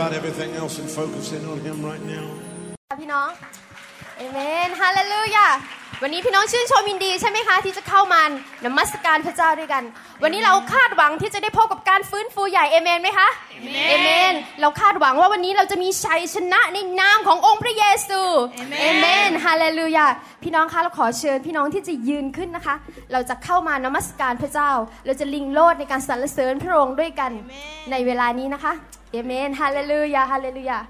about everything else and focus in on Him right now. พี่น้องเอเมนฮาเลลูยาวันนี้พี่น้องชื่นชมยินดีใช่ไหมคะที่จะเข้ามานมัสการพระเจ้าด้วยกัน วันนี้เราคาดหวังที่จะได้พบกับการฟื้นฟูใหญ่เอเมนไหมคะเอเมนเราคาดหวังว่าวันนี้เราจะมีชัยชนะในนามขององค์พระเยซูเอเมนฮาเลลูยาพี่น้องคะเราขอเชิญพี่น้องที่จะยืนขึ้นนะคะ เราจะเข้ามานมัสการพระเจ้า เราจะลิงโลดในการสรรเสริญพระองค์ด้วยกันในเวลานี้นะคะ เอเ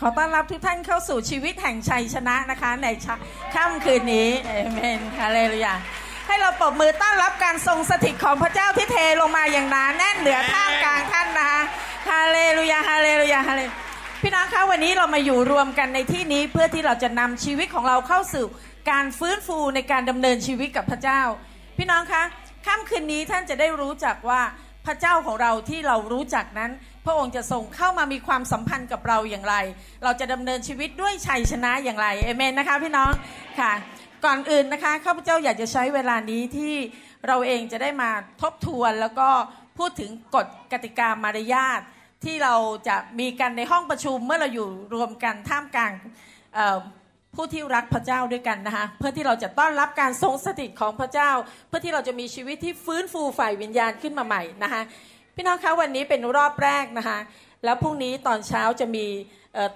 ขอต้อนรับทุกท่านเข้าสู่ชีวิตแห่งชัยชนะนะคะ ในค่ำคืนนี้เอเมนฮาเลลูยาให้เราปรบมือต้อนรับการทรงสถิตของพระเจ้าที่เทลงมาอย่างหนาแน่นเหนือท่ามกลางท่านนะคะฮาเลลูยาฮาเลลูยาฮาเลพี่น้องคะวันนี้เรามาอยู่รวมกันในที่นี้เพื่อที่เราจะนำชีวิตของเราเข้าสู่การฟื้นฟูในการดำเนินชีวิตกับพระเจ้า พี่น้องคะค่ำคืนนี้ท่านจะได้รู้จักว่าพระเจ้าของเราที่เรารู้จักนั้น พระองค์จะทรงเข้ามามีความสัมพันธ์กับเราอย่างไร เราจะดำเนินชีวิตด้วยชัยชนะอย่างไรเอเมนนะคะพี่น้องค่ะ ก่อนอื่นนะคะข้าพเจ้าอยากจะใช้เวลานี้ที่เราเองจะได้มาทบทวนแล้วก็พูดถึงกฎกติกามารยาทที่เราจะมีกันในห้องประชุมเมื่อเราอยู่รวมกันท่ามกลางผู้ที่รักพระเจ้าด้วยกันนะคะเพื่อที่เราจะต้อนรับการทรงสถิตของพระเจ้า เพื่อที่เราจะมีชีวิตที่ฟื้นฟูฝ่ายวิญญาณขึ้นมาใหม่นะคะ พี่น้องคะวันนี้เป็นรอบแรกนะคะ แล้วพรุ่งนี้ตอนเช้าจะมี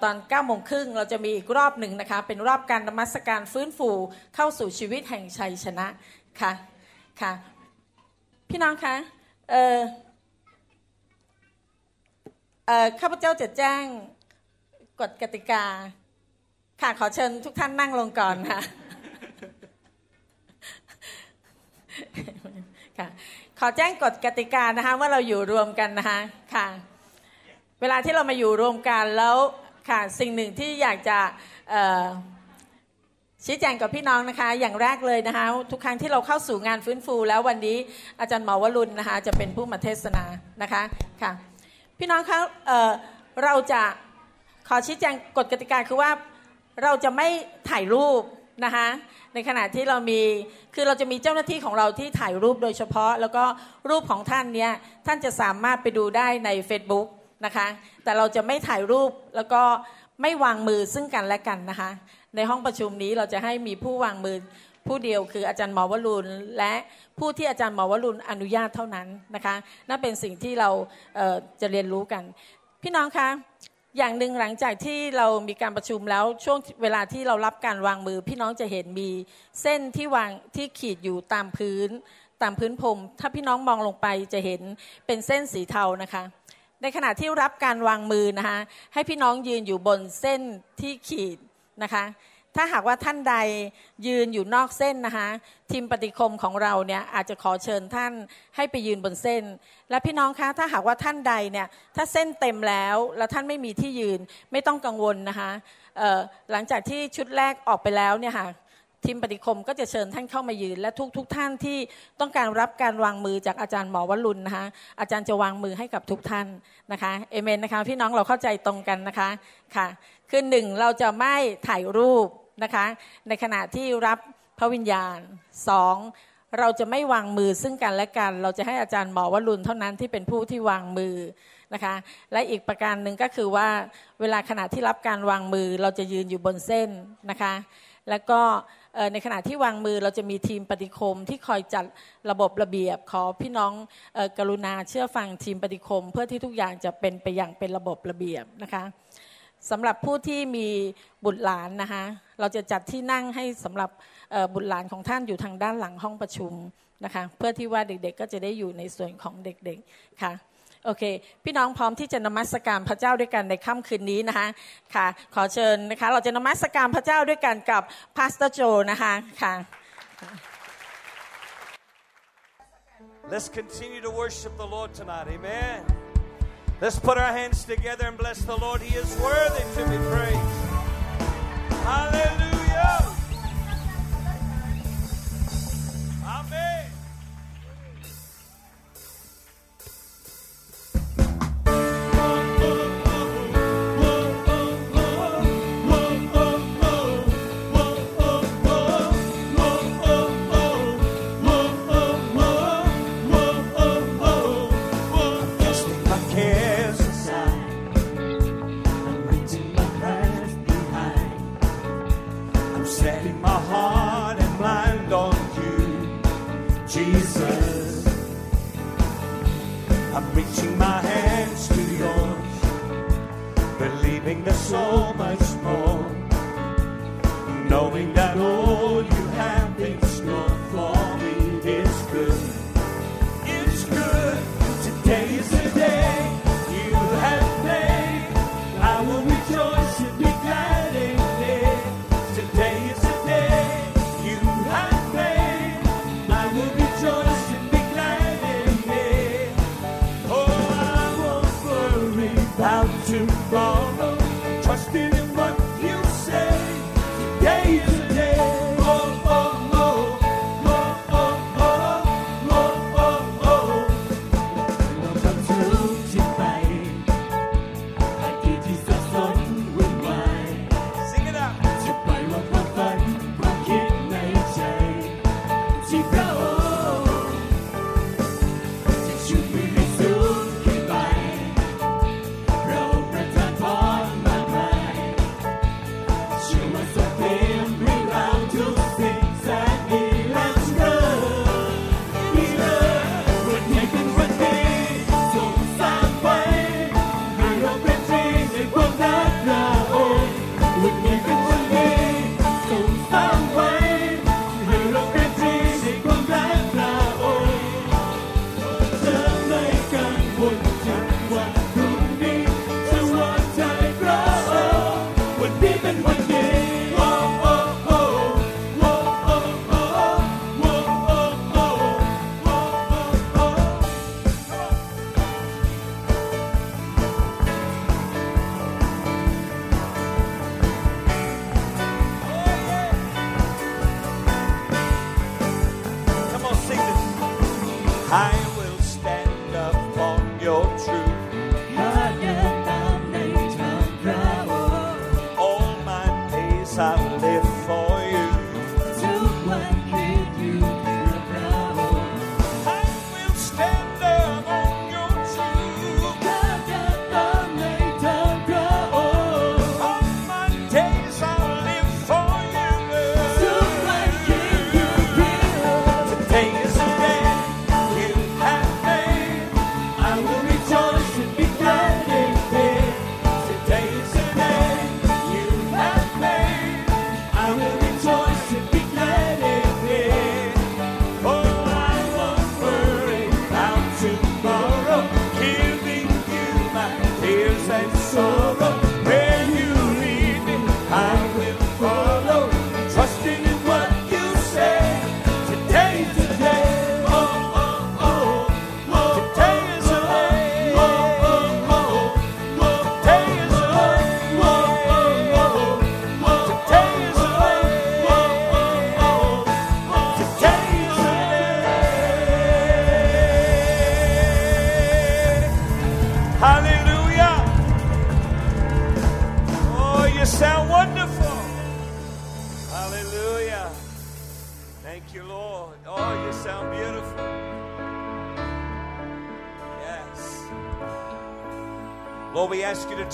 ตอน9ก้าโมงครึ่งเราจะมีอีกรอบหนึ่งนะคะ เป็นรอบการนมัสการฟื้นฟูเข้าสู่ชีวิตแห่งชัยชนะค่ะค่ะ พี่น้องคะเออเออข้าพเจ้าจะแจ้งกฎกติกา ค่ะขอเชิญทุกท่านนั่งลงก่อนค่ะค่ะ ขอแจ้งกฎกติกานะคะว่าเราอยู่รวมกันนะคะค่ะ เวลาที่เรามาอยู่รวมกันแล้วค่ะสิ่งหนึ่งที่อยากจะชี้แจงกับพี่น้องนะคะ อย่างแรกเลยนะคะ ทุกครั้งที่เราเข้าสู่งานฟื้นฟู แล้ววันนี้อาจารย์หมอวรุณนะคะจะเป็นผู้มาเทศนานะคะค่ะพี่น้องคะเเราจะขอชี้แจงกฎกติกาคือว่าเราจะไม่ถ่ายรูปนะคะ ในขณะที่เรามีคือเราจะมีเจ้าหน้าที่ของเราที่ถ่ายรูปโดยเฉพาะ แล้วก็รูปของท่านเนี้ยท่านจะสามารถไปดูได้ใน Facebook นะคะ แต่เราจะไม่ถ่ายรูปแล้วก็ไม่วางมือซึ่งกันและกันนะคะ ในห้องประชุมนี้เราจะให้มีผู้วางมือผู้เดียวคืออาจารย์หมอวรุณและผู้ที่อาจารย์หมอวรุณอนุญาตเท่านั้นนะคะนั่นเป็นสิ่งที่เราเจะเรียนรู้กัน พี่น้องคะ อย่างหนึ่งหลังจากที่เรามีการประชุมแล้วช่วงเวลาที่เรารับการวางมือ พี่น้องจะเห็นมีเส้นที่วางที่ขีดอยู่ตามพื้น ตามพื้นพรมถ้าพี่น้องมองลงไปจะเห็นเป็นเส้นสีเทานะคะ ในขณะที่รับการวางมือนะคะให้พี่น้องยืนอยู่บนเส้นที่ขีดนะคะ ถ้าหากว่าท่านใดยืนอยู่นอกเส้นนะคะทีมปฏิคมของเราเนี่ยอาจจะขอเชิญท่านให้ไปยืนบนเส้น และพี่น้องคะถ้าหากว่าท่านใดเนี่ยถ้าเส้นเต็มแล้วแล้วท่านไม่มีที่ยืนไม่ต้องกังวลนะคะหลังจากที่ชุดแรกออกไปแล้วเนี่ยค่ะทีมปฏิคมก็จะเชิญท่านเข้ามายืน และทุกทุกท่านที่ต้องการรับการวางมือจากอาจารย์หมอวรุณนะคะอาจารย์จะวางมือให้กับทุกท่านนะคะเอเมนนะคะพี่น้องเราเข้าใจตรงกันนะคะค่ะคือหนึ่งเราจะไม่ถ่ายรูป นะคะในขณะที่รับพระวิญญาณสองเราจะไม่วางมือซึ่งกันและกัน เราจะให้อาจารย์หมอวรุณเท่านั้นที่เป็นผู้ที่วางมือนะคะ และอีกประการหนึ่งก็คือว่าเวลาขณะที่รับการวางมือเราจะยืนอยู่บนเส้นนะคะ แล้วก็ในขณะที่วางมือเราจะมีทีมปฏิคมที่คอยจัดระบบระเบียบ ขอพี่น้องกรุณาเชื่อฟังทีมปฏิคม เพื่อที่ทุกอย่างจะเป็นไปอย่างเป็นระบบระเบียบนะคะ สำหรับผู้ที่มีบุตรหลานนะคะเราจะจัดที่นั่งให้สำหรับบุตรหลานของท่านอยู่ทางด้านหลังห้องประชุมนะคะเพื่อที่ว่าเด็กๆ ก็จะได้อยู่ในส่วนของเด็กๆค่ะโอเค พี่น้องพร้อมที่จะนมัสการพระเจ้าด้วยกันในค่ำคืนนี้นะคะค่ะ ขอเชิญนะคะ เราจะนมัสการพระเจ้าด้วยกันกับพาสเตอร์โจนะคะค่ะ Let's continue to worship the Lord tonight. Amen. Let's put our hands together and bless the Lord. He is worthy to be praised. Hallelujah. giving us so much more, knowing that all.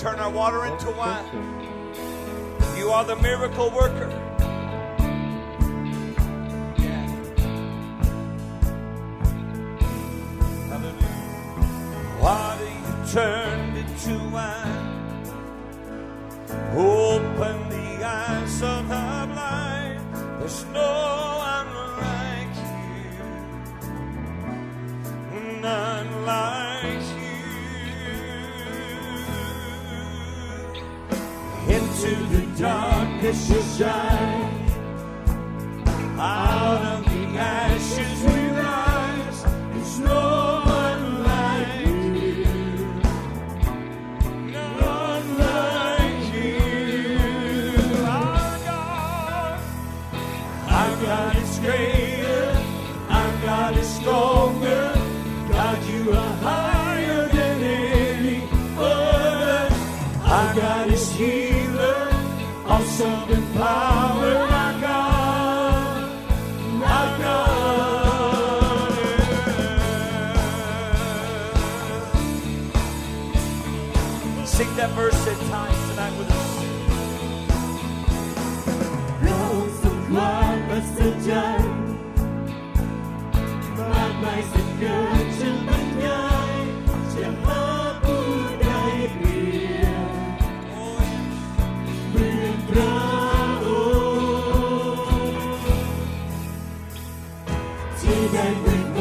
turn our water into wine. You are the miracle worker. with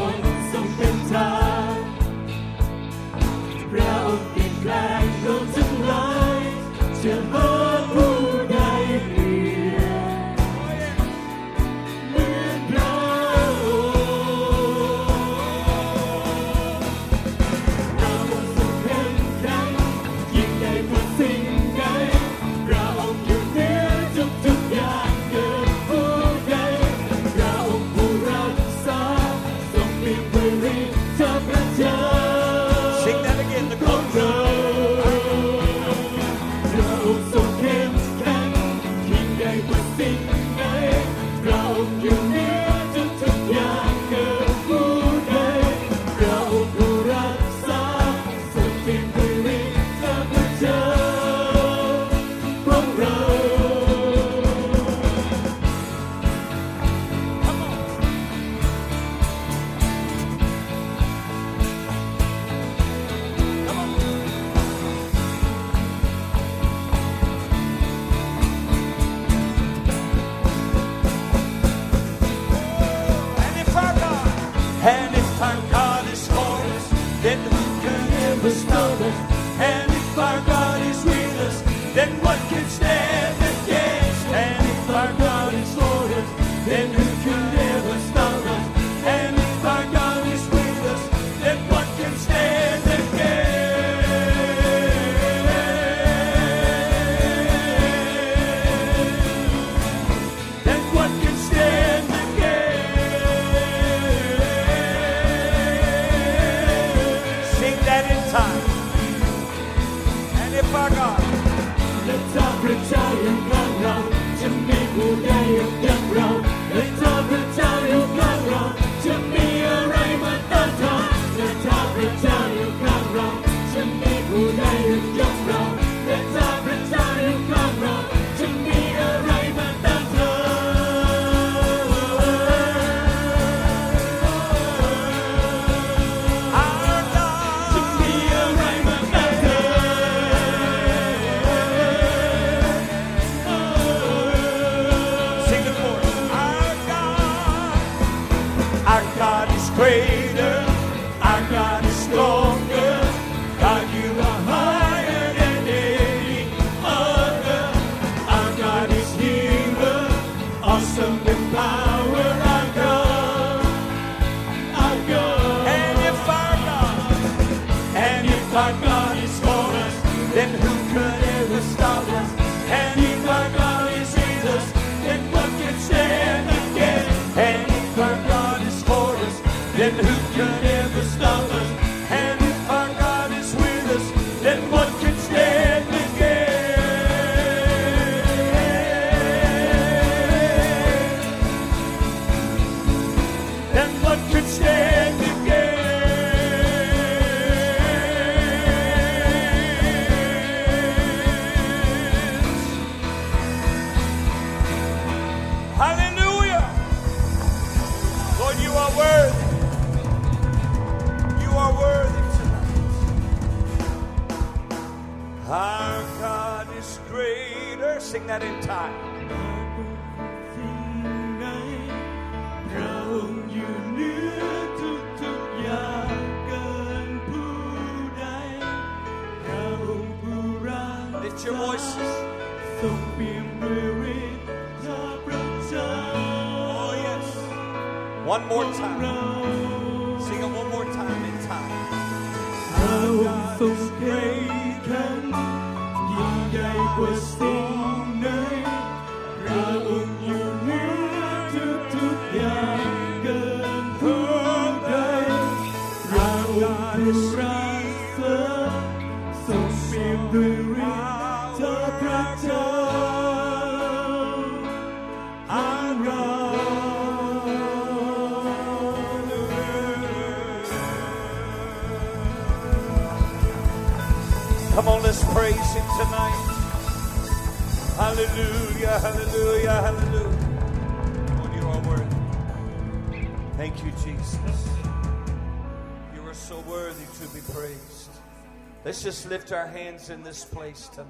Just lift our hands in this place tonight.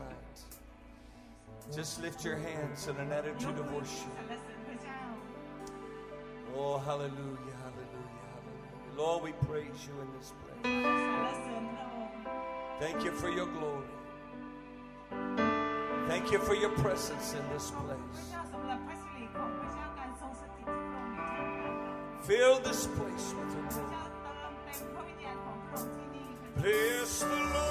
Just lift your hands in an attitude of worship. Oh, hallelujah, hallelujah, hallelujah. Lord, we praise you in this place. Thank you for your glory. Thank you for your presence in this place. Fill this place with your glory. Praise the Lord.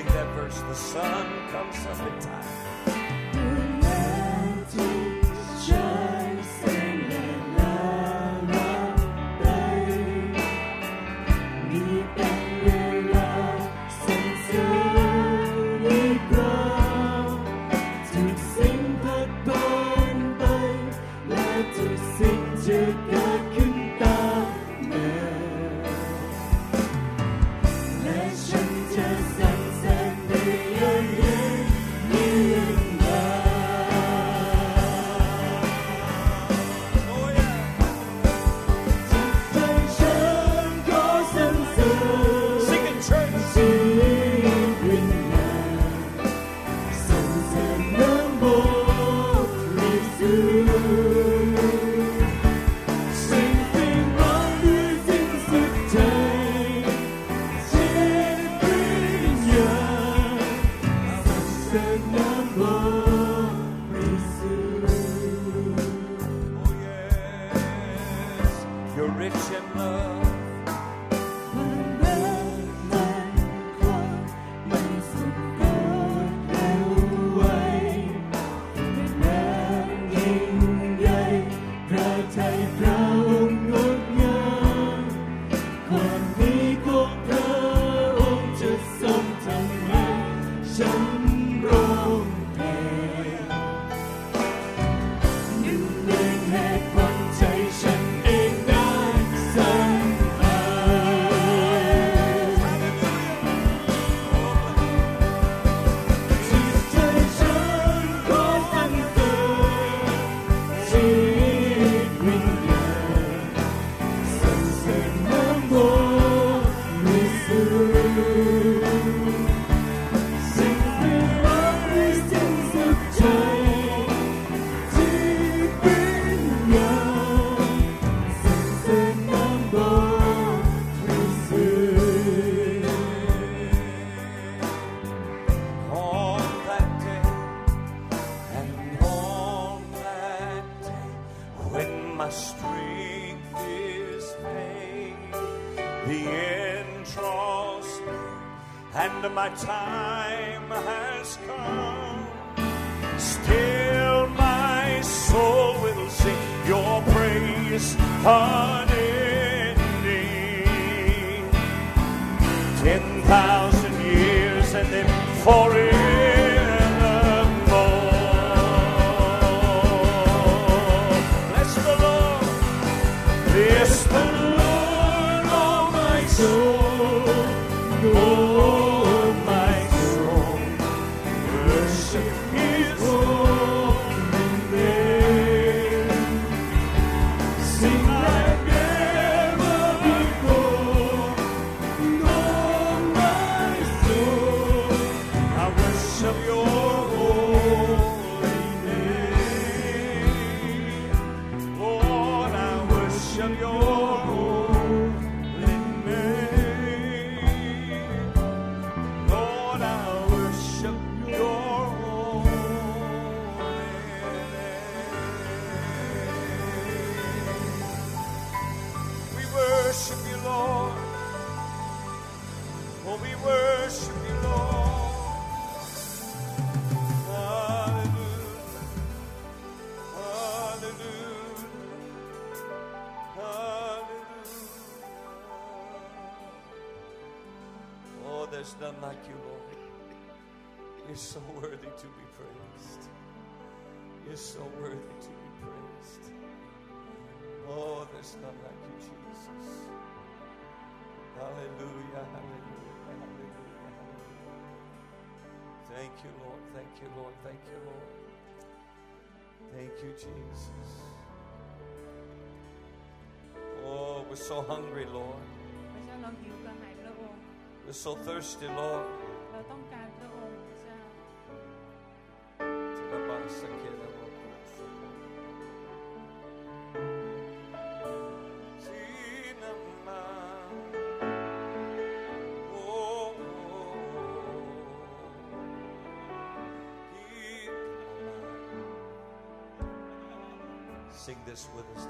Take that verse, the sun comes up in time. so worthy to be praised. Oh, there's none like you, Jesus. Hallelujah, hallelujah, hallelujah, hallelujah. Thank you, Lord. Thank you, Lord. Thank you, Lord. Thank you, Jesus. Oh, we're so hungry, Lord. We're so thirsty, Lord. with us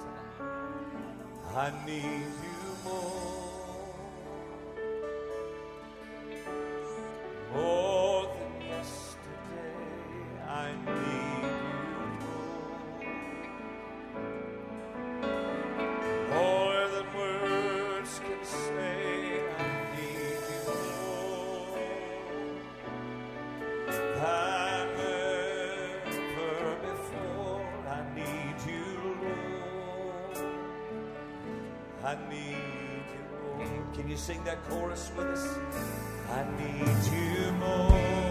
I need you more. Can you sing that chorus with us? I need you more.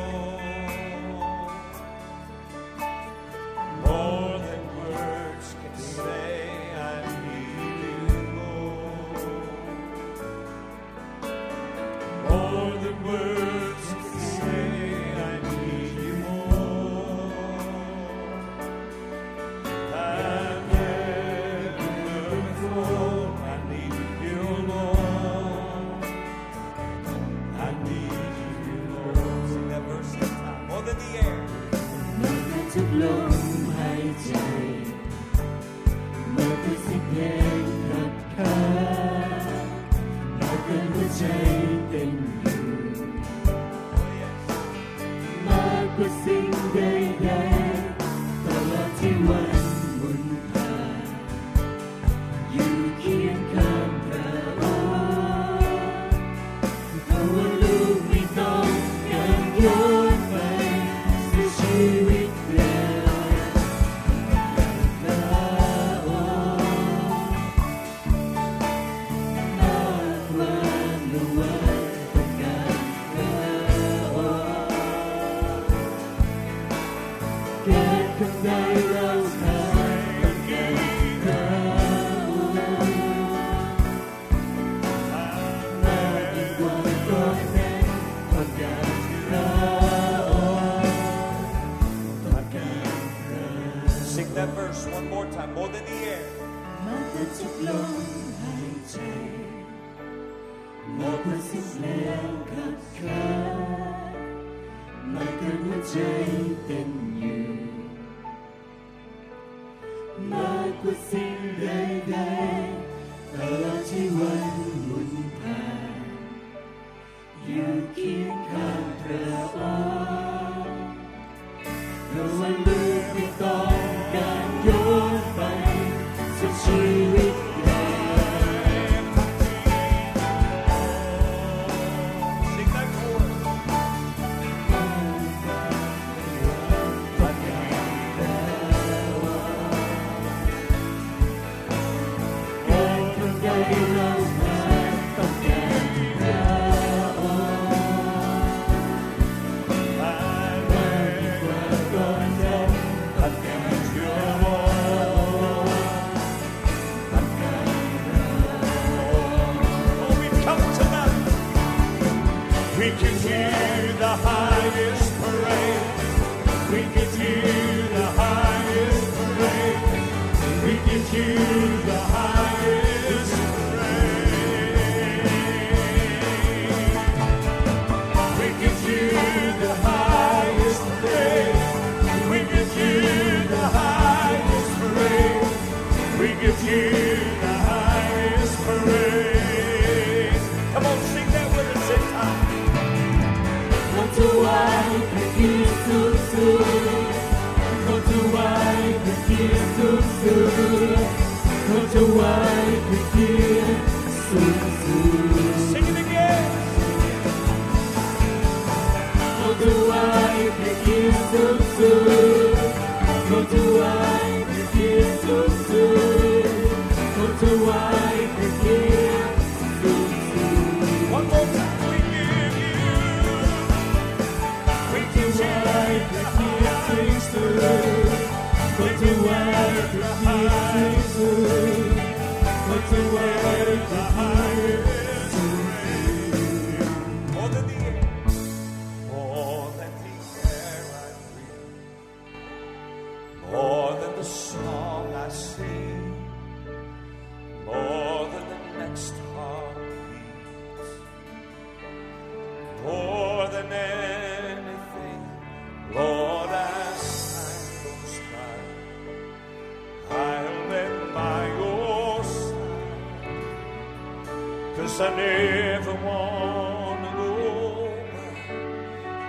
I never want to go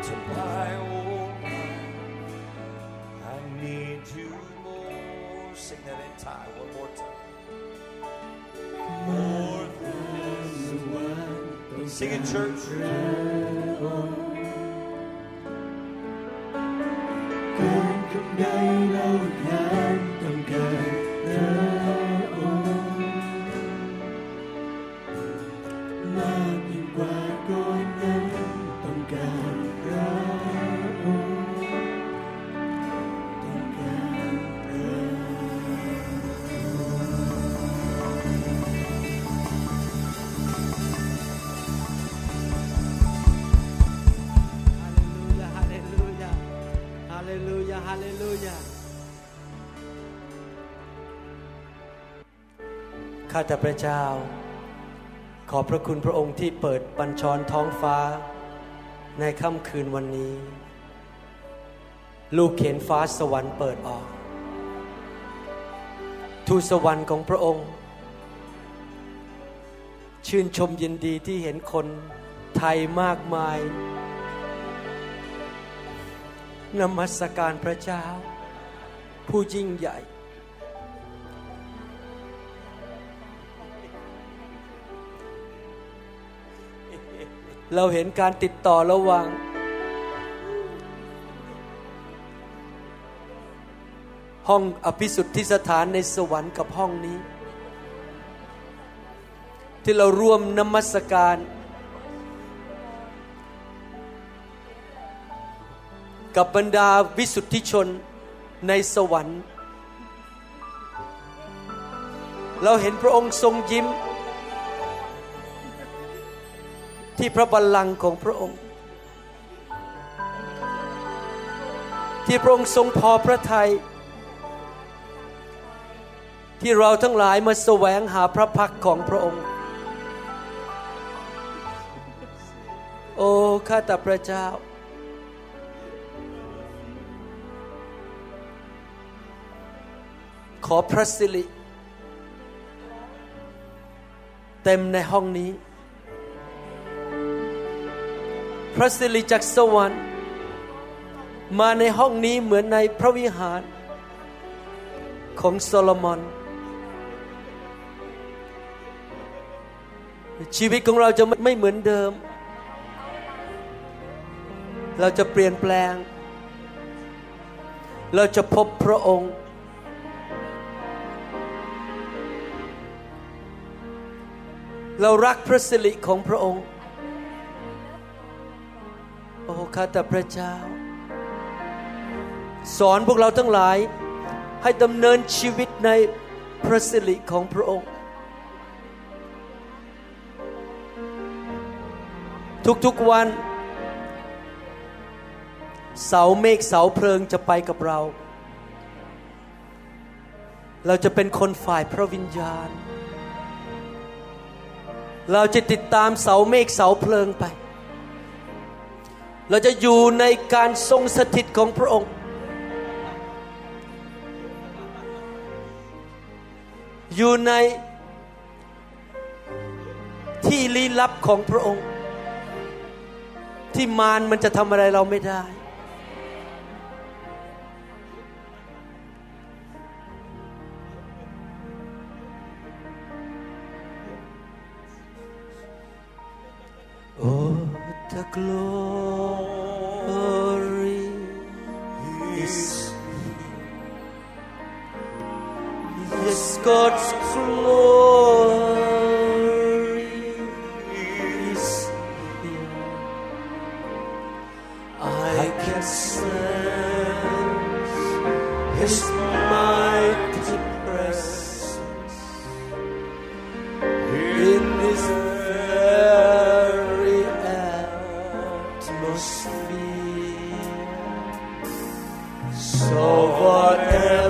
to my old life. I need you more. Sing that in time one more time. More than one. Sing it, church. เาแต่พระเจ้า ขอบพระคุณพระองค์ที่เปิดบัญชรท้องฟ้า ในค่ำคืนวันนี้ ลูกเห็นฟ้าสวรรค์เปิดออก ทูตสวรรค์ของพระองค์ ชื่นชมยินดีที่เห็นคนไทยมากมายนมัสการพระเจ้า ผู้ยิ่งใหญ่ เราเห็นการติดต่อระหว่างห้องอภิสุทธิสถานในสวรรค์กับห้องนี้ ที่เราร่วมนมัสการ กับบรรดาวิสุทธิชนในสวรรค์ เราเห็นพระองค์ทรงยิ้ม ที่พระบัลลังก์ของพระองค์ ที่พระองค์ทรงพอพระทยัยที่เราทั้งหลายมาแสวงหาพระพักของพระองค์ โอ้ข้าแต่พระเจ้า ขอพระสิริ เต็มในห้องนี้ พระสิริจากสวรรค์มาในห้องนี้เหมือนในพระวิหารของโซโลมอน ชีวิตของเราจะไม่เหมือนเดิม เราจะเปลี่ยนแปลง เราจะพบพระองค์ เรารักพระสิริของพระองค์ ข้าแต่พระเจ้า สอนพวกเราทั้งหลายให้ดำเนินชีวิตในพระสิริของพระองค์ ทุกๆวัน เสาเมฆเสาเพลิงจะไปกับเรา เราจะเป็นคนฝ่ายพระวิญญาณ เราจะติดตามเสาเมฆเสาเพลิงไป เราจะอยู่ในการทรงสถิตของพระองค์ อยู่ในที่ลี้ลับของพระองค์ ที่มารมันจะทำอะไรเราไม่ได้ Oh, the glory Yes, God's glory is here. I can sense His mighty presence in this very atmosphere. So whatever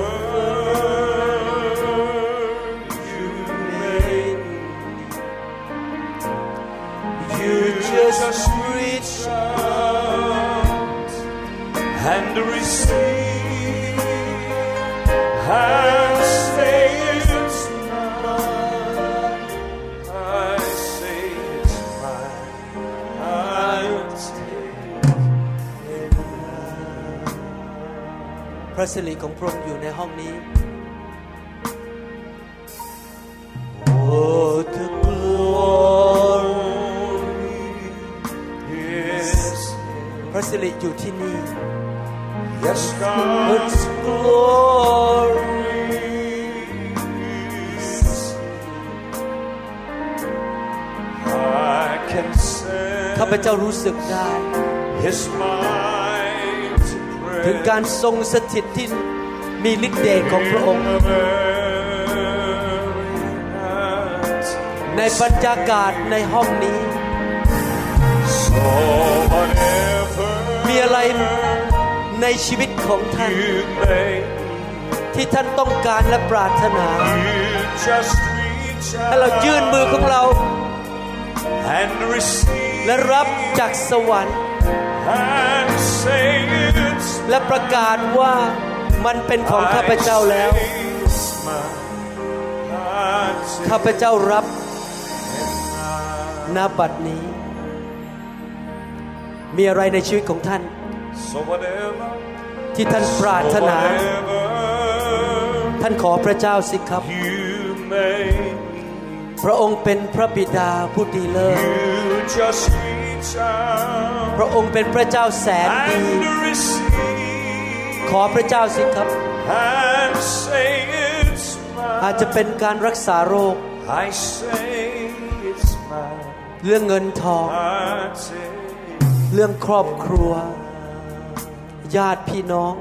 just reach out and receive and say it's mine. I say it's mine. I take พระสิริของพระองค์อยู่ในห้องนี้ ระสิริอยู่ที่นี่ yes, God's God's glory I can sense ข้าพเจ้ารู้สึกได้ His might ถึงการทรงสถิตที่มีฤทธิ์เดชของพระองค์ ในบรรยากาศในห้องนี้ So whatever มีอะไรในชีวิตของท่าน ที่ท่านต้องการและปรารถนาให้เรายื่นมือของเรา และรับจากสวรรค์ และประกาศว่ามันเป็นของข้าพเจ้าแล้ว ข้าพเจ้ารับณบัดนี้ มีอะไรในชีวิตของท่าน So whatever ที่ท่านปรารถนา whatever ท่านขอพระเจ้าสิครับ you may พระองค์เป็นพระบิดาผู้ดีเลิศ you just reach out พระองค์เป็นพระเจ้าแสนดี and receive ขอพระเจ้าสิครับ and say it's อาจ mine จะเป็นการรักษาโรค I say it's mine เรื่องเงินทอง I take เรื่องครอบครัว ญาติพี่น้อง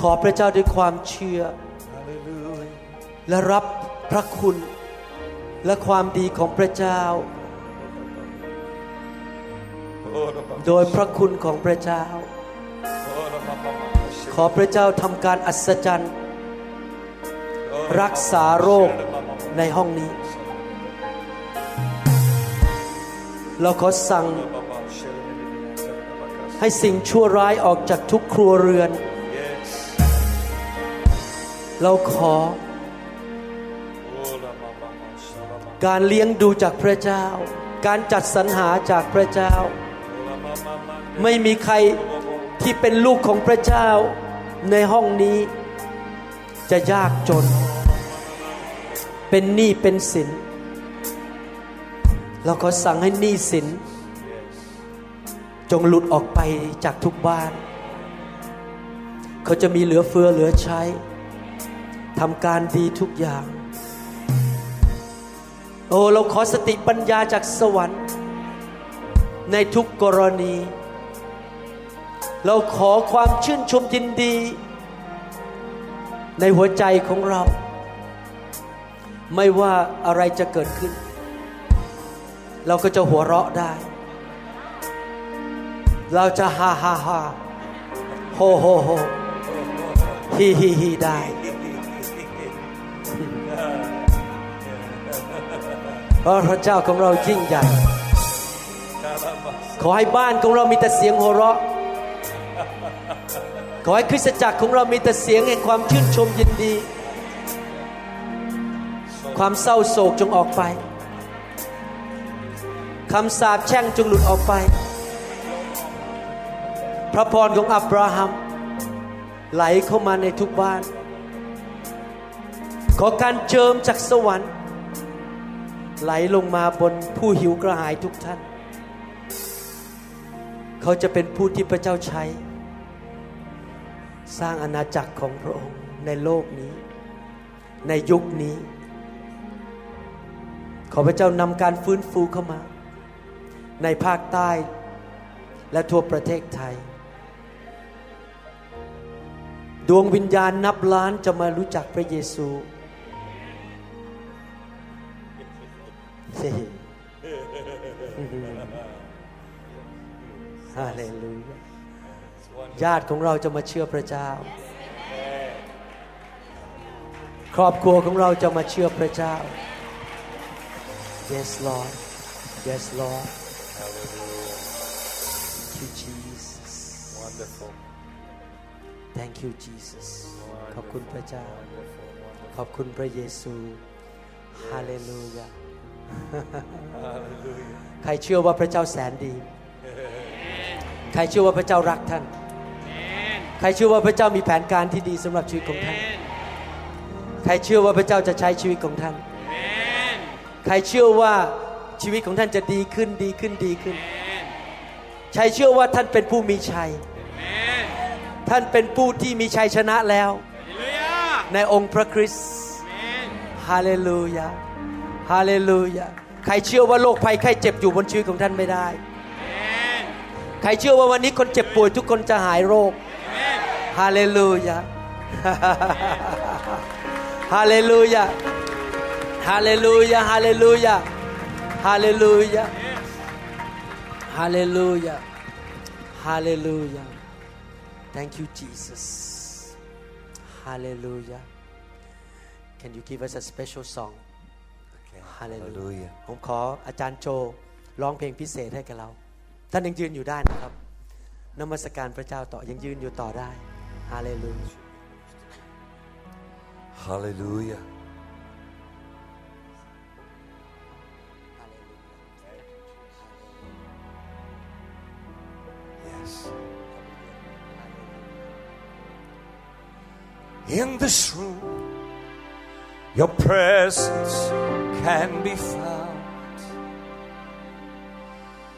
ขอพระเจ้าด้วยความเชื่อ และรับพระคุณและความดีของพระเจ้า โดยพระคุณของพระเจ้า ขอพระเจ้าทำการอัศจรรย์ รักษาโรคในห้องนี้ เราขอสั่ง ให้สิ่งชั่วร้ายออกจากทุกครัวเรือน Yes. เราขอ การเลี้ยงดูจากพระเจ้า การจัดสรรหาจากพระเจ้า ไม่มีใครที่เป็นลูกของพระเจ้าในห้องนี้ จะยากจน เป็นหนี้เป็นสิน เราขอสั่งให้หนี้สิน จงหลุดออกไปจากทุกบ้าน เขาจะมีเหลือเฟือเหลือใช้ทำการดีทุกอย่าง โอ้เราขอสติปัญญาจากสวรรค์ ในทุกกรณี เราขอความชื่นชมยินดี ในหัวใจของเรา ไม่ว่าอะไรจะเกิดขึ้น เราก็จะหัวเราะได้ เราจะฮ่าฮ่าฮ่าโฮโฮโฮฮีฮีฮีได้ เพราะพระเจ้าของเรายิ่งใหญ่ ขอให้บ้านของเรามีแต่เสียงหัวเราะ ขอให้คริสตจักรของเรามีแต่เสียงแห่งความชื่นชมยินดี ความเศร้าโศกจงออกไป คำสาปแช่งจงหลุดออกไป พระพรของอับราฮัม ไหลเข้ามาในทุกบ้าน ขอการเจิมจากสวรรค์ ไหลลงมาบนผู้หิวกระหายทุกท่าน เขาจะเป็นผู้ที่พระเจ้าใช้ สร้างอาณาจักรของพระองค์ในโลกนี้ ในยุคนี้ ขอพระเจ้านำการฟื้นฟูเข้ามา ในภาคใต้และทั่วประเทศไทย ดวงวิญญาณนับล้านจะมารู้จักพระเยซู ฮาเลลูยาญาติของเราจะมาเชื่อพระเจ้า ครอบครัวของเราจะมาเชื่อพระเจ้า Yes Lord Yes Lord Thank you Jesus ขอบคุณพระเจ้า ขอบคุณพระเยซูฮาเลลูยาใครเชื่อว่าพระเจ้าแสนดี ใครเชื่อว่าพระเจ้ารักท่าน ใครเชื่อว่าพระเจ้ามีแผนการที่ดีสำหรับชีวิตของท่าน ใครเชื่อว่าพระเจ้าจะใช้ชีวิตของท่าน ใครเชื่อว่าชีวิตของท่านจะดีขึ้นดีขึ้นดีขึ้น ใครเชื่อว่าท่านเป็นผู้มีชัย ท่านเป็นผู้ที่มีชัยชนะแล้ว ในองค์พระคริสต์ฮาเลลูยาฮาเลลูยาใครเชื่อว่าโรคภัยไข้เจ็บอยู่บนชีวิตของท่านไม่ได้ ใครเชื่อว่าวันนี้คนเจ็บป่วยทุกคนจะหายโรคฮาเลลูยาฮาเลลูยาฮาเลลูยาฮาเลลูยาฮาเลลูยาฮาเลลูยาฮาเลลูยา Thank you Jesus Hallelujah Can you give us a special song Hallelujah ผมขออาจารย์โจร้องเพลงพิเศษให้กับเรา ท่านยังยืนอยู่ได้นะครับ นมัสการพระเจ้าต่อ ยังยืนอยู่ต่อได้ ฮาเลลูยา Hallelujah. Yes. In this room, your presence can be found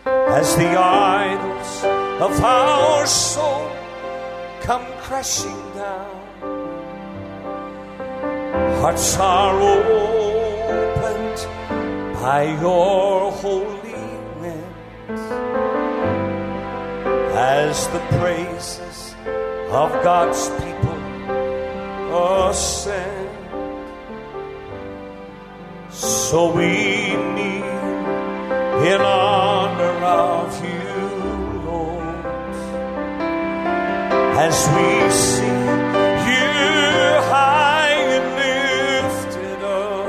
as the idols of our soul come crashing down. Hearts are opened by your holy wind as the praises of God's people ascend. So we kneel in honor of you, Lord, as we see you high and lifted up,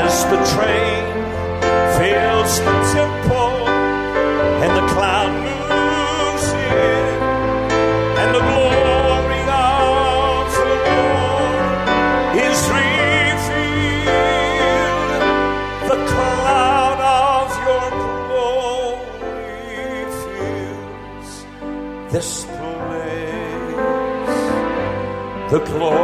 as the train fills the temple this place. The glow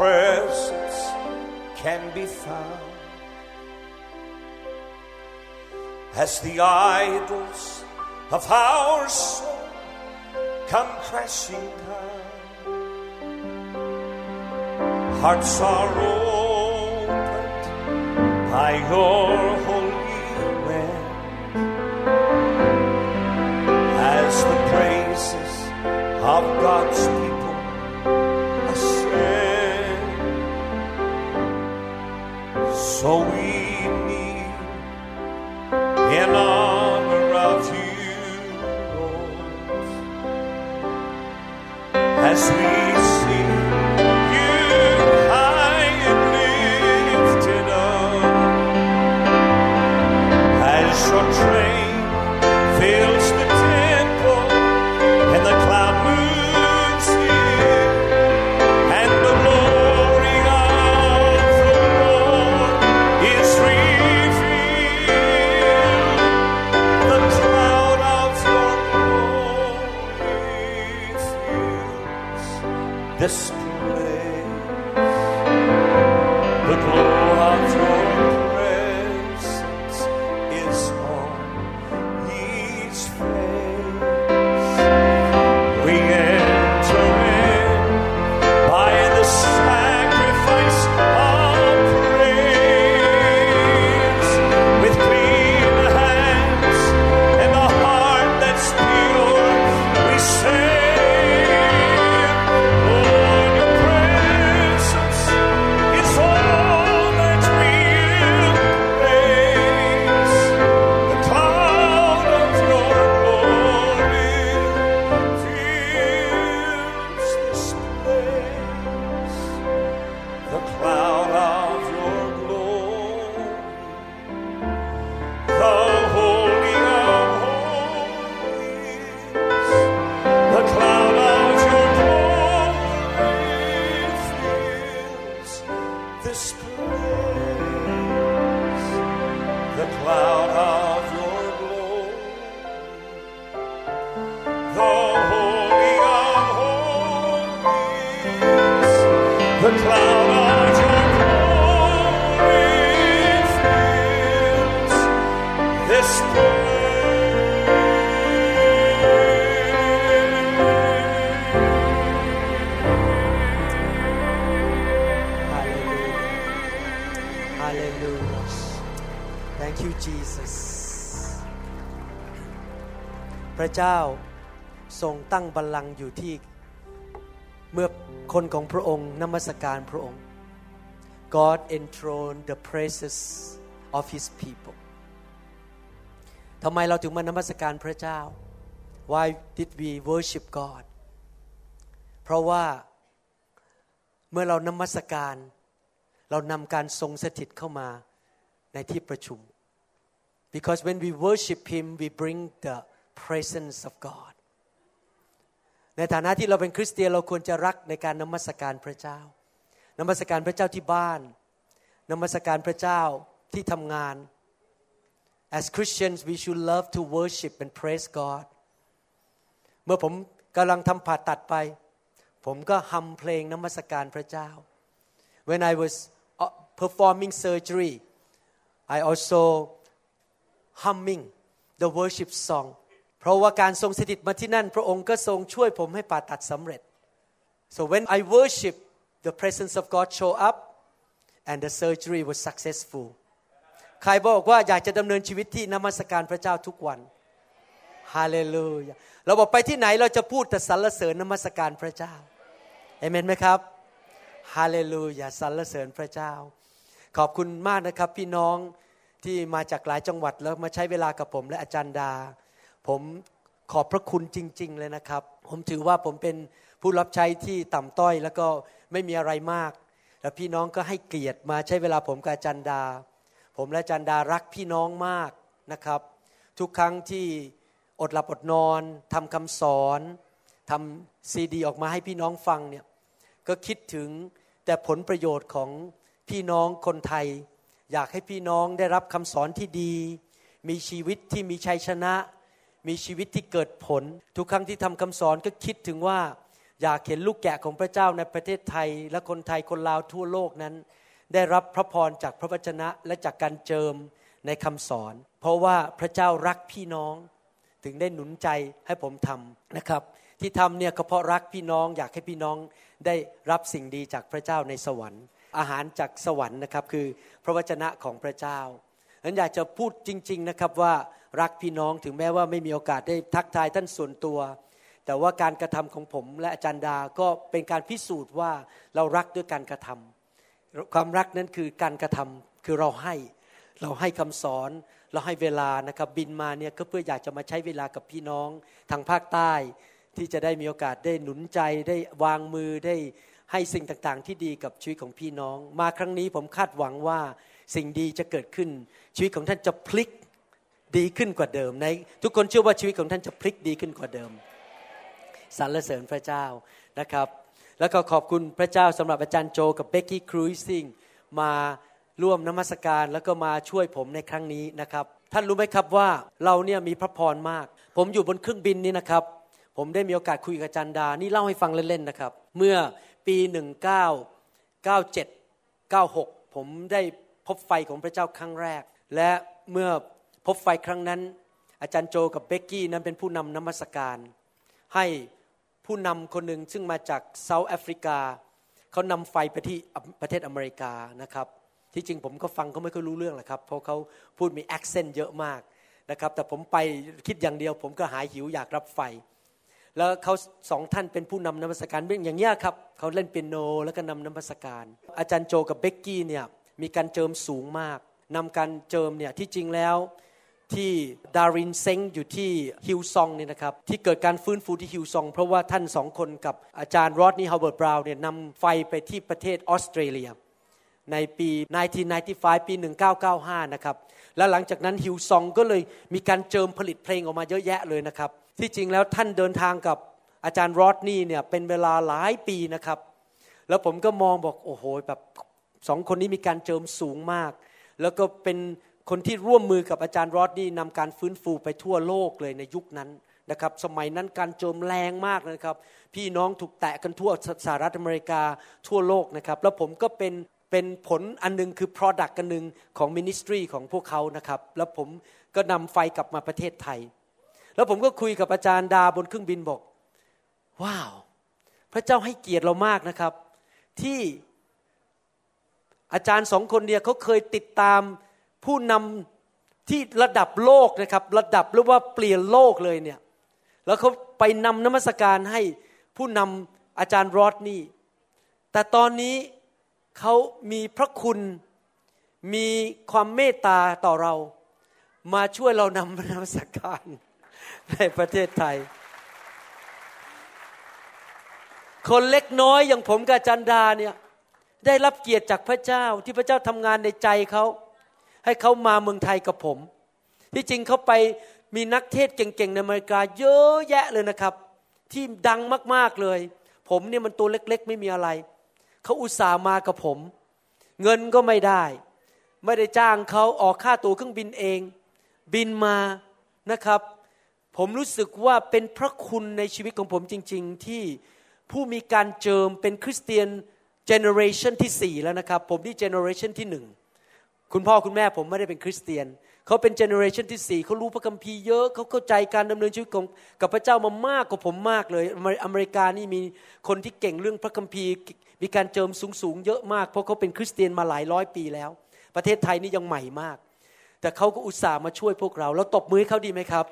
presence can be found. As the idols of our soul come crashing down, hearts are opened by your holy wind as the praises of God's So we need in honor of you, Lord, as we เจ้าทรงตั้งบัลลังก์อยู่ที่ เมื่อคนของพระองค์นมัสการพระองค์ God enthroned the praises of His people ทำไมเราถึงมานมัสการพระเจ้า Why did we worship God เพราะว่าเมื่อเรานมัสการ เรานำการทรงสถิตเข้ามาในที่ประชุม because when we worship Him we bring the presence of God ในฐานะที่เราเป็นคริสเตียนเราควรจะรักในการนมัสการพระเจ้า นมัสการพระเจ้าที่บ้าน นมัสการพระเจ้าที่ทำงาน as Christians we should love to worship and praise God เมื่อผมกำลังทำผ่าตัดไป ผมก็ฮัมเพลงนมัสการพระเจ้า when I was performing surgery I also humming the worship song เพราะว่าการทรงสถิตมาที่นั่น พระองค์ก็ทรงช่วยผมให้ผ่าตัดสำเร็จ so when I worship the presence of God show up and the surgery was successful ใครบอกว่าอยากจะดำเนินชีวิตที่นมัสการพระเจ้าทุกวันฮาเลลูยาเราบอกไปที่ไหนเราจะพูดแต่สรรเสริญนมัสการพระเจ้าเอเมนไหมครับฮาเลลูยาสรรเสริญพระเจ้า ขอบคุณมากนะครับพี่น้องที่มาจากหลายจังหวัดแล้วมาใช้เวลากับผมและอาจารย์ดา ผมขอบพระคุณจริง ๆ เลยนะครับ ผมถือว่าผมเป็นผู้รับใช้ที่ต่ำต้อย แล้วก็ไม่มีอะไรมาก แล้วพี่น้องก็ให้เกียรติมาใช้เวลาผมกับจารย์ดา ผมและจารย์ดารักพี่น้องมากนะครับ ทุกครั้งที่อดหลับอดนอนทำคำสอนทำซีดีออกมาให้พี่น้องฟังเนี่ยก็คิดถึงแต่ผลประโยชน์ของพี่น้องคนไทย อยากให้พี่น้องได้รับคำสอนที่ดี มีชีวิตที่มีชัยชนะ มีชีวิตที่เกิดผล ทุกครั้งที่ทำคำสอนก็คิดถึงว่า อยากเห็นลูกแกะของพระเจ้าในประเทศไทย และคนไทยคนลาวทั่วโลกนั้น ได้รับพระพรจากพระวจนะและจากการเจิมในคำสอน เพราะว่าพระเจ้ารักพี่น้อง ถึงได้หนุนใจให้ผมทำนะครับ ที่ทำเนี่ยก็เพราะรักพี่น้อง อยากให้พี่น้องได้รับสิ่งดีจากพระเจ้าในสวรรค์ อาหารจากสวรรค์นะครับคือพระวจนะของพระเจ้าฉันอยากจะพูดจริง ๆนะครับว่า รักพี่น้องถึงแม้ว่าไม่มีโอกาสได้ทักทายท่านส่วนตัว แต่ว่าการกระทำของผมและอาจารย์ดาก็เป็นการพิสูจน์ว่าเรารักด้วยการกระทำความรักนั้นคือการกระทำคือเราให้เราให้คำสอนเราให้เวลานะครับบินมาเนี่ยก็เพื่ออยากจะมาใช้เวลากับพี่น้องทางภาคใต้ ที่จะได้มีโอกาสได้หนุนใจได้วางมือได้ให้สิ่งต่างๆ ที่ดีกับชีวิตของพี่น้อง มาครั้งนี้ผมคาดหวังว่าสิ่งดีจะเกิดขึ้น ชีวิตของท่านจะพลิก ดีขึ้นกว่าเดิมในทุกคนเชื่อว่าชีวิตของท่านจะพลิกดีขึ้นกว่าเดิมสรรเสริญพระเจ้านะครับ แล้วก็ขอบคุณพระเจ้าสำหรับอาจารย์โจกับเบกกี้ครูซิงมาร่วมนมัสการแล้วก็มาช่วยผมในครั้งนี้นะครับ ท่านรู้ไหมครับว่าเราเนี่ยมีพระพรมาก ผมอยู่บนเครื่องบินนี้นะครับ ผมได้มีโอกาสคุยกับอาจารย์ดานี่เล่าให้ฟังเล่นๆนะครับ เมื่อปี 1997 96 ผมได้พบไฟของพระเจ้าครั้งแรก และเมื่อ พบไฟครั้งนั้น อาจารย์โจกับเบกกี้นั้นเป็นผู้นำนมัสการ ให้ผู้นำคนหนึ่งซึ่งมาจากเซาท์แอฟริกาเขานำไฟไปที่ประเทศอเมริกานะครับ ที่จริงผมก็ฟังเขาไม่ค่อยรู้เรื่องแหละครับ เพราะเขาพูดมี accent เยอะมากนะครับแต่ผมไปคิดอย่างเดียว ผมก็หายหิวอยากรับไฟ แล้วเขาสองท่านเป็นผู้นำนมัสการเป็นอย่างเนี้ยครับเขาเล่นเปียโนแล้วก็นำนมัสการ อาจารย์โจกับเบกกี้เนี่ยมีการเจิมสูงมากนำการเจิมเนี่ยที่จริงแล้ว ที่ Darlene Zschech อยู่ที่ Hillsong เนี่ยนะครับที่เกิดการฟื้นฟูที่ Hillsong เพราะว่าท่านสองคนกับอาจารย์ Rodney Howard-Browne เนี่ยนำไฟไปที่ประเทศออสเตรเลีย ในปี 1995 ปี 1995 นะครับ แล้วหลังจากนั้น Hillsong ก็เลยมีการเจิมผลิตเพลงออกมาเยอะแยะเลยนะครับ ที่จริงแล้วท่านเดินทางกับอาจารย์ Rodney เนี่ยเป็นเวลาหลายปีนะครับ แล้วผมก็มองบอกโอ้โหแบบสองคนนี้มีการเจิมสูงมาก แล้วก็เป็น คนที่ร่วมมือกับอาจารย์รอดนี่นำการฟื้นฟูไปทั่วโลกเลยในยุคนั้นนะครับสมัยนั้นการโจมแรงมากนะครับ พี่น้องถูกแตะกันทั่วสหรัฐอเมริกาทั่วโลกนะครับ แล้วผมก็เป็นเป็นผลอันนึงคือ Product กันหนึ่งของมินิสทรีของพวกเขานะครับ แล้วผมก็นำไฟกลับมาประเทศไทย แล้วผมก็คุยกับอาจารย์ดาบนเครื่องบินบอก ว้าว พระเจ้าให้เกียรติเรามากนะครับ ที่อาจารย์สองคนเนี่ยเขาเคยติดตาม ผู้นำที่ระดับโลกนะครับ ระดับหรือว่าเปลี่ยนโลกเลยเนี่ยแล้วเขาไปนำนมัสการให้ผู้นำอาจารย์รอดนี่แต่ตอนนี้เขามีพระคุณมีความเมตตาต่อเรา มาช่วยเรานำนมัสการในประเทศไทย คนเล็กน้อยอย่างผมกับอาจันดาเนี่ยได้รับเกียรติจากพระเจ้าที่พระเจ้าทำงานในใจเขา ให้เขามาเมืองไทยกับผม ที่จริงเขาไปมีนักเทศเก่งๆในอเมริกาเยอะแยะเลยนะครับ ที่ดังมากๆเลย ผมเนี่ยมันตัวเล็กๆ ไม่มีอะไร เขาอุตส่าห์มากับผม เงินก็ไม่ได้ ไม่ได้จ้างเขาออกค่าตั๋วเครื่องบินเอง บินมานะครับ ผมรู้สึกว่าเป็นพระคุณในชีวิตของผมจริง ๆ ที่ผู้มีการเจิมเป็นคริสเตียน generation ที่สี่แล้วนะครับ ผมนี่ generation ที่หนึ่ง คุณพ่อคุณแม่ผมไม่ได้เป็นคริสเตียน เขาเป็น generation ที่สี่เขารู้พระคัมภีร์เยอะ เขาเข้าใจการดำเนินชีวิตของกับพระเจ้ามามากกว่าผมมากเลย อเมริกานี่มีคนที่เก่งเรื่องพระคัมภีร์ มีการเจิมสูงๆเยอะมาก เพราะเขาเป็นคริสเตียนมาหลายร้อยปีแล้ว ประเทศไทยนี่ยังใหม่มาก แต่เขาก็อุตส่าห์มาช่วยพวกเรา แล้วตบมือให้เขาดีไหมครับ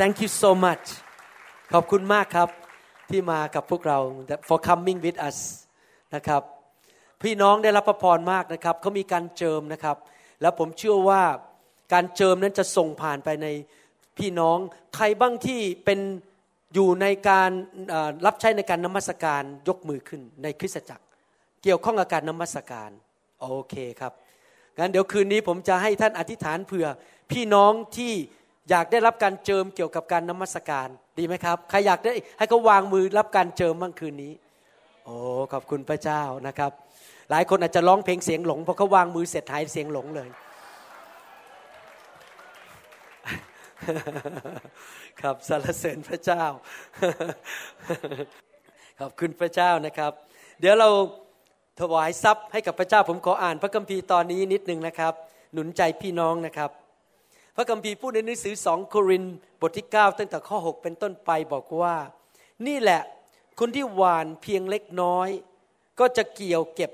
Thank you so much ขอบคุณมากครับที่มากับพวกเรา for coming with us นะครับ พี่น้องได้รับพระพรมากนะครับเขามีการเจิมนะครับ แล้วผมเชื่อว่าการเจิมนั้นจะส่งผ่านไปในพี่น้องใครบ้างที่เป็นอยู่ในการรับใช้ในการนมัสการยกมือขึ้นในคริสตจักร เกี่ยวข้องกับการนมัสการโอเคครับงั้นเดี๋ยวคืนนี้ผมจะให้ท่านอธิษฐานเผื่อพี่น้องที่อยากได้รับการเจิมเกี่ยวกับการนมัสการดีไหมครับใครอยากได้ให้เขาวางมือรับการเจิมบ้างคืนนี้ โอ้ขอบคุณพระเจ้านะครับ หลายคนอาจจะร้องเพลงเสียงหลงเพราะเขาวางมือเสร็จหายเสียงหลงเลยครับสรรเสริญพระเจ้าขอบคุณพระเจ้านะครับ เดี๋ยวเราถวายทรัพย์ให้กับพระเจ้าผมขออ่านพระคัมภีร์ตอนนี้นิดนึงนะครับ หนุนใจพี่น้องนะครับ พระคัมภีร์พูดในหนังสือสองโครินบทที่ 9 ตั้งแต่ข้อ 6 เป็นต้นไปบอกว่า นี่แหละคนที่หวานเพียงเล็กน้อย ก็จะเกี่ยวเก็บ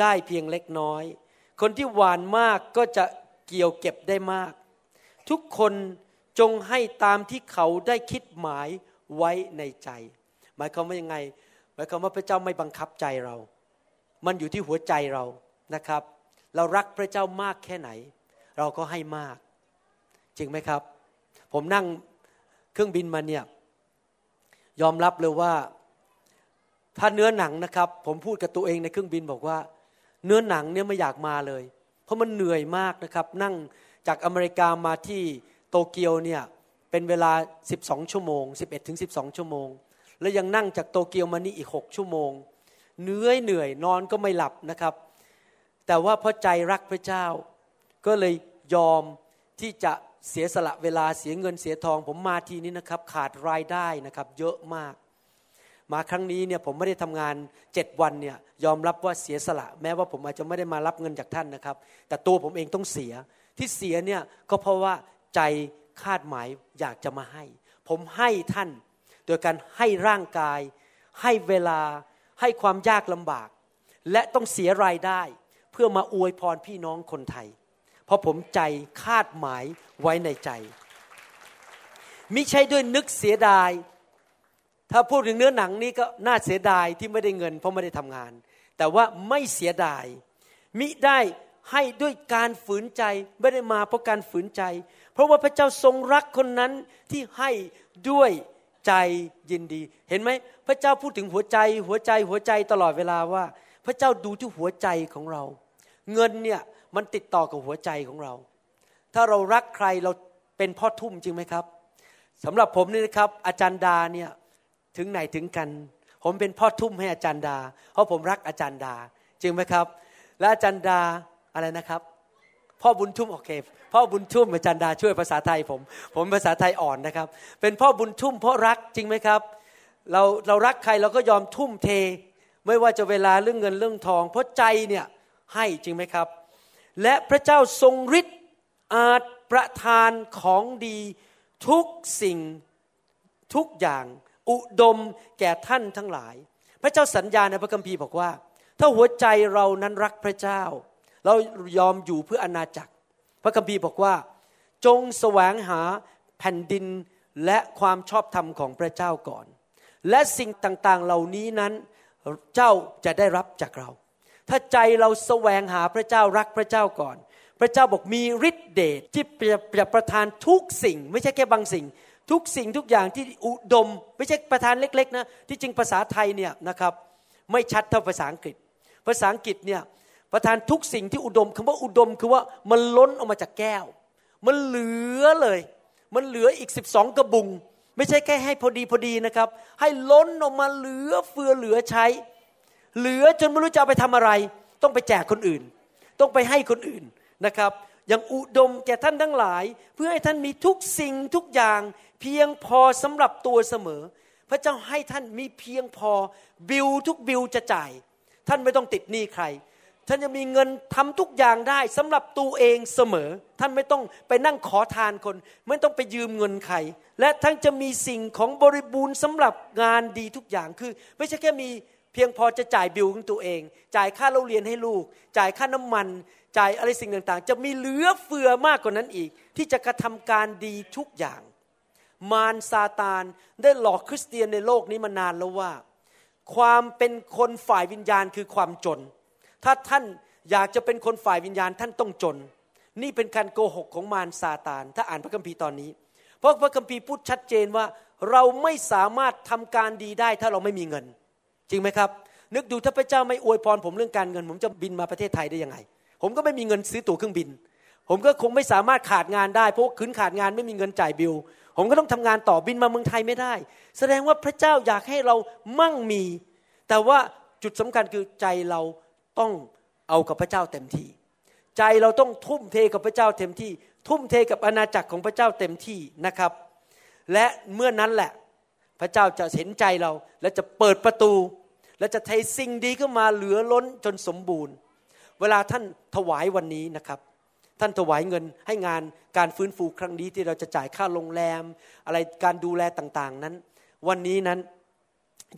ได้เพียงเล็กน้อย คนที่หวานมากก็จะเกี่ยวเก็บได้มาก ทุกคนจงให้ตามที่เขาได้คิดหมายไว้ในใจ หมายความว่ายังไง หมายความว่าพระเจ้าไม่บังคับใจเรา มันอยู่ที่หัวใจเรานะครับ เรารักพระเจ้ามากแค่ไหน เราก็ให้มาก จริงไหมครับ ผมนั่งเครื่องบินมาเนี่ยยอมรับเลยว่าถ้าเนื้อหนังนะครับ ผมพูดกับตัวเองในเครื่องบินบอกว่า เนื้อหนังเนี่ยไม่อยากมาเลย เพราะมันเหนื่อยมากนะครับ นั่งจากอเมริกามาที่โตเกียวเนี่ยเป็นเวลา 12 ชั่วโมง 11ถึง12 ชั่วโมง แล้วยังนั่งจากโตเกียวมานี่อีก 6 ชั่วโมงเหนื่อยเหนื่อยนอนก็ไม่หลับนะครับ แต่ว่าเพราะใจรักพระเจ้า ก็เลยยอมที่จะเสียสละเวลาเสียเงินเสียทอง ผมมาทีนี้นะครับ ขาดรายได้นะครับ เยอะมาก มาครั้งนี้เนี่ยผมไม่ได้ทำงานเจ็ดวันเนี่ยยอมรับว่าเสียสละ แม้ว่าผมอาจจะไม่ได้มารับเงินจากท่านนะครับ แต่ตัวผมเองต้องเสียที่เสียเนี่ยก็เพราะว่าใจคาดหมายอยากจะมาให้ ผมให้ท่าน โดยการให้ร่างกาย ให้เวลาให้ความยากลำบาก และต้องเสียรายได้ เพื่อมาอวยพรพี่น้องคนไทย เพราะผมใจคาดหมายไว้ในใจมิใช่ด้วยนึกเสียดาย ถ้าพูดถึงเนื้อหนังนี้ก็น่าเสียดายที่ไม่ได้เงิน เพราะไม่ได้ทำงาน แต่ว่าไม่เสียดาย มิได้ให้ด้วยการฝืนใจไม่ได้มาเพราะการฝืนใจ เพราะว่าพระเจ้าทรงรักคนนั้นที่ให้ด้วยใจยินดี เห็นไหมพระเจ้าพูดถึงหัวใจ หัวใจหัวใจตลอดเวลาว่า พระเจ้าดูที่หัวใจของเรา เงินเนี่ยมันติดต่อกับหัวใจของเรา ถ้าเรารักใครเราเป็นพ่อทุ่มจริงไหมครับสำหรับผมนี่นะครับ อาจารย์ดาเนี่ย ถึงไหนถึงกัน ผมเป็นพ่อทุ่มให้อาจารย์ดา เพราะผมรักอาจารย์ดา จริงไหมครับ และอาจารย์ดาอะไรนะครับ พ่อบุญทุ่มโอเค พ่อบุญทุ่มอาจารย์ดาช่วยภาษาไทยผม ผมภาษาไทยอ่อนนะครับ เป็นพ่อบุญทุ่มเพราะรักจริงไหมครับ เราเรารักใครเราก็ยอมทุ่มเท ไม่ว่าจะเวลาเรื่องเงินเรื่องทอง เพราะใจเนี่ยให้จริงไหมครับ และพระเจ้าทรงฤทธิ์อาจประทานของดีทุกสิ่งทุกอย่าง อุดมแก่ท่านทั้งหลาย พระเจ้าสัญญาในพระคัมภีร์บอกว่า ถ้าหัวใจเรานั้นรักพระเจ้า เรายอมอยู่เพื่ออนาจักร พระคัมภีร์บอกว่า จงแสวงหาแผ่นดินและความชอบธรรมของพระเจ้าก่อน และสิ่งต่างๆเหล่านี้นั้นเจ้าจะได้รับจากเรา ถ้าใจเราแสวงหาพระเจ้ารักพระเจ้าก่อน พระเจ้าบอกมีฤทธิเดชที่จะประทานทุกสิ่ง ไม่ใช่แค่บางสิ่ง ทุกสิ่งทุกอย่างที่อุดม ไม่ใช่ประทานเล็กๆนะที่จริงภาษาไทยเนี่ยนะครับไม่ชัดเท่าภาษาอังกฤษ ภาษาอังกฤษเนี่ยประทานทุกสิ่งที่อุดมคำว่าอุดมคือว่ามันล้นออกมาจากแก้ว มันเหลือเลย มันเหลืออีกสิบสองกระบุง ไม่ใช่แค่ให้พอดีพอดีนะครับ ให้ล้นออกมาเหลือเฟือเหลือใช้ เหลือจนไม่รู้จะเอาไปทำอะไร ต้องไปแจกคนอื่น ต้องไปให้คนอื่นนะครับอย่างอุดมแก่ท่านทั้งหลาย เพื่อให้ท่านมีทุกสิ่งทุกอย่าง เพียงพอสำหรับตัวเสมอ พระเจ้าให้ท่านมีเพียงพอบิลทุกบิลจะจ่าย ท่านไม่ต้องติดหนี้ใคร ท่านจะมีเงินทำทุกอย่างได้สำหรับตัวเองเสมอ ท่านไม่ต้องไปนั่งขอทานคน ไม่ต้องไปยืมเงินใคร และท่านจะมีสิ่งของบริบูรณ์สำหรับงานดีทุกอย่างคือ ไม่ใช่แค่มีเพียงพอจะจ่ายบิลของตัวเอง จ่ายค่าเรียนให้ลูก จ่ายค่าน้ำมัน จ่ายอะไรสิ่งต่างๆ จะมีเหลือเฟือมากกว่านั้นอีก ที่จะกระทำการดีทุกอย่าง มารซาตาน ได้หลอกคริสเตียนในโลกนี้มานานแล้วว่า ความเป็นคนฝ่ายวิญญาณคือความจน ถ้าท่านอยากจะเป็นคนฝ่ายวิญญาณท่านต้องจน นี่เป็นการโกหกของมารซาตาน ถ้าอ่านพระคัมภีร์ตอนนี้ เพราะพระคัมภีร์พูดชัดเจนว่าเราไม่สามารถทำการดีได้ถ้าเราไม่มีเงิน จริงไหมครับ นึกดูถ้าพระเจ้าไม่อวยพรผมเรื่องการเงิน ผมจะบินมาประเทศไทยได้ยังไง ผมก็ไม่มีเงินซื้อตั๋วเครื่องบิน ผมก็คงไม่สามารถขาดงานได้เพราะขืนขาดงานไม่มีเงินจ่ายบิล ผมก็ต้องทำงานต่อบินมาเมืองไทยไม่ได้ แสดงว่าพระเจ้าอยากให้เรามั่งมี แต่ว่าจุดสำคัญคือใจเราต้องเอากับพระเจ้าเต็มที่ ใจเราต้องทุ่มเทกับพระเจ้าเต็มที่ ทุ่มเทกับอาณาจักรของพระเจ้าเต็มที่นะครับ และเมื่อนั้นแหละ พระเจ้าจะเห็นใจเรา และจะเปิดประตู และจะเทสิ่งดีเข้ามาเหลือล้นจนสมบูรณ์ เวลาท่านถวายวันนี้นะครับ ท่านถวายเงินให้งานการฟื้นฟูครั้งนี้ที่เราจะจ่ายค่าโรงแรม อะไรการดูแลต่างๆนั้น วันนี้นั้น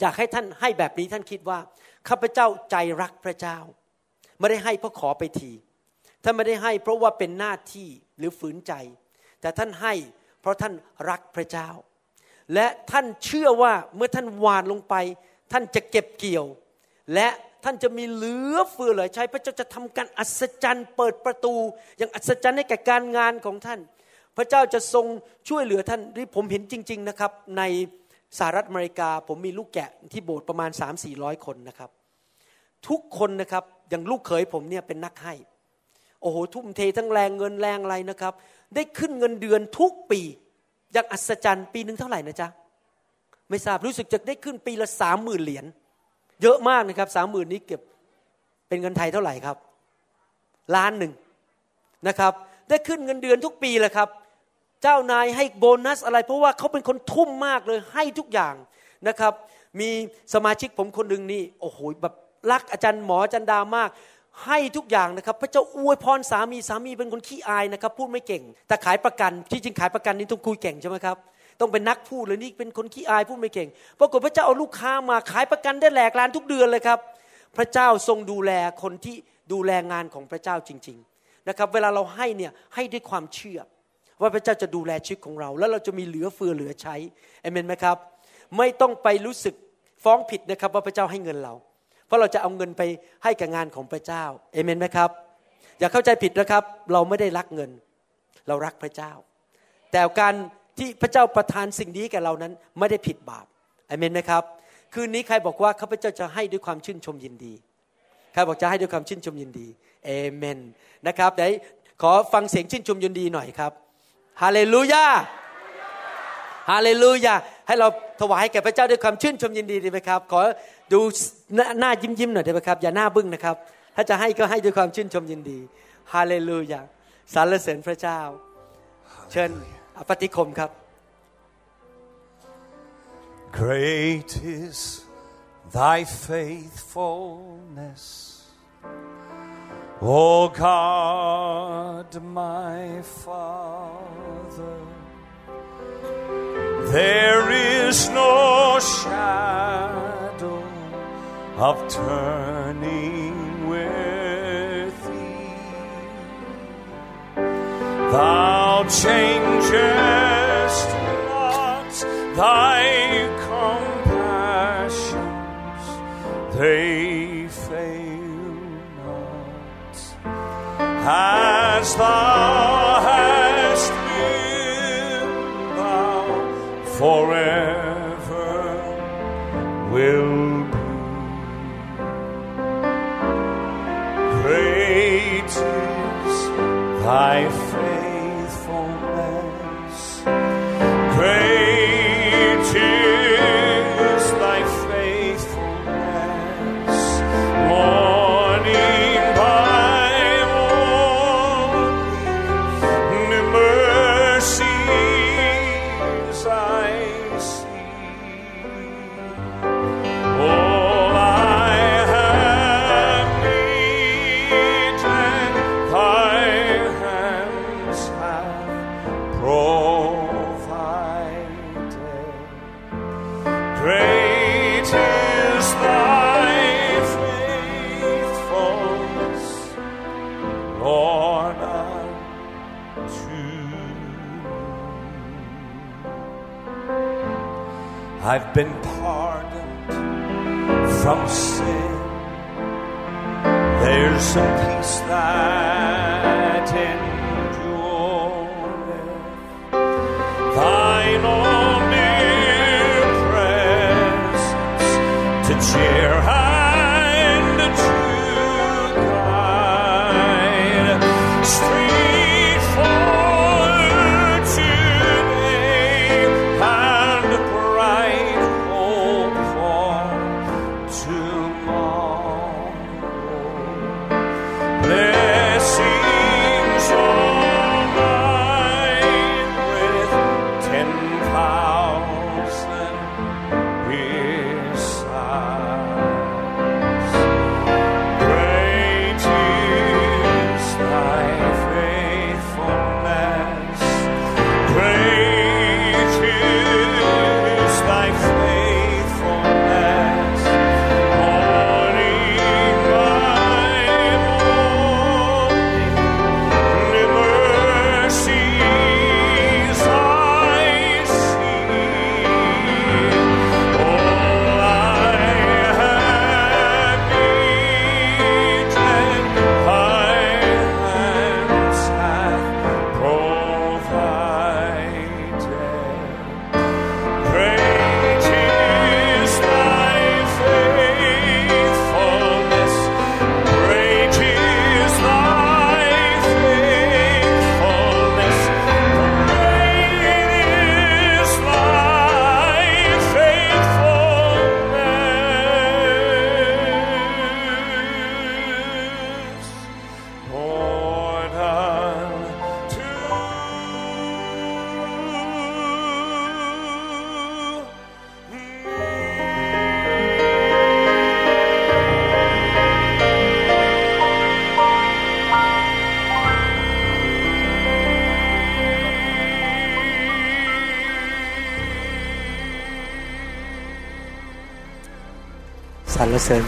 อยากให้ท่านให้แบบนี้ท่านคิดว่าข้าพเจ้าใจรักพระเจ้า ไม่ได้ให้เพราะขอไปทีท่านไม่ได้ให้เพราะว่าเป็นหน้าที่หรือฝืนใจ แต่ท่านให้เพราะท่านรักพระเจ้า และท่านเชื่อว่าเมื่อท่านหวานลงไป ท่านจะเก็บเกี่ยว และ ท่านจะมีเหลือเฟือเหลือใช้พระเจ้าจะทำการอัศจรรย์ เปิดประตู อย่างอัศจรรย์ให้แก่การงานของท่าน พระเจ้าจะทรงช่วยเหลือท่านที่ผมเห็นจริง ๆนะครับ ในสหรัฐอเมริกา ผมมีลูกแกะที่โบสถ์ประมาณ 3 4 0 0 คนนะครับ ทุกคนนะครับอย่างลูกเขยผมเนี่ยเป็นนักให้ โอ้โหทุ่มเททั้งแรงเงินแรงอะไรนะครับ ได้ขึ้นเงินเดือนทุกปีอย่างอัศจรรย์ ปีหนึ่งเท่าไหร่นะจ๊ะไม่ทราบรู้สึกจะได้ขึ้นปีละสามหมื่นเหรียญ เยอะมากนะครับสามหมื่นนี้เก็บเป็นเงินไทยเท่าไหร่ครับ ล้านหนึ่งนะครับ ได้ขึ้นเงินเดือนทุกปีเลยครับ เจ้านายให้โบนัสอะไร เพราะว่าเขาเป็นคนทุ่มมากเลยให้ทุกอย่างนะครับ มีสมาชิกผมคนหนึ่งนี่โอ้โหแบบรักอาจารย์หมออาจารย์ดามาก ให้ทุกอย่างนะครับ พระเจ้าอวยพรสามีสามีเป็นคนขี้อายนะครับ พูดไม่เก่ง แต่ขายประกันที่จริงขายประกันนี่ต้องคุยเก่งใช่ไหมครับ ต้องเป็นนักพูดเลยนี่เป็นคนขี้อายพูดไม่เก่งปรากฏพระเจ้าเอาลูกค้ามาขายประกันได้แหลกลานทุกเดือนเลยครับ พระเจ้าทรงดูแลคนที่ดูแลงานของพระเจ้าจริง ๆนะครับ เวลาเราให้เนี่ยให้ด้วยความเชื่อ ว่าพระเจ้าจะดูแลชีวิตของเรา แล้วเราจะมีเหลือเฟือเหลือใช้เอเมนไหมครับ ไม่ต้องไปรู้สึกฟ้องผิดนะครับว่าพระเจ้าให้เงินเรา เพราะเราจะเอาเงินไปให้กับงานของพระเจ้าเอเมนไหมครับ อย่าเข้าใจผิดนะครับ เราไม่ได้รักเงิน เรารักพระเจ้า แต่การ ที่พระเจ้าประทานสิ่งนี้แก่เรานั้นไม่ได้ผิดบาปอเมนไหมครับ คืนนี้ใครบอกว่าข้าพเจ้าจะให้ด้วยความชื่นชมยินดีใครบอกจะให้ด้วยความชื่นชมยินดีเอเมนนะครับเดี๋ยวขอฟังเสียงชื่นชมยินดีหน่อยครับฮาเลลูยาฮาเลลูยาให้เราถวายแก่พระเจ้าด้วยความชื่นชมยินดีดีไหมครับ ขอดูหน้ายิ้มยิ้มๆหน่อยได้ไหมครับ อย่าหน้าบึ้งนะครับ ถ้าจะให้ก็ให้ด้วยความชื่นชมยินดีฮาเลลูยาสรรเสริญพระเจ้า เชิญ ปฏิคมครับ Great is thy faithfulness, O God, my Father. There is no shadow of turning Thou changest not thy compassions, they fail not. As thou hast been, thou forever will be. Great is thy faithfulness. From sin. There's a peace that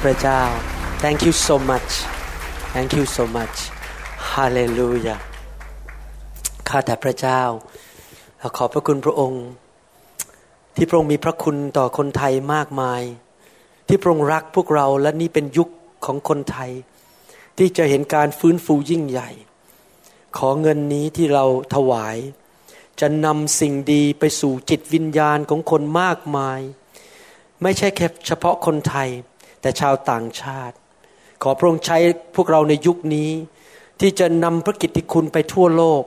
พระเจ้า thank you so much thank you so much hallelujah ข้าแต่พระเจ้าเราขอบพระคุณพระองค์ ที่พระองค์มีพระคุณต่อคนไทยมากมาย ที่พระองค์รักพวกเราและนี่เป็นยุคของคนไทย ที่จะเห็นการฟื้นฟูยิ่งใหญ่ ขอเงินนี้ที่เราถวาย จะนำสิ่งดีไปสู่จิตวิญญาณของคนมากมาย ไม่ใช่แค่เฉพาะคนไทย แต่ชาวต่างชาติ ขอพระองค์ใช้พวกเราในยุคนี้ ที่จะนำพระกิตติคุณไปทั่วโลก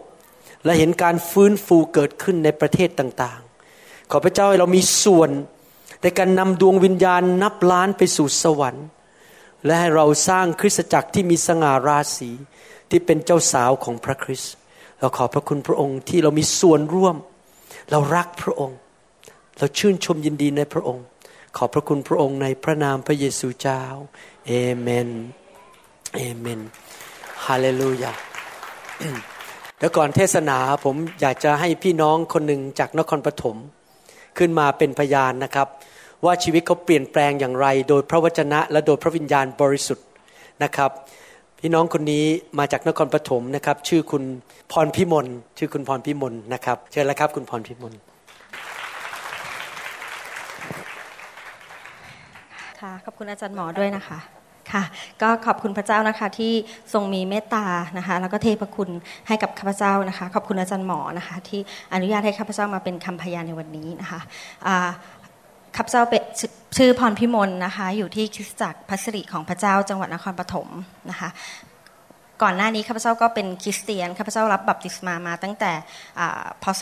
และเห็นการฟื้นฟูเกิดขึ้นในประเทศต่างๆ ขอพระเจ้าให้เรามีส่วนในการนำดวงวิญญาณนับล้านไปสู่สวรรค์ และให้เราสร้างคริสตจักรที่มีสง่าราศีที่เป็นเจ้าสาวของพระคริสต์เราขอบพระคุณพระองค์ที่เรามีส่วนร่วม เรารักพระองค์ เราชื่นชมยินดีในพระองค์ ขอบพระคุณพระองค์ในพระนามพระเยซูเจ้าเอเมนเอเมนฮาเลลูยาเดี๋ยวก่อนเทศนาผมอยากจะให้พี่น้องคนหนึ่งจากนครปฐมขึ้นมาเป็นพยานนะครับ ว่าชีวิตเขาเปลี่ยนแปลงอย่างไร โดยพระวจนะและโดยพระวิญญาณบริสุทธิ์นะครับ พี่น้องคนนี้มาจากนครปฐมนะครับ ชื่อคุณพรพิมลชื่อคุณพรพิมลนะครับ เชิญแล้วครับคุณพรพิมล ค่ะขอบคุณอาจารย์หมอด้วยนะคะค่ะก็ขอบคุณพระเจ้านะคะที่ทรงมีเมตตานะคะแล้วก็เทพคุณให้กับข้าพเจ้านะคะ ขอบคุณอาจารย์หมอนะคะที่อนุญาตให้ข้าพเจ้ามาเป็นคำพยานในวันนี้นะคะอ่าข้าพเจ้าเป็นชื่อชื่อพรพิมลนะคะอยู่ที่คริสตจักรพัสริของพระเจ้าจังหวัดนครปฐมนะคะก่อนหน้านี้ข้าพเจ้าก็เป็นคริสเตียนข้าพเจ้ารับบัพติศมามาตั้งแต่อ่าพศ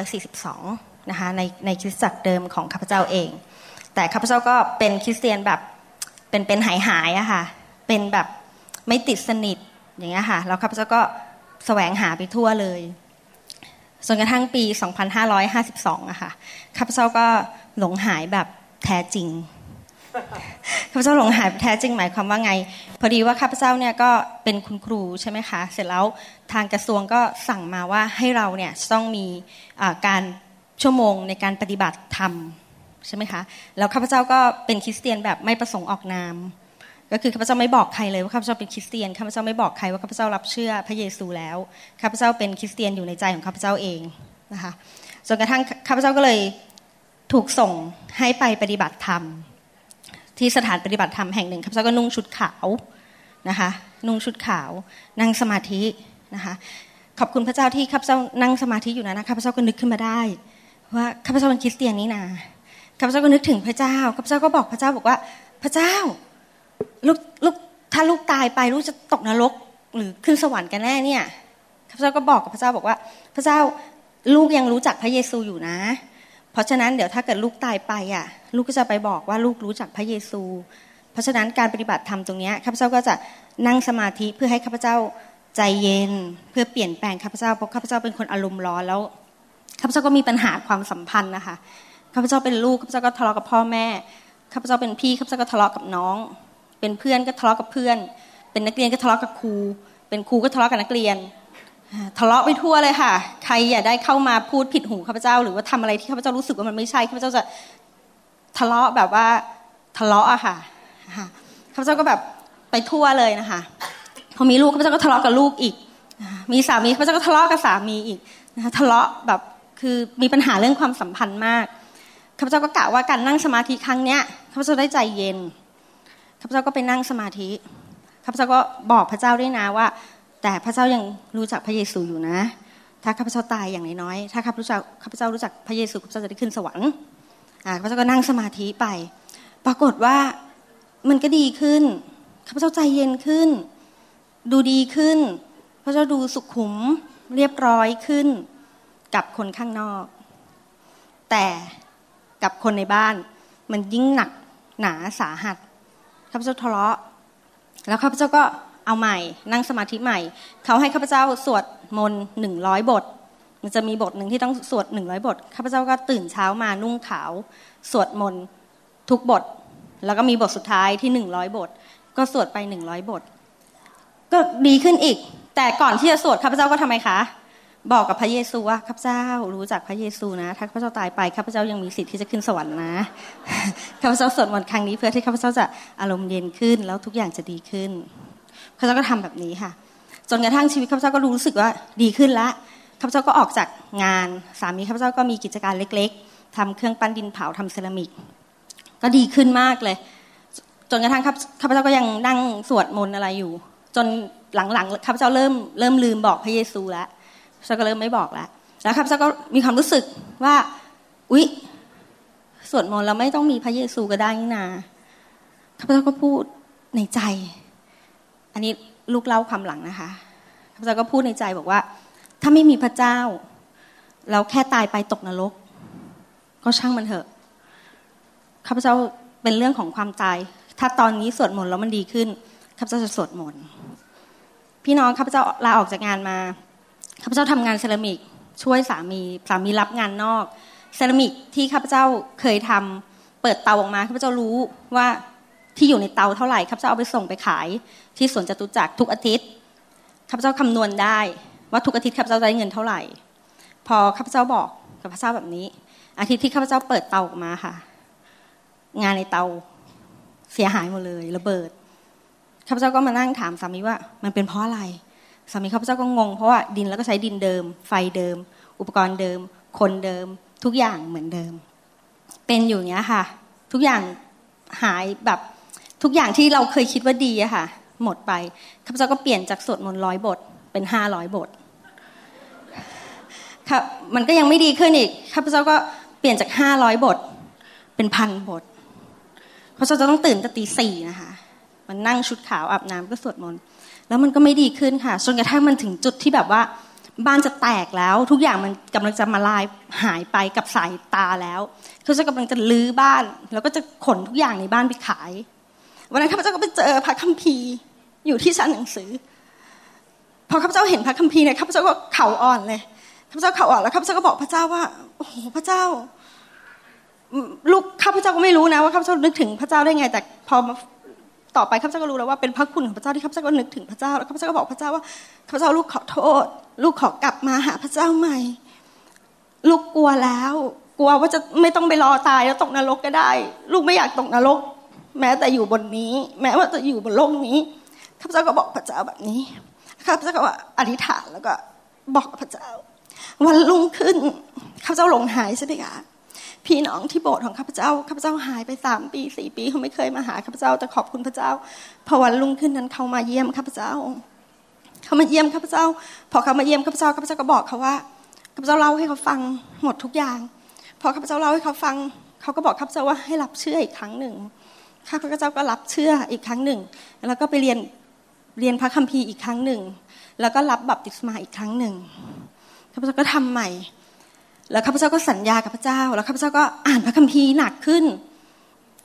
2542นะคะในในคริสตจักรเดิมของข้าพเจ้าเอง แต่ข้าพเจ้าก็เป็นคริสเตียนแบบเป็นเป็นหายหายอะค่ะ เป็นแบบไม่ติดสนิทอย่างเงี้ยค่ะแล้วข้าพเจ้าก็แสวงหาไปทั่วเลยจนกระทั่งปี 2552อะค่ะข้าพเจ้าก็หลงหายแบบแท้จริงข้าพเจ้าหลงหายแท้จริงหมายความว่าไง พอดีว่าข้าพเจ้าเนี่ยก็เป็นคุณครูใช่ไหมคะ เสร็จแล้วทางกระทรวงก็สั่งมาว่าให้เราเนี่ยต้องมีการชั่วโมงในการปฏิบัติธรรม ใช่ไหมคะแล้วข้าพเจ้าก็เป็นคริสเตียนแบบไม่ประสงค์ออกนาม ก็คือข้าพเจ้าไม่บอกใครเลยว่าข้าพเจ้าเป็นคริสเตียนข้าพเจ้าไม่บอกใครว่าข้าพเจ้ารับเชื่อพระเยซูแล้วข้าพเจ้าเป็นคริสเตียนอยู่ในใจของข้าพเจ้าเองนะคะจนกระทั่งข้าพเจ้าก็เลยถูกส่งให้ไปปฏิบัติธรรม ที่สถานปฏิบัติธรรมแห่งหนึ่งข้าพเจ้าก็นุ่งชุดขาวนะคะนุ่งชุดขาว นั่งสมาธินะคะขอบคุณพระเจ้าที่ข้าพเจ้านั่งสมาธิอยู่นะนะข้าพเจ้าก็นึกขึ้นมาได้ ว่าข้าพเจ้าเป็นคริสเตียนนี่นา ข้าพเจ้าก็นึกถึงพระเจ้าข้าพเจ้าก็บอกพระเจ้าบอกว่า พระเจ้าลูกลูกถ้าลูกตายไปลูกจะตกนรกหรือขึ้นสวรรค์กันแน่เนี่ยข้าพเจ้าก็บอกกับพระเจ้าบอกว่า พระเจ้าลูกยังรู้จักพระเยซูอยู่นะ เพราะฉะนั้นเดี๋ยวถ้าเกิดลูกตายไปอะ ลูกก็จะไปบอกว่าลูกรู้จักพระเยซู เพราะฉะนั้นการปฏิบัติธรรมตรงนี้ข้าพเจ้าก็จะนั่งสมาธิเพื่อให้ข้าพเจ้าใจเย็น เพื่อเปลี่ยนแปลงข้าพเจ้าเพราะข้าพเจ้าเป็นคนอารมณ์ร้อนแล้วข้าพเจ้าก็มีปัญหาความสัมพันธ์นะคะ ข้าพเจ้าเป็นลูกข้าพเจ้าก็ทะเลาะกับพ่อแม่ข้าพเจ้าเป็นพี่ข้าพเจ้าก็ทะเลาะกับน้อง เป็นเพื่อนก็ทะเลาะกับเพื่อน เป็นนักเรียนก็ทะเลาะกับครู เป็นครูก็ทะเลาะกับนักเรียน ทะเลาะไปทั่วเลยค่ะ ใครอย่าได้เข้ามาพูดผิดหูข้าพเจ้า หรือว่าทำอะไรที่ข้าพเจ้ารู้สึกว่ามันไม่ใช่ข้าพเจ้าจะทะเลาะแบบว่าทะเลาะอะค่ะข้าพเจ้าก็แบบไปทั่วเลยนะคะพอมีลูกข้าพเจ้าก็ทะเลาะกับลูกอีก มีสามีข้าพเจ้าก็ทะเลาะกับสามีอีกทะเลาะแบบคือมีปัญหาเรื่องความสัมพันธ์มาก ข้าพเจ้าก็กะว่าการนั่งสมาธิครั้งเนี้ยข้าพเจ้าได้ใจเย็นข้าพเจ้าก็ไปนั่งสมาธิข้าพเจ้าก็บอกพระเจ้าด้วยนะว่า แต่พระเจ้ายังรู้จักพระเยซูอยู่นะ ถ้าข้าพเจ้าตายอย่างน้อยๆถ้าข้าพเจ้าข้าพเจ้ารู้จักพระเยซูข้าพเจ้าจะได้ขึ้นสวรรค์อ่าข้าพเจ้าก็นั่งสมาธิไป ปรากฏว่ามันก็ดีขึ้นข้าพเจ้าใจเย็นขึ้น ดูดีขึ้นพระเจ้าดูสุขุมเรียบร้อยขึ้นกับคนข้างนอก แต่ กับคนในบ้าน มันยิ่งหนักหนาสาหัสข้าพเจ้าทะเลาะ แล้วข้าพเจ้าก็เอาใหม่ นั่งสมาธิใหม่ เขาให้ข้าพเจ้าสวดมนต์หนึ่งร้อยบท มันจะมีบทหนึ่งที่ต้องสวดหนึ่งร้อยบทข้าพเจ้าก็ตื่นเช้ามานุ่งขาว สวดมนต์ทุกบท แล้วก็มีบทสุดท้ายที่หนึ่งร้อยบท ก็สวดไปหนึ่งร้อยบท ก็ดีขึ้นอีก แต่ก่อนที่จะสวดข้าพเจ้าก็ทำไมคะ บอกกับพระเยซูว่าข้าพเจ้ารู้จักพระเยซูนะถ้าข้าพเจ้าตายไปข้าพเจ้ายังมีสิทธิ์ที่จะขึ้นสวรรค์นะข้าพเจ้าสวดมนต์ครั้งนี้เพื่อที่ข้าพเจ้าจะอารมณ์เย็นขึ้น แล้วทุกอย่างจะดีขึ้นข้าพเจ้าก็ทำแบบนี้ค่ะ จนกระทั่งชีวิตข้าพเจ้าก็รู้สึกว่าดีขึ้นละข้าพเจ้าก็ออกจากงานสามีข้าพเจ้าก็มีกิจการเล็ก ๆทำเครื่องปั้นดินเผาทำเซรามิก ก็ดีขึ้นมากเลย จนกระทั่งข้าพเจ้าก็ยังนั่งสวดมนต์อะไรอยู่ จนหลังๆข้าพเจ้าเริ่มเริ่มลืมบอกพระเยซูแล้ว ข้าพเจ้าก็เริ่มไม่บอกแล้วแล้วข้าพเจ้าก็มีความรู้สึกว่า อุ๊ยสวดมนต์เราไม่ต้องมีพระเยซูก็ได้นี่นาข้าพเจ้าก็พูดในใจ อันนี้ลูกเล่าความหลังนะคะข้าพเจ้าก็พูดในใจบอกว่า ถ้าไม่มีพระเจ้า เราแค่ตายไปตกนรก ก็ช่างมันเถอะข้าพเจ้าเป็นเรื่องของความตาย ถ้าตอนนี้สวดมนต์แล้วมันดีขึ้นข้าพเจ้าจะสวดมนต์พี่น้องข้าพเจ้าลาออกจากงานมา ข้าพเจ้าทำงานเซรามิกช่วยสามีสามีรับงานนอกเซรามิกที่ข้าพเจ้าเคยทำเปิดเตาออกมาข้าพเจ้ารู้ว่าที่อยู่ในเตาเท่าไหร่ข้าพเจ้าเอาไปส่งไปขาย ที่สวนจตุจักรทุกอาทิตย์ข้าพเจ้าคำนวณได้ ว่าทุกอาทิตย์ข้าพเจ้าได้เงินเท่าไหร่ พอข้าพเจ้าบอกกับพระเจ้าแบบนี้ อาทิตย์ที่ข้าพเจ้าเปิดเตาออกมาค่ะ งานในเตาเสียหายหมดเลย ระเบิดข้าพเจ้าก็มานั่งถามสามีว่า มันเป็นเพราะอะไร สามีข้าพเจ้าก็งง เพราะว่าดินแล้วก็ใช้ดินเดิม ไฟเดิม อุปกรณ์เดิม คนเดิม ทุกอย่างเหมือนเดิม เป็นอยู่อย่างนี้ค่ะ ทุกอย่างหายแบบทุกอย่างที่เราเคยคิดว่าดีอะค่ะ หมดไปข้าพเจ้าก็เปลี่ยนจากสวดมนต์ร้อยบทเป็นห้าร้อยบทค่ะมันก็ยังไม่ดีขึ้นอีกข้าพเจ้าก็เปลี่ยนจากห้าร้อยบท เป็นพันบทเพราะเราจะต้องตื่นแต่ตีสี่นะคะ มันนั่งชุดขาวอาบน้ำก็สวดมนต์ แล้วมันก็ไม่ดีขึ้นค่ะจนกระทั่งมันถึงจุดที่แบบว่า บ้านจะแตกแล้ว ทุกอย่างมันกำลังจะมาลายหายไปกับสายตาแล้วเขาจะกำลังจะลื้อบ้าน แล้วก็จะขนทุกอย่างในบ้านไปขายวันนั้นข้าพเจ้าก็ไปเจอพระคัมภีร์อยู่ที่ชั้นหนังสือ พอข้าพเจ้าเห็นพระคัมภีร์เนี่ยข้าพเจ้าก็เข่าอ่อนเลยข้าพเจ้าเข่าอ่อนแล้วข้าพเจ้าก็บอกพระเจ้าว่าโอ้โหพระเจ้าลูกข้าพเจ้าก็ไม่รู้นะว่าข้าพเจ้านึกถึงพระเจ้าได้ไง แต่พอ ต่อไปข้าพเจ้าก็รู้แล้วว่าเป็นพระคุณของพระเจ้าที่ข้าพเจ้าก็นึกถึงพระเจ้าแล้วข้าพเจ้าก็บอกพระเจ้าว่าข้าพเจ้าลูกขอโทษ ลูกขอกลับมาหาพระเจ้าใหม่ ลูกกลัวแล้ว กลัวว่าจะไม่ต้องไปรอตายแล้วตกนรกก็ได้ ลูกไม่อยากตกนรก แม้แต่อยู่บนนี้ แม้ว่าจะอยู่บนโลกนี้ข้าพเจ้าก็บอกพระเจ้าแบบนี้ข้าพเจ้าก็ว่าอธิษฐานแล้วก็บอกพระเจ้า วันรุ่งขึ้นข้าพเจ้าหลงหายใช่ไหมคะ พี่น้องที่โบสถ์ของข้าพเจ้าข้าพเจ้าหายไปสามปีสี่ปีเขาไม่เคยมาหาข้าพเจ้าแต่ขอบคุณพระเจ้าพอวันรุ่งขึ้นนั้นเขามาเยี่ยมข้าพเจ้าเขามาเยี่ยมข้าพเจ้า พอเขามาเยี่ยมข้าพเจ้าข้าพเจ้าก็บอกเขาว่าข้าพเจ้าเล่าให้เขาฟังหมดทุกอย่าง พอข้าพเจ้าเล่าให้เขาฟังเขาก็บอกข้าพเจ้าว่าให้รับเชื่ออีกครั้งหนึ่งข้าพเจ้าก็รับเชื่ออีกครั้งหนึ่ง แล้วก็ไปเรียนเรียนพระคัมภีร์อีกครั้งหนึ่ง แล้วก็รับบัพติศมาอีกครั้งหนึ่งข้าพเจ้าก็ทำใหม่ แล้วข้าพเจ้าก็สัญญากับพระเจ้า แล้วข้าพเจ้าก็อ่านพระคัมภีร์หนักขึ้น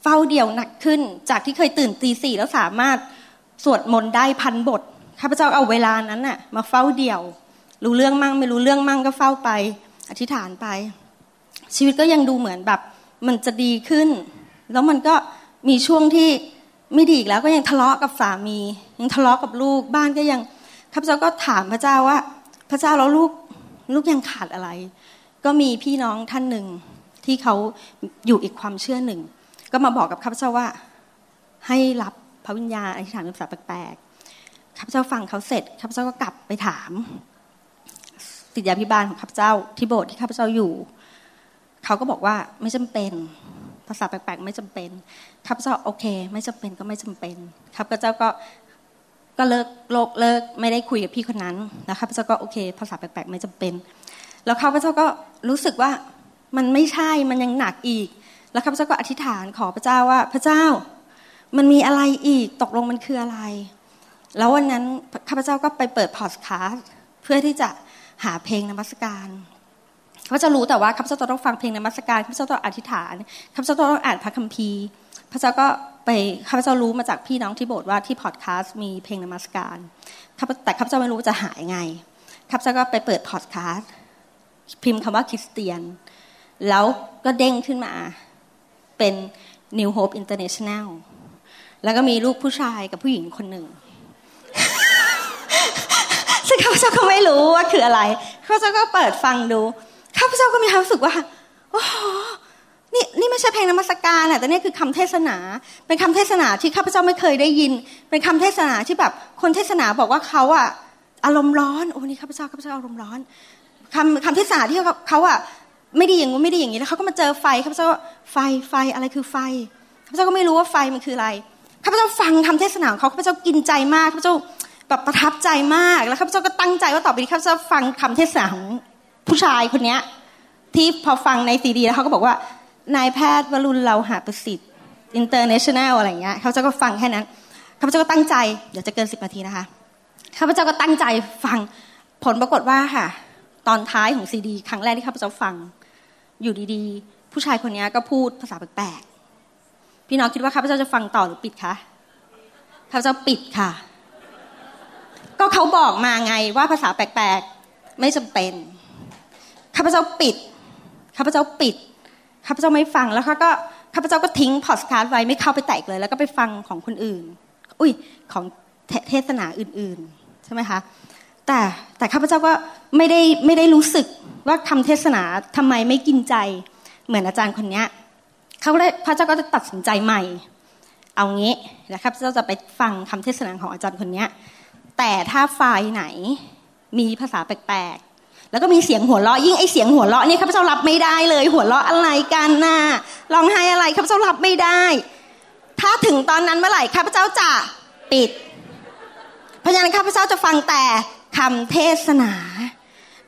เฝ้าเดี่ยวหนักขึ้น จากที่เคยตื่นตีสี่แล้วสามารถสวดมนต์ได้พันบทข้าพเจ้าเอาเวลานั้นน่ะ มาเฝ้าเดี่ยว รู้เรื่องมั่งไม่รู้เรื่องมั่งก็เฝ้าไป อธิษฐานไป ชีวิตก็ยังดูเหมือนแบบ มันจะดีขึ้น แล้วมันก็มีช่วงที่ไม่ดีอีกแล้วก็ยังทะเลาะกับสามียังทะเลาะกับลูกบ้านก็ยังข้าพเจ้าก็ถามพระเจ้าว่า พระเจ้าแล้วลูกลูกยังขาดอะไร ก็มีพี่น้องท่านหนึ่งที่เขาอยู่อีกความเชื่อหนึ่ง ก็มาบอกกับข้าพเจ้าว่า ให้รับพระวิญญาณอธิษฐานเป็นภาษาแปลกๆข้าพเจ้าฟังเขาเสร็จข้าพเจ้าก็กลับไปถามติดยาพิบาลของข้าพเจ้าที่โบสถ์ที่ข้าพเจ้าอยู่ เขาก็บอกว่าไม่จำเป็นภาษาแปลกๆ ไม่จำเป็นข้าพเจ้าโอเค ไม่จำเป็นก็ไม่จำเป็นข้าพเจ้าก็ก็เลิกโลกเลิกไม่ได้คุยกับพี่คนนั้นแล้วข้าพเจ้าก็โอเค ภาษาแปลกๆ ไม่จำเป็น แล้วข้าพเจ้าก็รู้สึกว่ามันไม่ใช่มันยังหนักอีก แล้วข้าพเจ้าก็อธิษฐานขอพระเจ้าว่า พระเจ้ามันมีอะไรอีกตกลงมันคืออะไร แล้ววันนั้นข้าพเจ้าก็ไปเปิดพอดคาสต์เพื่อที่จะหาเพลงนมัสการข้าพเจ้ารู้แต่ว่าข้าพเจ้าต้องฟังเพลงนมัสการข้าพเจ้าต้องอธิษฐานข้าพเจ้าต้องอ่านพระคัมภีร์ พระเจ้าก็ไปข้าพเจ้ารู้มาจากพี่น้องที่โบสถ์ว่าที่พอดคาสต์มีเพลงนมัสการแต่ข้าพเจ้าไม่รู้จะหายไงข้าพเจ้าก็ไปเปิดพอดคาสต์ พิมพ์คำว่าคริสเตียน แล้วก็เด้งขึ้นมาเป็น New Hope International แล้วก็มีลูกผู้ชายกับผู้หญิงคนหนึ่งซึ่งข้าพเจ้าก็ไม่รู้ว่าคืออะไร ข้าพเจ้าก็เปิดฟังดู ข้าพเจ้าก็มีความรู้สึกว่าโอ้โหนี่นี่ไม่ใช่เพลงนมัสการอะแต่นี่คือคำเทศนา เป็นคำเทศนาที่ข้าพเจ้าไม่เคยได้ยิน เป็นคำเทศนาที่แบบคนเทศนาบอกว่าเขาอะอารมณ์ร้อน โอ้นี่ข้าพเจ้าข้าพเจ้าอารมณ์ร้อน คำคำเทศนาที่เขาเขาอะไม่ดีอย่างงู้นไม่ดีอย่างนี้แล้วเขาก็มาเจอไฟข้าพเจ้าไฟไฟอะไรคือไฟข้าพเจ้าก็ไม่รู้ว่าไฟมันคืออะไรข้าพเจ้าฟังคำเทศนาของเขาข้าพเจ้ากินใจมากข้าพเจ้าแบบประทับใจมากแล้วข้าพเจ้าก็ตั้งใจว่าต่อไปนี้ข้าพเจ้าฟังคำเทศนาของผู้ชายคนเนี้ย ที่พอฟังในซีดีแล้วเขาก็บอกว่านายแพทย์วรุณเราหาประสิทธิ์ international อะไรเงี้ยข้าพเจ้าก็ฟังแค่นั้นข้าพเจ้าก็ตั้งใจเดี๋ยวจะเกินสิบนาทีนะคะข้าพเจ้าก็ตั้งใจฟังผลปรากฏว่าค่ะ ตอนท้ายของซีดี ครั้งแรกที่ข้าพเจ้าฟัง อยู่ดีๆ ผู้ชายคนนี้ก็พูดภาษาแปลกๆพี่น้องคิดว่าข้าพเจ้าจะฟังต่อหรือปิดคะข้าพเจ้าปิดค่ะ ก็เขาบอกมาไงว่าภาษาแปลกๆไม่จำเป็นข้าพเจ้าปิดข้าพเจ้าปิดข้าพเจ้าไม่ฟังแล้วเขาก็ข้าพเจ้าก็ทิ้งพอดคาสต์ไว้ไม่เข้าไปแตกเลย แล้วก็ไปฟังของคนอื่น อุ้ยของเทศนาอื่น ๆ ใช่ไหมคะ แต่แต่ข้าพเจ้าก็ไม่ได้ไม่ได้รู้สึกว่าคำเทศนาทำไมไม่กินใจ เหมือนอาจารย์คนเนี้ยเขาก็ได้พระเจ้าก็จะตัดสินใจใหม่ เอางี้แล้วข้าพเจ้าจะไปฟังคำเทศนาของอาจารย์คนเนี้ยแต่ถ้าไฟล์ไหนมีภาษาแปลกๆ แล้วก็มีเสียงหัวเราะยิ่งไอเสียงหัวเราะนี่ข้าพเจ้ารับไม่ได้เลย หัวเราะอะไรกันน่ะร้องไห้อะไรข้าพเจ้ารับไม่ได้ ถ้าถึงตอนนั้นเมื่อไหร่ข้าพเจ้าจะปิดเพราะฉะนั้นข้าพเจ้าจะฟังแต่ คำเทศนา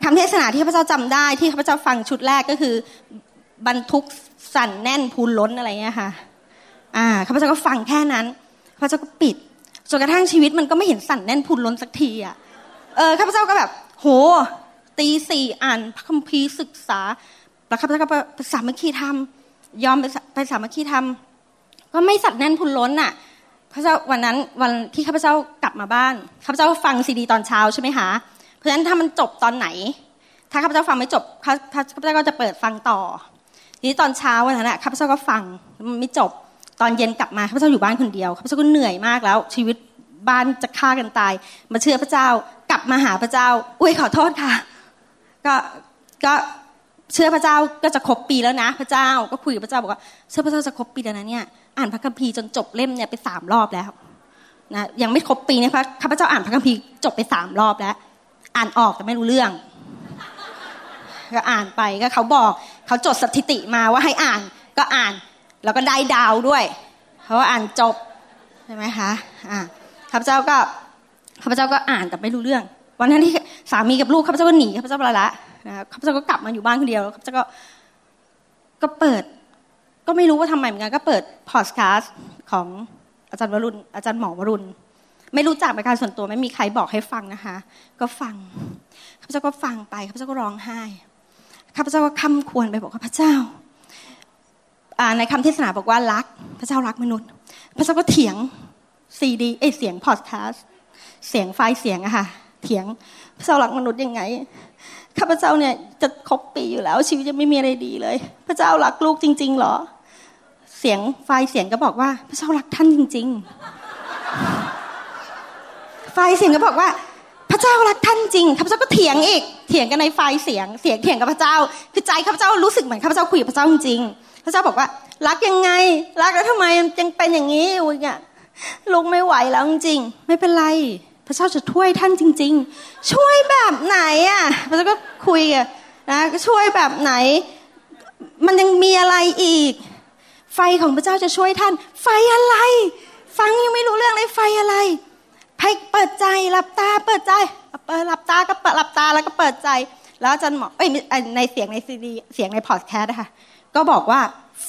คำเทศนาที่ข้าพเจ้าจำได้ที่ข้าพเจ้าฟังชุดแรกก็คือบรรทุกสั่นแน่นพูนล้นอะไรเงี้ยค่ะอ่าข้าพเจ้าก็ฟังแค่นั้นข้าพเจ้าก็ปิดจนกระทั่งชีวิตมันก็ไม่เห็นสั่นแน่นพูนล้นสักทีอะเออข้าพเจ้าก็แบบ โห ตีสี่อ่านพระคัมภีร์ศึกษาแล้วข้าพเจ้าก็ไปสามัคคีธรรมยอมไปไปสามัคคีธรรมก็ไม่สั่นแน่นพูนล้นอะ ข้าพเจ้าวันนั้นวันที่ข้าพเจ้ากลับมาบ้านข้าพเจ้าฟังซีดีตอนเช้าใช่ไหมคะเพราะฉะนั้นถ้ามันจบตอนไหน ถ้าข้าพเจ้าฟังไม่จบข้าพเจ้าก็จะเปิดฟังต่อทีนี้ตอนเช้าวันนั้นข้าพเจ้าก็ฟังมันไม่จบตอนเย็นกลับมาข้าพเจ้าอยู่บ้านคนเดียวข้าพเจ้าก็เหนื่อยมากแล้ว ชีวิตบ้านจะฆ่ากันตาย มาเชื่อพระเจ้ากลับมาหาพระเจ้า อุ้ยขอโทษค่ะ ก็ก็เชื่อพระเจ้าก็จะครบปีแล้วนะ พระเจ้าก็คุยกับพระเจ้าบอกว่าเชื่อพระเจ้าจะครบปีแล้วนะเนี่ย อ่านพระคัมภีร์จนจบเล่มเนี่ยไปสามรอบแล้วนะยังไม่ครบปีนะคะข้าพเจ้าอ่านพระคัมภีร์จบไปสามรอบแล้ว อ่านออกแต่ไม่รู้เรื่อง ก็อ่านไปก็เขาบอกเขาจดสถิติมาว่าให้อ่านก็อ่าน แล้วก็ได้ดาวด้วย เพราะว่าอ่านจบใช่ไหมคะอ่าข้าพเจ้าก็ข้าพเจ้าก็อ่านแต่ไม่รู้เรื่อง วันนั้นที่สามีกับลูกข้าพเจ้าก็หนีข้าพเจ้าไปละนะข้าพเจ้าก็กลับมาอยู่บ้านคนเดียวข้าพเจ้าก็ก็เปิด ก็ไม่รู้ว่าทำไมเหมือนกันก็เปิดพอดแคสต์ของอาจารย์วรุณอาจารย์หมอวรุณไม่รู้จักเป็นการส่วนตัวไม่มีใครบอกให้ฟังนะคะ ก็ฟังข้าพเจ้าก็ฟังไปข้าพเจ้าก็ร้องไห้ข้าพเจ้าก็คำควรไปบอกว่าพเจ้าในคำเทศนาบอกว่ารัก พระเจ้ารักมนุษย์ พระเจ้าก็เถียงซีดีเอเสียงพอดแคสต์เสียงไฟเสียงอะค่ะเถียงพระเจ้ารักมนุษย์ยังไงข้าพเจ้าเนี่ยจะครบปีอยู่แล้ว ชีวิตจะไม่มีอะไรดีเลย พระเจ้ารักลูกจริง ๆ หรอ สียงไฟล์เสียงก็บอกว่า พระเจ้ารักท่านจริง ๆ ไฟล์เสียงก็บอกว่า พระเจ้ารักท่านจริงข้าพเจ้าก็เถียงอีกเถียงกันในไฟล์เสียง เสียงเถียงกับพระเจ้า คือใจข้าพเจ้ารู้สึกเหมือนข้าพเจ้าคุยกับพระเจ้าจริงๆพระเจ้าบอกว่า รักยังไง รักแล้วทำไมยังเป็นอย่างนี้อยู่เนี่ยลูกไม่ไหวแล้วจริงๆไม่เป็นไร พระเจ้าจะช่วยท่านจริง ๆ ช่วยแบบไหนอะพระเจ้าก็คุยกันนะช่วยแบบไหน มันยังมีอะไรอีก ไฟของพระเจ้าจะช่วยท่าน ไฟอะไร ฟังยังไม่รู้เรื่องเลยไฟอะไรให้เปิดใจหลับตาเปิดใจเปิดหลับตาก็เปิดหลับตาแล้วก็เปิดใจ แล้วอาจารย์หมอเอ้ยในเสียงในซีดีเสียงในพอดแคสต์นะคะก็บอกว่า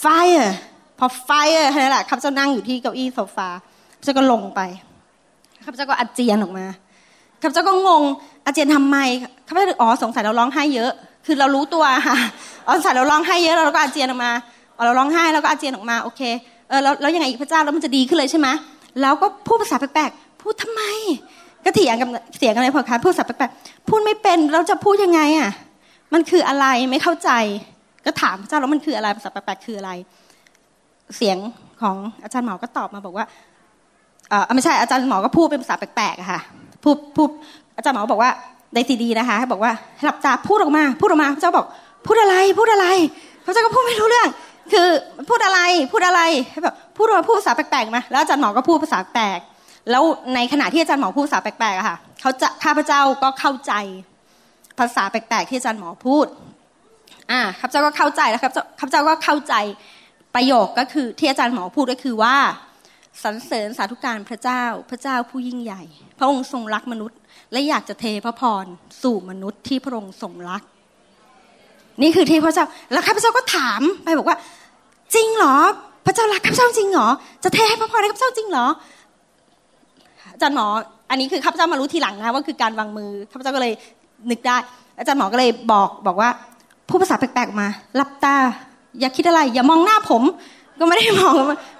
fire พอ fire นั่นแหละข้าพเจ้านั่งอยู่ที่เก้าอี้โซฟาข้าพเจ้าก็ลงไปข้าพเจ้าก็อาเจียนออกมาข้าพเจ้าก็งงอาเจียนทำไมข้าพเจ้าอ๋อสงสัยเราร้องไห้เยอะ คือเรารู้ตัวค่ะอ๋อสงสัยเราร้องไห้เยอะเราก็อาเจียนออกมา เราร้องไห้แล้วก็อาเจียนออกมาโอเคเออแล้วแล้วยังไงอีกพระเจ้าแล้วมันจะดีขึ้นเลยใช่ไหมแล้วก็พูดภาษาแปลกๆพูดทำไม ก็เถียงกับเสียงอะไรพอคะพูดสับแปลกๆพูดไม่เป็นเราจะพูดยังไงอะมันคืออะไรไม่เข้าใจ ก็ถามพระเจ้าแล้วมันคืออะไรภาษาแปลกๆคืออะไร เสียงของอาจารย์หมอก็ตอบมาบอกว่าเออไม่ใช่อาจารย์หมอก็พูดเป็นภาษาแปลกๆค่ะพูดพูดอาจารย์หมอบอกว่าในซีดีนะคะให้บอกว่าหลับตาพูดออกมา พูดออกมาพระเจ้าบอก พูดอะไรพูดอะไรพระเจ้าก็พูดไม่รู้เรื่อง คือพูดอะไรพูดอะไรให้แบบพูดออกมาพูดภาษาแปลกๆมแล้วอาจารย์หมอก็พูดภาษาแปลกแล้วในขณะที่อาจารย์หมอพูดภาษาแปลกๆอะค่ะเขาจะข้าพเจ้าก็เข้าใจภาษาแปลกๆที่อาจารย์หมอพูดอ่าข้าพเจ้าก็เข้าใจแล้วครับข้าพเจ้าก็เข้าใจประโยคก็คือที่อาจารย์หมอพูดก็คือว่าสรรเสริญสาธุการพระเจ้าพระเจ้าผู้ยิ่งใหญ่ พระองค์ทรงรักมนุษย์ และอยากจะเทพระพรสู่มนุษย์ที่พระองค์ทรงรัก นี่คือที่พระเจ้าแล้วข้าพเจ้าก็ถามไปบอกว่า จริงเหรอ พระเจ้ารักข้าพเจ้าจริงเหรอจะเทให้พระพรให้ข้าพเจ้าจริงเหรออาจารย์หมอ อันนี้คือข้าพเจ้ามารู้ทีหลังนะว่าคือการวางมือข้าพเจ้าก็เลยนึกได้ อาจารย์หมอก็เลยบอกบอกว่าพูดภาษาแปลกๆมาหลับตา อย่าคิดอะไร อย่ามองหน้าผม ก็ไม่ได้มอง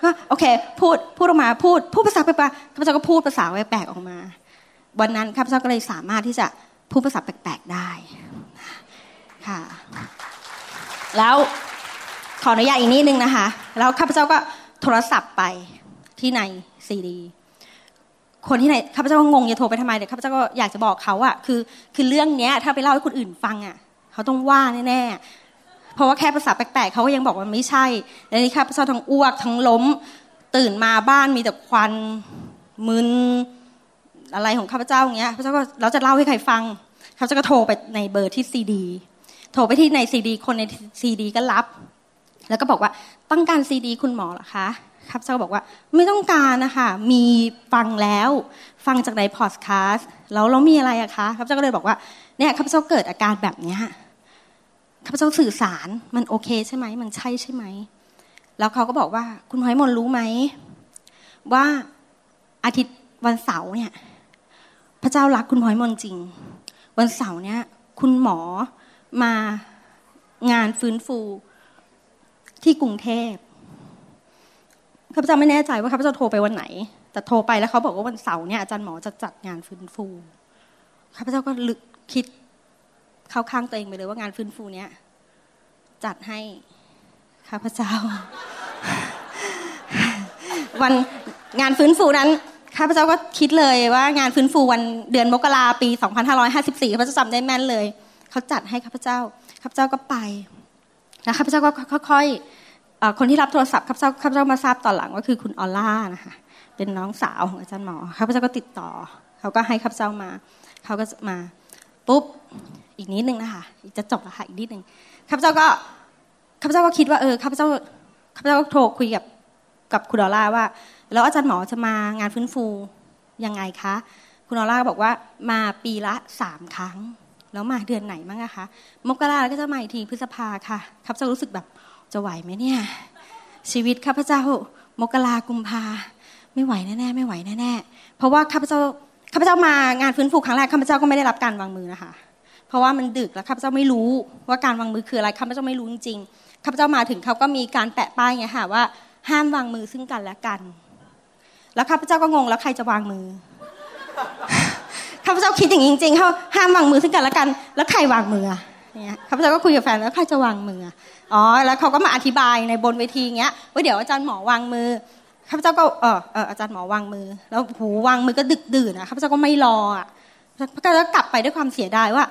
ว่าโอเค พูดพูดออกมาพูดพูดภาษาแปลกๆข้าพเจ้าก็พูดภาษาแปลกๆออกมา วันนั้นข้าพเจ้าก็เลยสามารถที่จะพูดภาษาแปลกๆได้ค่ะ แล้วขออนุญาตอีกนิดนึงนะคะ แล้วข้าพเจ้าก็โทรศัพท์ไปที่ในซีดี คนที่ไหนข้าพเจ้าก็งงจะโทรไปทำไมแต่ข้าพเจ้าก็อยากจะบอกเขาอะคือ คือเรื่องเนี้ย ถ้าไปเล่าให้คนอื่นฟังอะเขาต้องว่าแน่ๆเพราะว่าแค่ภาษาแปลกๆเขาก็ยังบอกว่าไม่ใช่แล้วนี่ข้าพเจ้าทั้งอ้วกทั้งล้ม ตื่นมาบ้านมีแต่ควันมึนอะไรของข้าพเจ้าอย่างเงี้ยข้าพเจ้าก็เราจะเล่าให้ใครฟังข้าพเจ้าก็โทรไปในเบอร์ที่ซีดี โทรไปที่ในซีดีคนในซีดีก็รับ แล้วก็บอกว่าต้องการซีดีคุณหมอเหรอคะข้าพเจ้าบอกว่าไม่ต้องการนะคะมีฟังแล้วฟังจากในพอดแคสต์แล้วเรามีอะไรอะคะข้าพเจ้าก็เลยบอกว่าเนี่ยข้าพเจ้าเกิดอาการแบบเนี้ยข้าพเจ้าสื่อสารมันโอเคใช่ไหมมันใช่ใช่ไหม แล้วเขาก็บอกว่าคุณหอยมนรู้ไหม ว่าอาทิตย์วันเสาร์เนี่ย พระเจ้ารักคุณพลอยมนจริง วันเสาร์เนี่ย คุณหมอ มางานฟื้นฟูที่กรุงเทพข้าพเจ้าไม่แน่ใจว่าข้าพเจ้าโทรไปวันไหน แต่โทรไปแล้วเขาบอกว่าวันเสาร์เนี่ยอาจารย์หมอจะจัดงานฟื้นฟูข้าพเจ้าก็ลึกคิดเข้าข้างตัวเองไปเลยว่างานฟื้นฟูเนี้ยจัดให้ข้าพเจ้า วันงานฟื้นฟูนั้นข้าพเจ้าก็คิดเลยว่างานฟื้นฟูวันเดือนมกราปี 2554ข้าพเจ้าจำได้แม่นเลย เขาจัดให้ข้าพเจ้าข้าพเจ้าก็ไปแล้วข้าพเจ้าก็ค่อยๆคนที่รับโทรศัพท์ข้าพเจ้าข้าพเจ้ามาทราบตอนหลังว่าคือคุณออล่านะคะเป็นน้องสาวของอาจารย์หมอข้าพเจ้าก็ติดต่อ เขาก็ให้ข้าพเจ้ามา เขาก็มาปุ๊บอีกนิดนึงนะคะจะจบล้วค่ะอีกนิดนึงข้าพเจ้าก็ข้าพเจ้าก็คิดว่าเออข้าพเจ้าข้าพเจ้าก็โทรคุยกับกับคุณออล่าว่า แล้วอาจารย์หมอจะมางานฟื้นฟูยังไงคะ คุณออล่าบอกว่ามาปีละสามครั้ง แล้วมาเดือนไหนมั้งอะคะมกราก็จะมาอีกทีพฤษภาค่ะข้าพเจ้ารู้สึกแบบจะไหวไหมเนี่ย ชีวิตข้าพเจ้ามกรากุมภาไม่ไหวแน่ๆไม่ไหวแน่ๆเพราะว่าข้าพเจ้าข้าพเจ้ามางานฟื้นฟูครั้งแรกข้าพเจ้าก็ไม่ได้รับการวางมือนะคะเพราะว่ามันดึกแล้วข้าพเจ้าไม่รู้ว่าการวางมือคืออะไรข้าพเจ้าไม่รู้จริงๆข้าพเจ้ามาถึงเขาก็มีการแปะป้ายไงค่ะว่า ห้ามวางมือซึ่งกันและกัน แล้วข้าพเจ้าก็งงแล้วใครจะวางมือ ข้าพเจ้าคิดอย่างนี้จริงๆเขาห้ามวางมือซึ่งกันและกัน แล้วใครวางมือเนี่ยข้าพเจ้าก็คุยกับแฟนแล้วใครจะวางมืออ๋อแล้วเขาก็มาอธิบายในบนเวทีเงี้ยว่าเดี๋ยวอาจารย์หมอวางมือข้าพเจ้าก็เออเอออาจารย์หมอวางมือ แล้วหูวางมือก็ดึกดื่นนะข้าพเจ้าก็ไม่รออะก็แล้วกลับไปด้วยความเสียดายว่า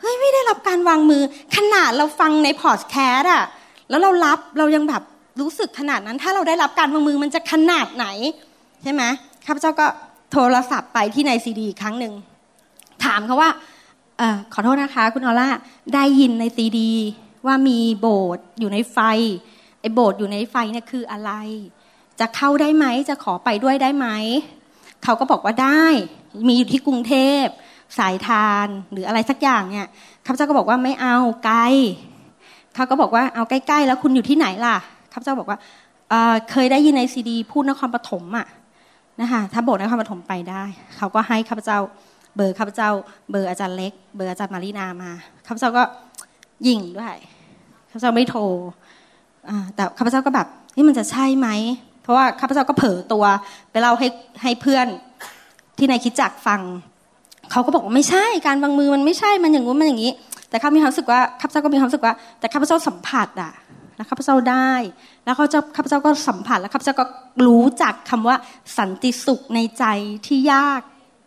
เฮ้ยไม่ได้รับการวางมือ ขนาดเราฟังในพอดแคสต์อะแล้วเรารับเรายังแบบรู้สึกขนาดนั้น ถ้าเราได้รับการวางมือมันจะขนาดไหน ใช่ไหมข้าพเจ้าก็โทรศัพท์ไปที่ในซีดีครั้งหนึ่ง ถามเขาว่าอขอโทษนะคะ คุณออล่าได้ยินในซีดี ว่ามีโบสถ์อยู่ในไฟไอ้โบสถ์อยู่ในไฟเนี่ยคืออะไร จะเข้าได้ไหมจะขอไปด้วยได้ไหมเขาก็บอกว่าได้ มีอยู่ที่กรุงเทพสายทานหรืออะไรสักอย่างเนี่ยข้าพเจ้าก็บอกว่าไม่เอาไกลเขาก็บอกว่าเอาใกล้ๆ แล้วคุณอยู่ที่ไหนล่ะข้าพเจ้าบอกว่าเเคยได้ยินในซีดี พูดนครปฐมอะนะคะถ้าโบสถ์นครปฐมไปได้ เขาก็ให้ข้าพเจ้า เบอร์ข้าพเจ้า เบอร์อาจารย์เล็ก เบอร์อาจารย์มารีนามาข้าพเจ้าก็ยิงด้วยข้าพเจ้าไม่โทรแต่ข้าพเจ้าก็แบบนี่มันจะใช่ไหมเพราะว่าข้าพเจ้าก็เผลอตัวไปเล่าให้ให้เพื่อนที่ในคิดจักฟังเขาก็บอกว่าไม่ใช่การวางมือมันไม่ใช่มันอย่างงู้นมันอย่างนี้ แต่ข้ามีความรู้สึกว่าข้าพเจ้าก็มีความรู้สึกว่า แต่ข้าพเจ้าสัมผัสอะแล้วข้าพเจ้าได้ แล้วเขาจะข้าพเจ้าก็สัมผัสแล้วข้าพเจ้าก็รู้จักคำว่าสันติสุขในใจที่ยาก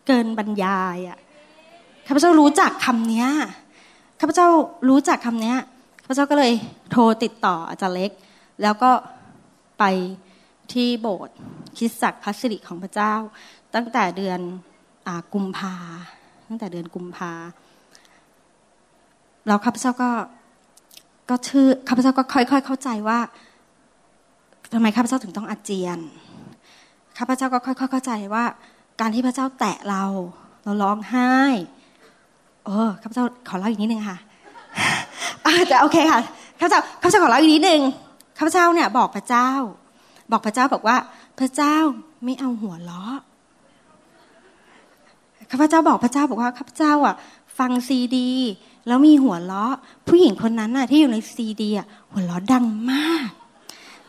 เกินบรรยายอะข้าพเจ้ารู้จักคำเนี้ยข้าพเจ้ารู้จักคำเนี้ยข้าพเจ้าก็เลยโทรติดต่ออาจารย์เล็ก แล้วก็ไปที่โบสถ์คริสตจักพัสริของพระเจ้า ตั้งแต่เดือนอกุมภาตั้งแต่เดือนกุมภาแล้วข้าพเจ้าก็ก็ชื่อข้าพเจ้าก็ค่อย ๆ เข้าใจว่าทำไมข้าพเจ้าถึงต้องอาเจียนข้าพเจ้าก็ค่อยๆเข้าใจว่า การที่พระเจ้าแตะเรา เราร้องไห้ เออข้าพเจ้าขอเล่าอีกนิดนึงค่ะแต่โอเคค่ะข้าพเจ้าข้าพเจ้าขอเล่าอีกนิดนึงข้าพเจ้าเนี่ย บอกพระเจ้า บอกพระเจ้าบอกว่า พระเจ้าไม่เอาหัวเราะข้าพเจ้าบอกพระเจ้าบอกว่าข้าพเจ้าอะ ฟังซีดี แล้วมีหัวเราะผู้หญิงคนนั้นน่ะ ที่อยู่ในซีดีอะหัวเราะดังมาก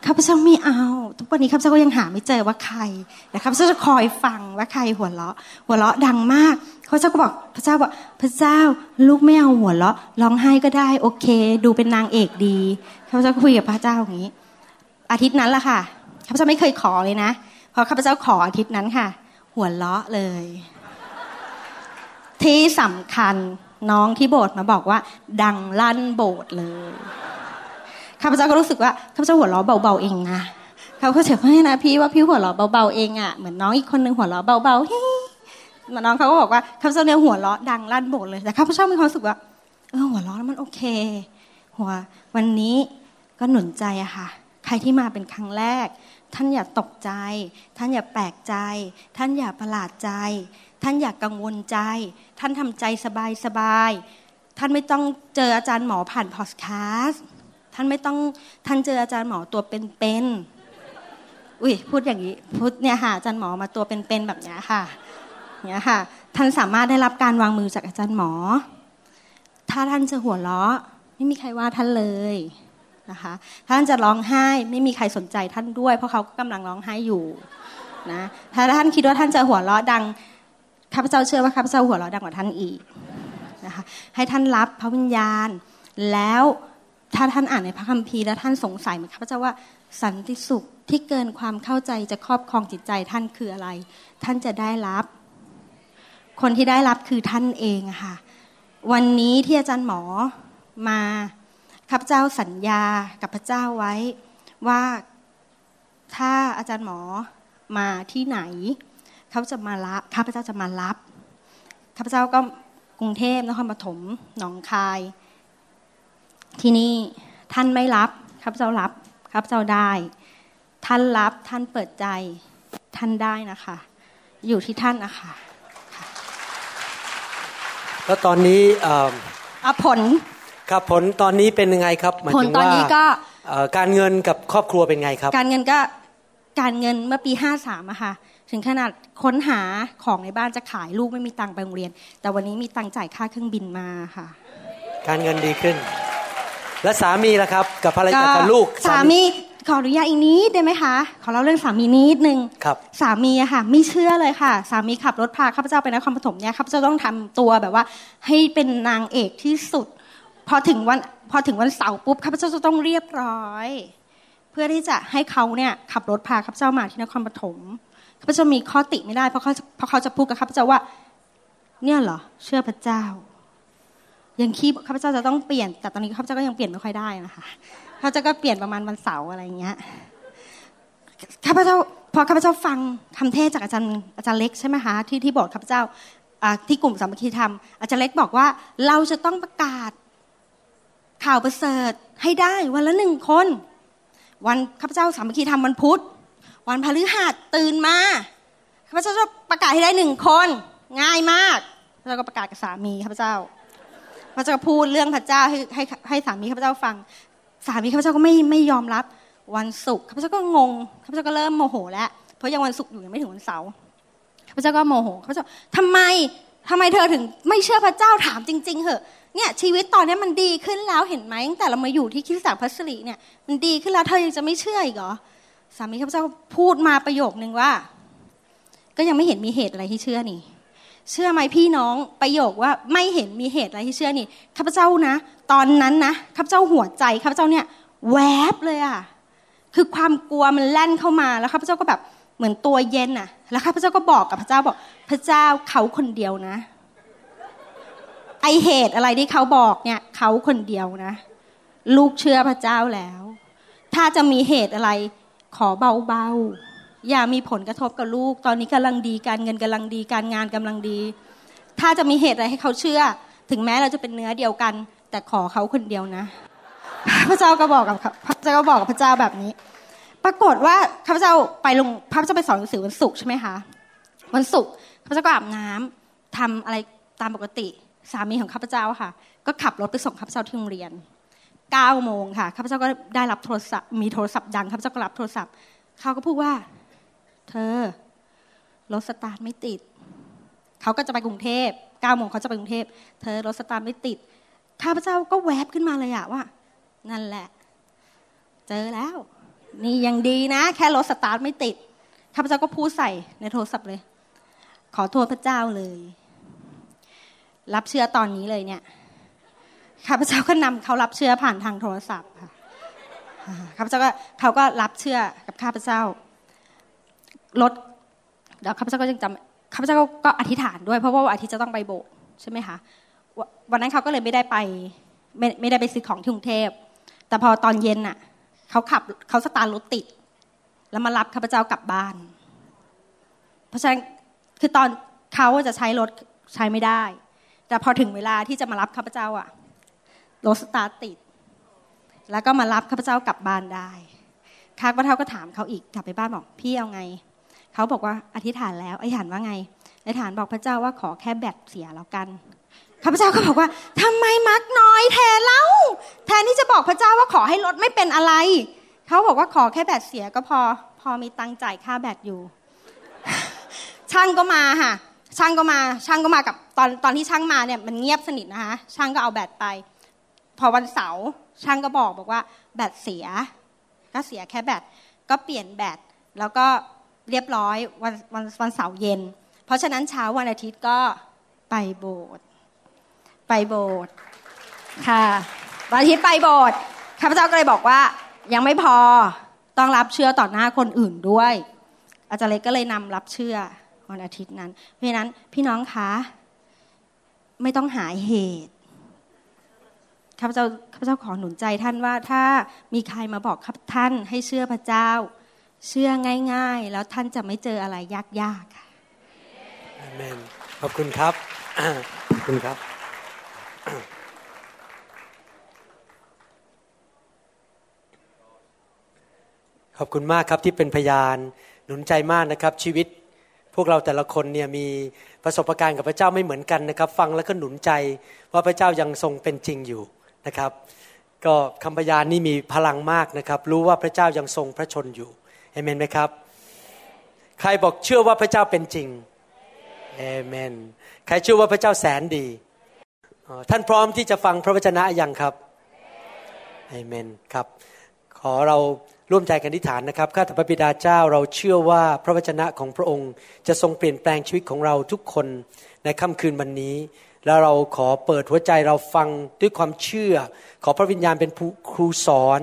ข้าพเจ้าไม่เอา ทุกวันนี้ข้าพเจ้าก็ยังหาไม่เจอว่าใครแต่ข้าพเจ้าจะคอยฟังว่าใครหัวเราะ หัวเราะดังมากข้าพเจ้าก็บอกพระเจ้าบอกพระเจ้าลูกไม่เอาหัวเราะร้องไห้ก็ได้โอเค ดูเป็นนางเอกดีข้าพเจ้าก็คุยกับพระเจ้าอย่างนี้ อาทิตย์นั้นละค่ะข้าพเจ้าไม่เคยขอเลยนะพอข้าพเจ้าขออาทิตย์นั้นค่ะ หัวเราะเลย ที่สำคัญน้องที่โบสถ์มาบอกว่า ดังลั่นโบสถ์เลย ข้าพเจ้าก็รู้สึกว่าข้าพเจ้าหัวเราะเบาๆเองนะเขาก็เฉยไม่นะพี่ว่าพี่หัวเราะเบาๆเองอะเหมือนน้องอีกคนนึงหัวเราะเบาๆเฮ้น้องเขาก็บอกว่าข้าพเจ้าเนี่ยหัวเราะดังลั่นโบสถ์เลยแต่ข้าพเจ้ามีความรู้สึกว่าเออหัวเราะแล้วมันโอเค หัววันนี้ก็หนุนใจอะค่ะ ใครที่มาเป็นครั้งแรก ท่านอย่าตกใจ ท่านอย่าแปลกใจ ท่านอย่าประหลาดใจ ท่านอย่ากังวลใจ ท่านทำใจสบายสบายท่านไม่ต้องเจออาจารย์หมอผ่านพอดแคสต์ ท่านไม่ต้องท่านเจออาจารย์หมอตัวเป็นๆอุ้ยพูดอย่างนี้พูดเนี่ยค่ะอาจารย์หมอมาตัวเป็นๆแบบนี้ค่ะเนี้ยค่ะ ท่านสามารถได้รับการวางมือจากอาจารย์หมอ ถ้าท่านจะหัวเราะ ไม่มีใครว่าท่านเลยนะคะท่านจะร้องไห้ไม่มีใครสนใจท่านด้วย เพราะเขากำลังร้องไห้อยู่นะถ้าท่านคิดว่าท่านจะหัวเราะดังข้าพเจ้าเชื่อว่าข้าพเจ้าหัวเราะดังกว่าท่านอีกนะคะให้ท่านรับพระวิญญาณแล้ว ถ้าท่านอ่านในพระคัมภีร์แล้วท่านสงสัยเหมือนข้าพเจ้าว่าสันติสุขที่เกินความเข้าใจจะครอบครองจิตใจท่านคืออะไร ท่านจะได้รับ คนที่ได้รับคือท่านเองค่ะ วันนี้ที่อาจารย์หมอมาข้าพเจ้าสัญญากับพระเจ้าไว้ว่าถ้าอาจารย์หมอมาที่ไหนเขาจะมารับข้าพเจ้าจะมารับข้าพเจ้าก็กรุงเทพนครปฐมหนองคาย ที่นี่ท่านไม่รับข้าพเจ้ารับข้าพเจ้าได้ ท่านรับท่านเปิดใจท่านได้นะคะ อยู่ที่ท่านนะคะแล้วตอนนี้เอ่ออะผลครับผลตอนนี้เป็นยังไงครับหมายผลถึงตอนว่านี้ก็เอ่อการเงินกับครอบครัวเป็นไงครับ การเงินก็การเงินเมื่อปี53อะค่ะถึงขนาดค้นหาของในบ้านจะขายลูกไม่มีตังค์ไปโรงเรียน แต่วันนี้มีตังค์จ่ายค่าเครื่องบินมาค่ะ การเงินดีขึ้น และสามีล่ะครับ กับภรรยากับลูกสามีขออนุญาตอีกนิดได้ไหมคะ ขอเล่าเรื่องสามีนิดนึงครับสามีอะค่ะ ไม่เชื่อเลยค่ะ สามีขับรถพาข้าพเจ้าไปนครปฐมเนี่ยข้าพเจ้าต้องทำตัวแบบว่า ให้เป็นนางเอกที่สุด พอถึงวันพอถึงวันเสาร์ปุ๊บข้าพเจ้าจะต้องเรียบร้อย เพื่อที่จะให้เขาเนี่ยขับรถพาข้าพเจ้ามาที่นครปฐมข้าพเจ้ามีข้อติไม่ได้เพราะเขาเพราะเขาจะพูดกับข้าพเจ้าว่า เนี่ยเหรอเชื่อพระเจ้า ยังคีบข้าพเจ้าจะต้องเปลี่ยน แต่ตอนนี้ข้าพเจ้าก็ยังเปลี่ยนไม่ค่อยได้นะคะข้าพเจ้าก็เปลี่ยนประมาณวันเสาร์อะไรอย่างเงี้ยข้าพเจ้าพอข้าพเจ้าฟังคำเทศจากอาจารย์อาจารย์เล็กใช่ไหมคะที่ที่บอกข้าพเจ้าอ่าที่กลุ่มสามัคคีธรรมอาจารย์เล็กบอกว่าเราจะต้องประกาศข่าวประเสริฐให้ได้วันละหนึ่งคน วันข้าพเจ้าสามัคคีธรรมวันพุธวันพฤหัสตื่นมาข้าพเจ้าจะประกาศให้ได้หนึ่งคน ง่ายมาก แล้วก็ประกาศกับสามีข้าพเจ้า ข้าพเจ้าพูดเรื่องพระเจ้าให้ให้ให้สามีข้าพเจ้าฟัง สามีข้าพเจ้าก็ไม่ไม่ยอมรับวันศุกร์ข้าพเจ้าก็งงข้าพเจ้าก็เริ่มโมโหแล้วเพราะยังวันศุกร์อยู่ยังไม่ถึงวันเสาร์ข้าพเจ้าก็โมโหข้าพเจ้าทำไมทำไมเธอถึงไม่เชื่อพระเจ้าถามจริง ๆเหอะเนี่ยชีวิตตอนนี้มันดีขึ้นแล้วเห็นไหมตั้งแต่เรามาอยู่ที่คริสตจักรพัสรีเนี่ยมันดีขึ้นแล้วเธอยังจะไม่เชื่ออีกเหรอสามีข้าพเจ้าพูดมาประโยคนึงว่า ก็ยังไม่เห็นมีเหตุอะไรที่เชื่อนี่ เชื่อไหมพี่น้องประโยคว่าไม่เห็นมีเหตุอะไรที่เชื่อนี่ข้าพเจ้านะ ตอนนั้นนะข้าพเจ้าหัวใจข้าพเจ้าเนี่ยแวบเลยอะคือความกลัวมันแล่นเข้ามาแล้วข้าพเจ้าก็แบบเหมือนตัวเย็นน่ะแล้วข้าพเจ้าก็บอกกับพระเจ้าบอก พระเจ้าเขาคนเดียวนะ ไอเหตุอะไรที่เขาบอกเนี่ยเขาคนเดียวนะ ลูกเชื่อพระเจ้าแล้ว ถ้าจะมีเหตุอะไรขอเบาๆ อย่ามีผลกระทบกับลูก ตอนนี้กำลังดีการเงินกำลังดีการงานกำลังดี ถ้าจะมีเหตุอะไรให้เขาเชื่อ ถึงแม้เราจะเป็นเนื้อเดียวกัน แต่ขอเขาคนเดียวนะพระเจ้าก็บอกกับพระเจ้าก็บอกกับพระเจ้าแบบนี้ ปรากฏว่าข้าพเจ้าไปลงพระเจ้าไปสอนหนังสือวันศุกร์ใช่ไหมคะวันศุกร์ข้าพเจ้าก็อาบน้ำทำอะไรตามปกติสามีของข้าพเจ้าค่ะ ก็ขับรถไปส่งข้าพเจ้าที่โรงเรียนเก้าโมงค่ะข้าพเจ้าก็ได้รับโทรศัพท์มีโทรศัพท์ดังข้าพเจ้าก็รับโทรศัพท์เขาก็พูดว่า เธอรถสตาร์ทไม่ติด เขาก็จะไปกรุงเทพเก้าโมงเขาจะไปกรุงเทพเธอรถสตาร์ทไม่ติด ข้าพเจ้าก็แวบขึ้นมาเลยอะว่า นั่นแหละ เจอแล้ว นี่ยังดีนะ แค่รถสตาร์ทไม่ติด ข้าพเจ้าก็พูดใส่ในโทรศัพท์เลย ขอโทษพระเจ้าเลย รับเชื่อตอนนี้เลยเนี่ย ข้าพเจ้าก็นำเขารับเชื่อผ่านทางโทรศัพท์ค่ะข้าพเจ้าก็เขาก็รับเชื่อกับข้าพเจ้า รถเดี๋ยวข้าพเจ้าก็ยังจำข้าพเจ้าก็อธิษฐานด้วยเพราะว่าอาทิตย์จะต้องไปโบสถ์ใช่ไหมคะวันนั้นเขาก็เลยไม่ได้ไปไม่ไม่ได้ไปซื้อของที่กรุงเทพ แต่พอตอนเย็นน่ะเขาขับเขาสตาร์รถติด แล้วมารับข้าพเจ้ากลับบ้าน เพราะฉะนั้นคือตอนเขาจะใช้รถใช้ไม่ได้ แต่พอถึงเวลาที่จะมารับข้าพเจ้าอะรถสตาร์ติด แล้วก็มารับข้าพเจ้ากลับบ้านได้ข้าพเจ้าก็ถามเขาอีกกลับไปบ้านบอกพี่เอาไง เขาบอกว่าอธิษฐานแล้วอธิษฐานว่าไงอธิษฐานบอกพระเจ้าว่าขอแค่แบตเสียแล้วกันข้าพเจ้าก็บอกว่าทำไมมักน้อยแทนเล่าแทนที่จะบอกพระเจ้าว่าขอให้รถไม่เป็นอะไร เขาบอกว่าขอแค่แบตเสียก็พอ พอมีตังค์จ่ายค่าแบตอยู่ ช่างก็มาค่ะ ช่างก็มา ช่างก็มากับตอนตอนที่ช่างมาเนี่ยมันเงียบสนิทนะคะ ช่างก็เอาแบตไป พอวันเสาร์ช่างก็บอกบอกว่า แบตเสีย ก็เสียแค่แบตก็เปลี่ยนแบตแล้วก็ เรียบร้อยวันวันวันเสาร์เย็น เพราะฉะนั้นเช้าวันอาทิตย์ก็ไปโบสถ์ไปโบสถ์ค่ะวันอาทิตย์ไปโบสถ์ข้าพเจ้าก็เลยบอกว่ายังไม่พอต้องรับเชื่อต่อหน้าคนอื่นด้วย อาจารย์เล็กก็เลยนำรับเชื่อวันอาทิตย์นั้น เพราะฉะนั้นพี่น้องคะไม่ต้องหาเหตุข้าพเจ้าข้าพเจ้าขอหนุนใจท่านว่าถ้ามีใครมาบอกครับท่านให้เชื่อพระเจ้า เชื่อง่ายๆ แล้วท่านจะไม่เจออะไรยากๆค่ะอาเมนขอบคุณครับ ขอบคุณครับ ขอบคุณมากครับที่เป็นพยาน หนุนใจมากนะครับ ชีวิต พวกเราแต่ละคนเนี่ยมีประสบการณ์กับพระเจ้าไม่เหมือนกันนะครับ ฟังแล้วก็หนุนใจว่าพระเจ้ายังทรงเป็นจริงอยู่นะครับ ก็คำพยานนี่มีพลังมากนะครับ รู้ว่าพระเจ้ายังทรงพระชนอยู่ เอเมนไหมครับ ใครบอกเชื่อว่าพระเจ้าเป็นจริงเอเมน ใครเชื่อว่าพระเจ้าแสนดี ท่านพร้อมที่จะฟังพระวจนะยังครับเอเมนครับ ขอเราร่วมใจกันอธิษฐานนะครับ ข้าแต่พระบิดาเจ้าเราเชื่อว่าพระวจนะของพระองค์ จะทรงเปลี่ยนแปลงชีวิตของเราทุกคนในค่ำคืนวันนี้ แล้วเราขอเปิดหัวใจเราฟังด้วยความเชื่อ ขอพระวิญญาณเป็นครูสอน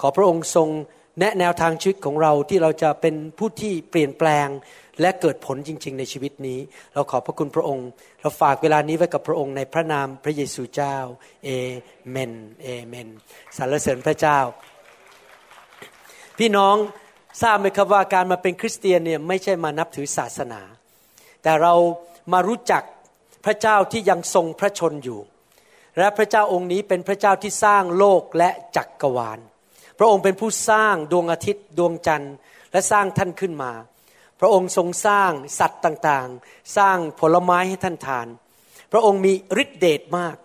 ขอพระองค์ทรง แนะแนวทางชีวิตของเราที่เราจะเป็นผู้ที่เปลี่ยนแปลงและเกิดผลจริง ๆ ในชีวิตนี้ เราขอบพระคุณพระองค์ เราฝากเวลานี้ไว้กับพระองค์ในพระนามพระเยซูเจ้าเอเมนเอเมนสรรเสริญพระเจ้า พี่น้องทราบไหมครับว่าการมาเป็นคริสเตียนเนี่ยไม่ใช่มานับถือศาสนา แต่เรามารู้จักพระเจ้าที่ยังทรงพระชนอยู่ และพระเจ้าองค์นี้เป็นพระเจ้าที่สร้างโลกและจักกรวาล พระองค์เป็นผู้สร้างดวงอาทิตย์ดวงจันทร์ และสร้างท่านขึ้นมา พระองค์ทรงสร้างสัตว์ต่างๆ สร้างผลไม้ให้ท่านทาน พระองค์มีฤทธิเดชมาก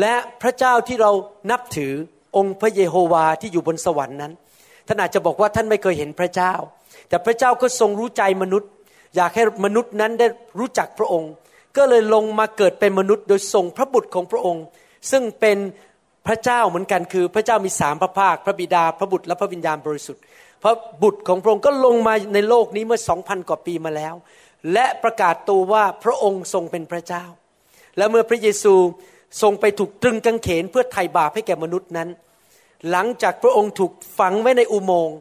และพระเจ้าที่เรานับถือองค์พระเยโฮวาที่อยู่บนสวรรค์นั้นท่านอาจจะบอกว่าท่านไม่เคยเห็นพระเจ้า แต่พระเจ้าก็ทรงรู้ใจมนุษย์ อยากให้มนุษย์นั้นได้รู้จักพระองค์ ก็เลยลงมาเกิดเป็นมนุษย์ โดยส่งพระบุตรของพระองค์ ซึ่งเป็น พระเจ้าเหมือนกันคือพระเจ้ามีสามพระภาค พระบิดาพระบุตรและพระวิญญาณบริสุทธิ์ พระบุตรของพระองค์ก็ลงมาในโลกนี้เมื่อสองพันกว่าปีมาแล้ว และประกาศตัวว่าพระองค์ทรงเป็นพระเจ้า และเมื่อพระเยซูทรงไปถูกตรึงกางเขนเพื่อไถ่บาปให้แก่มนุษย์นั้น หลังจากพระองค์ถูกฝังไว้ในอุโมงค์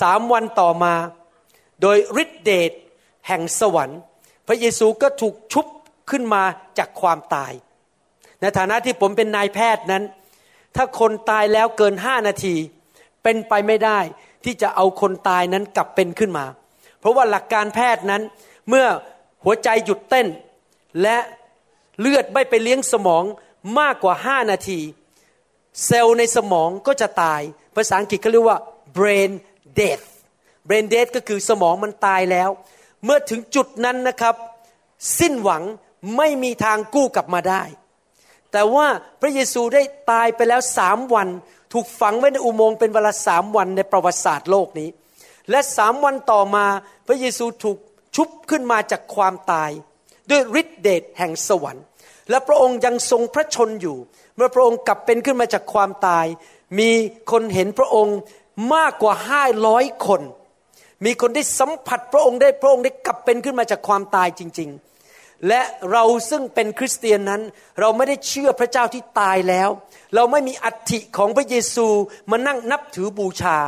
สามวันต่อมา โดยฤทธิเดชแห่งสวรรค์ พระเยซูก็ถูกชุบขึ้นมาจากความตาย ในฐานะที่ผมเป็นนายแพทย์นั้น ถ้าคนตายแล้วเกินห้านาที เป็นไปไม่ได้ที่จะเอาคนตายนั้นกลับเป็นขึ้นมา เพราะว่าหลักการแพทย์นั้นเมื่อหัวใจหยุดเต้น และเลือดไม่ไปเลี้ยงสมองมากกว่าห้านาที เซลล์ในสมองก็จะตาย ภาษาอังกฤษเขาเรียกว่า brain death brain death ก็คือสมองมันตายแล้ว เมื่อถึงจุดนั้นนะครับ สิ้นหวังไม่มีทางกู้กลับมาได้ แต่ว่าพระเยซูได้ตายไปแล้วสามวัน ถูกฝังไว้ในอุโมงค์เป็นเวลาสามวันในประวัติศาสตร์โลกนี้ และสามวันต่อมาพระเยซูถูกชุบขึ้นมาจากความตาย ด้วยฤทธิเดชแห่งสวรรค์ และพระองค์ยังทรงพระชนอยู่ เมื่อพระองค์กลับเป็นขึ้นมาจากความตาย มีคนเห็นพระองค์มากกว่าห้าร้อยคน มีคนได้สัมผัสพระองค์ได้พระองค์ได้กลับเป็นขึ้นมาจากความตายจริง ๆ และเราซึ่งเป็นคริสเตียนนั้น เราไม่ได้เชื่อพระเจ้าที่ตายแล้ว เราไม่มีอัฐิของพระเยซูมานั่งนับถือบูชา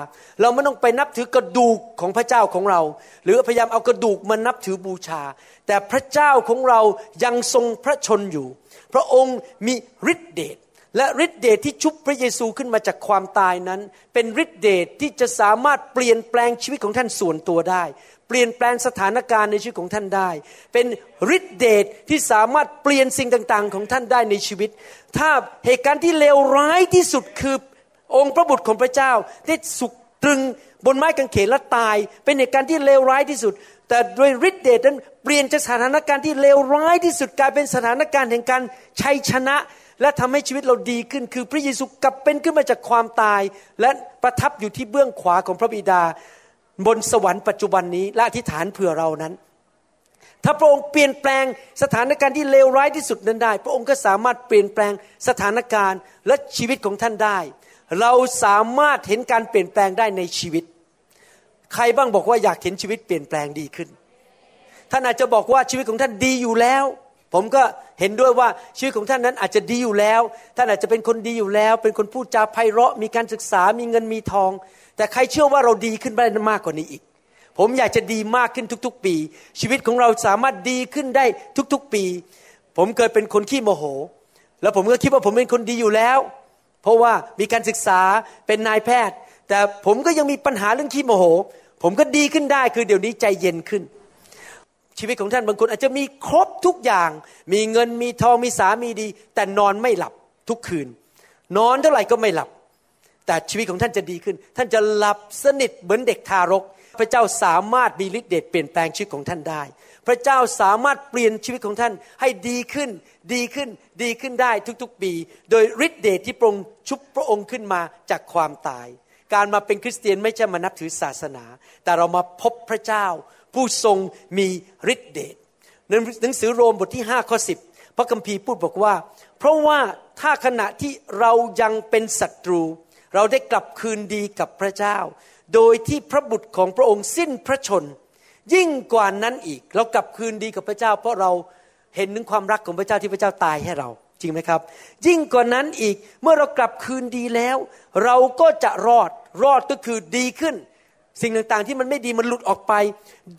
เราไม่ต้องไปนับถือกระดูกของพระเจ้าของเรา หรือพยายามเอากระดูกมานับถือบูชา แต่พระเจ้าของเรายังทรงพระชนอยู่ พระองค์มีฤทธิเดชและฤทธิเดชที่ชุบพระเยซูขึ้นมาจากความตายนั้น เป็นฤทธิเดชที่จะสามารถเปลี่ยนแปลงชีวิตของท่านส่วนตัวได้ เปลี่ยนแปลงสถานการณ์ในชีวิตของท่านได้ เป็นฤทธิเดชที่สามารถเปลี่ยนสิ่งต่าง ๆ ของท่านได้ในชีวิต ถ้าเหตุการณ์ที่เลวร้ายที่สุดคือองค์พระบุตรของพระเจ้า ได้สุกตรึงบนไม้กางเขนและตาย เป็นเหตุการณ์ที่เลวร้ายที่สุด แต่ด้วยฤทธิเดชนั้นเปลี่ยนจากสถานการณ์ที่เลวร้ายที่สุดกลายเป็นสถานการณ์แห่งการชัยชนะและทำให้ชีวิตเราดีขึ้น คือพระเยซูกลับเป็นขึ้นมาจากความตาย และประทับอยู่ที่เบื้องขวาของพระบิดา บนสวรรค์ปัจจุบันนี้และอธิษฐานเผื่อเรานั้น ถ้าพระองค์เปลี่ยนแปลงสถานการณ์ที่เลวร้ายที่สุดนั้นได้ พระองค์ก็สามารถเปลี่ยนแปลงสถานการณ์และชีวิตของท่านได้ เราสามารถเห็นการเปลี่ยนแปลงได้ในชีวิต ใครบ้างบอกว่าอยากเห็นชีวิตเปลี่ยนแปลงดีขึ้น ท่านอาจจะบอกว่าชีวิตของท่านดีอยู่แล้วผมก็เห็นด้วยว่าชีวิตของท่านนั้นอาจจะดีอยู่แล้ว ท่านอาจจะเป็นคนดีอยู่แล้ว เป็นคนพูดจาไพเราะมีการศึกษามีเงินมีทอง แต่ใครเชื่อว่าเราดีขึ้นได้มากกว่านี้อีก ผมอยากจะดีมากขึ้นทุก ๆ ปี ชีวิตของเราสามารถดีขึ้นได้ทุก ๆ ปี ผมเคยเป็นคนขี้โมโห แล้วผมก็คิดว่าผมเป็นคนดีอยู่แล้ว เพราะว่ามีการศึกษาเป็นนายแพทย์ แต่ผมก็ยังมีปัญหาเรื่องขี้โมโห ผมก็ดีขึ้นได้คือเดี๋ยวนี้ใจเย็นขึ้นชีวิตของท่านบางคนอาจจะมีครบทุกอย่าง มีเงินมีทองมีสามีดี แต่นอนไม่หลับทุกคืน นอนเท่าไหร่ก็ไม่หลับ แต่ชีวิตของท่านจะดีขึ้น ท่านจะหลับสนิทเหมือนเด็กทารก พระเจ้าสามารถมีฤทธิ์เดชเปลี่ยนแปลงชีวิตของท่านได้ พระเจ้าสามารถเปลี่ยนชีวิตของท่านให้ดีขึ้น ดีขึ้น ดีขึ้นได้ทุกๆปี โดยฤทธิ์เดชที่พรงชุบพระองค์ขึ้นมาจากความตาย การมาเป็นคริสเตียนไม่ใช่มานับถือศาสนา แต่เรามาพบพระเจ้า ผู้ทรงมีฤทธิ์เดชในหนังสือโรมบทที่5ข้อ10 พระคัมภีร์พูดบอกว่า เพราะว่าถ้าขณะที่เรายังเป็นศัตรู เราได้กลับคืนดีกับพระเจ้า โดยที่พระบุตรของพระองค์สิ้นพระชน ยิ่งกว่านั้นอีก เรากลับคืนดีกับพระเจ้า เพราะเราเห็นถึงความรักของพระเจ้าที่พระเจ้าตายให้เรา จริงไหมครับ ยิ่งกว่านั้นอีกเมื่อเรากลับคืนดีแล้ว เราก็จะรอดรอดก็คือดีขึ้น สิ่งต่างๆที่มันไม่ดีมันหลุดออกไป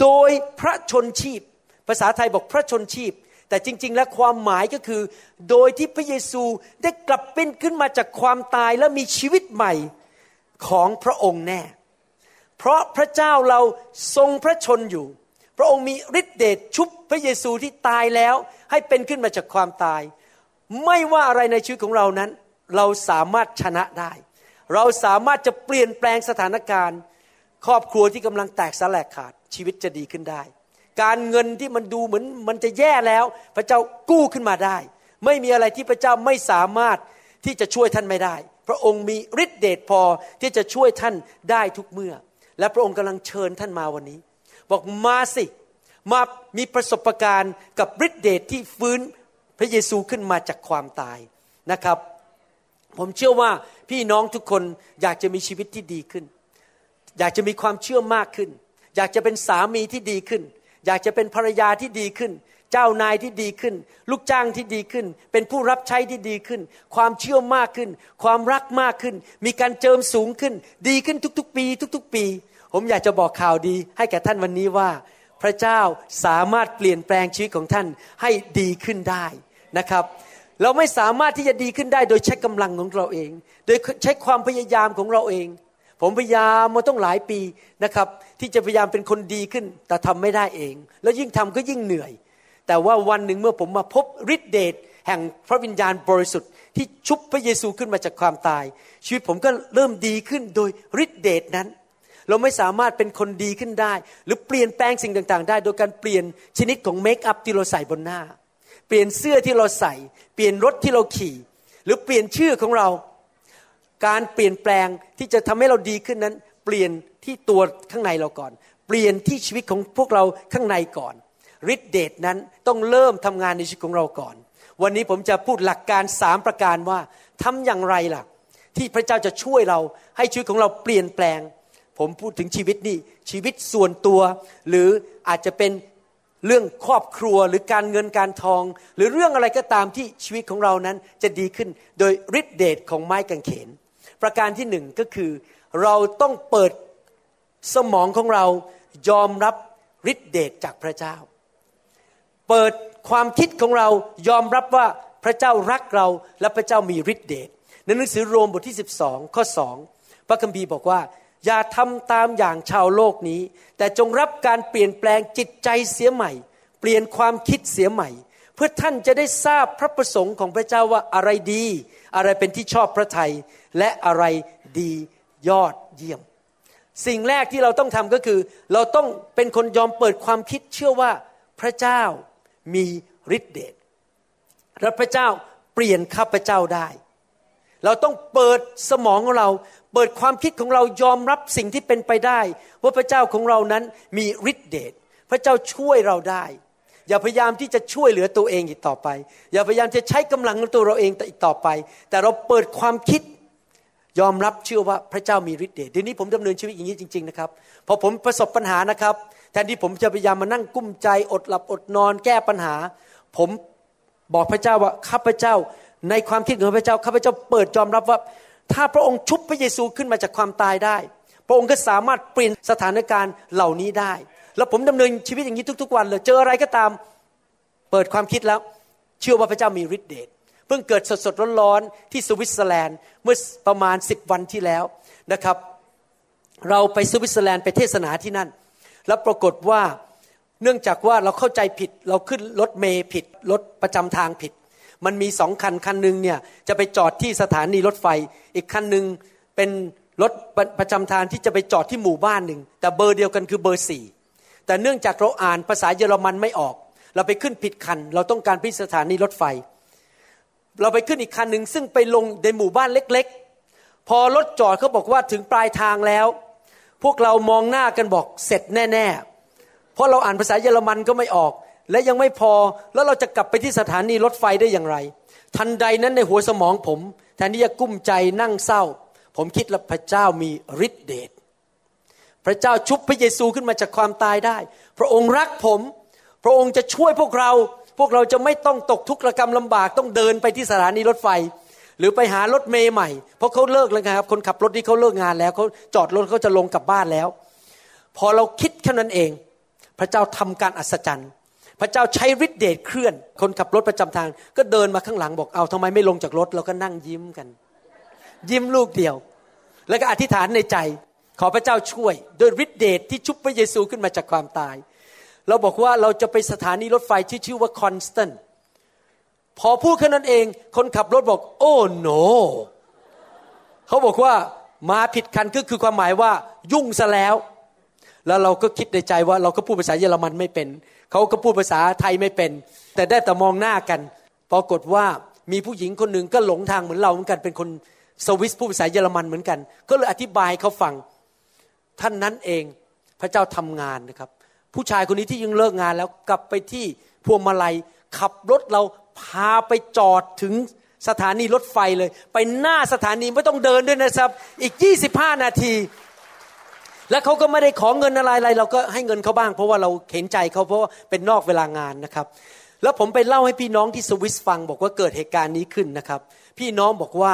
โดยพระชนชีพ ภาษาไทยบอกพระชนชีพ แต่จริง ๆ แล้วความหมายก็คือ โดยที่พระเยซูได้กลับเป็นขึ้นมาจากความตายและมีชีวิตใหม่ของพระองค์แน่ เพราะพระเจ้าเราทรงพระชนอยู่ พระองค์มีฤทธิเดชชุบพระเยซูที่ตายแล้ว ให้เป็นขึ้นมาจากความตาย ไม่ว่าอะไรในชีวิตของเรานั้น เราสามารถชนะได้ เราสามารถจะเปลี่ยนแปลงสถานการณ์ ครอบครัวที่กำลังแตกสลายขาดชีวิตจะดีขึ้นได้ การเงินที่มันดูเหมือนมันจะแย่แล้ว พระเจ้ากู้ขึ้นมาได้ ไม่มีอะไรที่พระเจ้าไม่สามารถที่จะช่วยท่านไม่ได้ พระองค์มีฤทธิเดชพอที่จะช่วยท่านได้ทุกเมื่อ และพระองค์กำลังเชิญท่านมาวันนี้ บอกมาสิมามีประสบการณ์กับฤทธิเดชที่ฟื้นพระเยซูขึ้นมาจากความตายนะครับ ผมเชื่อว่าพี่น้องทุกคนอยากจะมีชีวิตที่ดีขึ้น อยากจะมีความเชื่อมากขึ้น อยากจะเป็นสามีที่ดีขึ้น อยากจะเป็นภรรยาที่ดีขึ้น เจ้านายที่ดีขึ้น ลูกจ้างที่ดีขึ้น เป็นผู้รับใช้ที่ดีขึ้น ความเชื่อมากขึ้น ความรักมากขึ้น มีการเจิมสูงขึ้น ดีขึ้นทุกๆ ปี ทุก ๆ ปี ผมอยากจะบอกข่าวดี ให้แก่ท่านวันนี้ว่า พระเจ้าสามารถเปลี่ยนแปลงชีวิตของท่านให้ดีขึ้นได้นะครับเราไม่สามารถที่จะดีขึ้นได้โดยใช้กำลังของเราเอง โดยใช้ความพยายามของเราเอง ผมพยายามมาต้องหลายปีนะครับ ที่จะพยายามเป็นคนดีขึ้น แต่ทำไม่ได้เอง แล้วยิ่งทำก็ยิ่งเหนื่อย แต่ว่าวันหนึ่งเมื่อผมมาพบฤทธิเดชแห่งพระวิญญาณบริสุทธิ์ที่ชุบพระเยซูขึ้นมาจากความตาย ชีวิตผมก็เริ่มดีขึ้นโดยฤทธิเดชนั้น เราไม่สามารถเป็นคนดีขึ้นได้ หรือเปลี่ยนแปลงสิ่งต่าง ๆ ได้ โดยการเปลี่ยนชนิดของเมคอัพที่เราใส่บนหน้า เปลี่ยนเสื้อที่เราใส่ เปลี่ยนรถที่เราขี่ หรือเปลี่ยนชื่อของเรา การเปลี่ยนแปลงที่จะทำให้เราดีขึ้นนั้น เปลี่ยนที่ตัวข้างในเราก่อน เปลี่ยนที่ชีวิตของพวกเราข้างในก่อนฤทธิเดชนั้นต้องเริ่มทำงานในชีวิตของเราก่อน วันนี้ผมจะพูดหลักการสามประการว่าทำอย่างไรล่ะ ที่พระเจ้าจะช่วยเราให้ชีวิตของเราเปลี่ยนแปลง ผมพูดถึงชีวิตนี่ชีวิตส่วนตัว หรืออาจจะเป็นเรื่องครอบครัวหรือการเงินการทอง หรือเรื่องอะไรก็ตามที่ชีวิตของเรานั้นจะดีขึ้น โดยฤทธิเดชของไม้กางเขน ประการที่หนึ่งก็คือ เราต้องเปิดสมองของเรายอมรับฤทธิเดชจากพระเจ้า เปิดความคิดของเรายอมรับว่าพระเจ้ารักเราและพระเจ้ามีฤทธิเดชในหนังสือโรมบทที่ 12 ข้อ 2 พระคัมภีร์บอกว่า อย่าทำตามอย่างชาวโลกนี้ แต่จงรับการเปลี่ยนแปลงจิตใจเสียใหม่ เปลี่ยนความคิดเสียใหม่ เพื่อท่านจะได้ทราบพระประสงค์ของพระเจ้าว่าอะไรดี อะไรเป็นที่ชอบพระทัยและอะไรดียอดเยี่ยม สิ่งแรกที่เราต้องทำก็คือ เราต้องเป็นคนยอมเปิดความคิดเชื่อว่าพระเจ้ามีฤทธิเดชและพระเจ้าเปลี่ยนข้าพเจ้าได้ เราต้องเปิดสมองของเรา เปิดความคิดของเรายอมรับสิ่งที่เป็นไปได้ ว่าพระเจ้าของเรานั้นมีฤทธิเดชพระเจ้าช่วยเราได้ อย่าพยายามที่จะช่วยเหลือตัวเองอีกต่อไป อย่าพยายามจะใช้กำลังของตัวเราเองอีกต่อไป แต่เราเปิดความคิดยอมรับเชื่อว่าพระเจ้ามีฤทธิ์เดชเดี๋ยวนี้ผมดำเนินชีวิตอย่างนี้จริงๆนะครับพอผมประสบปัญหานะครับ แทนที่ผมจะพยายามมานั่งกุ้มใจอดหลับอดนอนแก้ปัญหา ผมบอกพระเจ้าว่าข้าพเจ้าในความคิดของพระเจ้าข้าพเจ้าเปิดยอมรับว่า ถ้าพระองค์ชุบพระเยซูขึ้นมาจากความตายได้ พระองค์ก็สามารถเปลี่ยนสถานการณ์เหล่านี้ได้ แล้วผมดำเนินชีวิตอย่างนี้ทุก ๆ วันเลยเจออะไรก็ตามเปิดความคิดแล้ว เชื่อว่าพระเจ้ามีฤทธิ์เดชเพิ่งเกิดสดๆร้อนๆที่สวิตเซอร์แลนด์เมื่อประมาณสิบวันที่แล้วนะครับ เราไปสวิตเซอร์แลนด์ไปเทศนาที่นั่น แล้วปรากฏว่าเนื่องจากว่าเราเข้าใจผิด เราขึ้นรถเมย์ผิดรถประจำทางผิด มันมีสองคันคันหนึ่งเนี่ยจะไปจอดที่สถานีรถไฟ อีกคันหนึ่งเป็นรถประจำทางที่จะไปจอดที่หมู่บ้านหนึ่งแต่เบอร์เดียวกันคือเบอร์สี่ แต่เนื่องจากเราอ่านภาษาเยอรมันไม่ออก เราไปขึ้นผิดคัน เราต้องการพิสถานีรถไฟ เราไปขึ้นอีกคันหนึ่งซึ่งไปลงในหมู่บ้านเล็กๆ พอรถจอดเขาบอกว่าถึงปลายทางแล้ว พวกเรามองหน้ากันบอกเสร็จแน่ ๆ เพราะเราอ่านภาษาเยอรมันก็ไม่ออก และยังไม่พอแล้วเราจะกลับไปที่สถานีรถไฟได้อย่างไร ทันใดนั้นในหัวสมองผมแทนที่จะกุ้มใจนั่งเศร้า ผมคิดว่าพระเจ้ามีฤทธิเดช พระเจ้าชุบพระเยซูขึ้นมาจากความตายได้ พระองค์รักผม พระองค์จะช่วยพวกเรา พวกเราจะไม่ต้องตกทุกข์ระกรรมลำบากต้องเดินไปที่สถานีรถไฟ หรือไปหารถเมย์ใหม่ เพราะเขาเลิกแล้วครับ คนขับรถที่เขาเลิกงานแล้วเขาจอดรถเขาจะลงกลับบ้านแล้ว พอเราคิดแค่นั้นเอง พระเจ้าทำการอัศจรรย์ พระเจ้าใช้ฤทธิเดชเคลื่อน คนขับรถประจำทาง ก็เดินมาข้างหลังบอกเอ้าทำไมไม่ลงจากรถเราก็นั่งยิ้มกัน ยิ้มลูกเดียว แล้วก็อธิษฐานในใจ ขอพระเจ้าช่วยโดยฤทธิเดชที่ชุบพระเยซูขึ้นมาจากความตาย เราบอกว่าเราจะไปสถานีรถไฟที่ชื่อว่าคอนสแตนพอพูดแค่นั้นเอง คนขับรถบอก โอ้โนเขาบอกว่ามาผิดคันก็คือความหมายว่ายุ่งซะแล้ว แล้วเราก็คิดในใจว่าเราก็พูดภาษาเยอรมันไม่เป็น เขาก็พูดภาษาไทยไม่เป็น แต่ได้แต่มองหน้ากัน ปรากฏว่ามีผู้หญิงคนหนึ่งก็หลงทางเหมือนเราเหมือนกันเป็นคนสวิสพูดภาษาเยอรมันเหมือนกัน ก็เลยอธิบายเขาฟัง ท่านนั้นเองพระเจ้าทำงานนะครับ ผู้ชายคนนี้ที่ยังเลิกงานแล้วกลับไปที่พวงมาลัย ขับรถเราพาไปจอดถึงสถานีรถไฟเลย ไปหน้าสถานีไม่ต้องเดินด้วยนะครับ อีก 25 นาที แล้วเขาก็ไม่ได้ขอเงินอะไรอะไร เราก็ให้เงินเขาบ้าง เพราะว่าเราเห็นใจเขาเพราะว่าเป็นนอกเวลางานนะครับ แล้วผมไปเล่าให้พี่น้องที่สวิสฟัง บอกว่าเกิดเหตุการณ์นี้ขึ้นนะครับ พี่น้องบอกว่า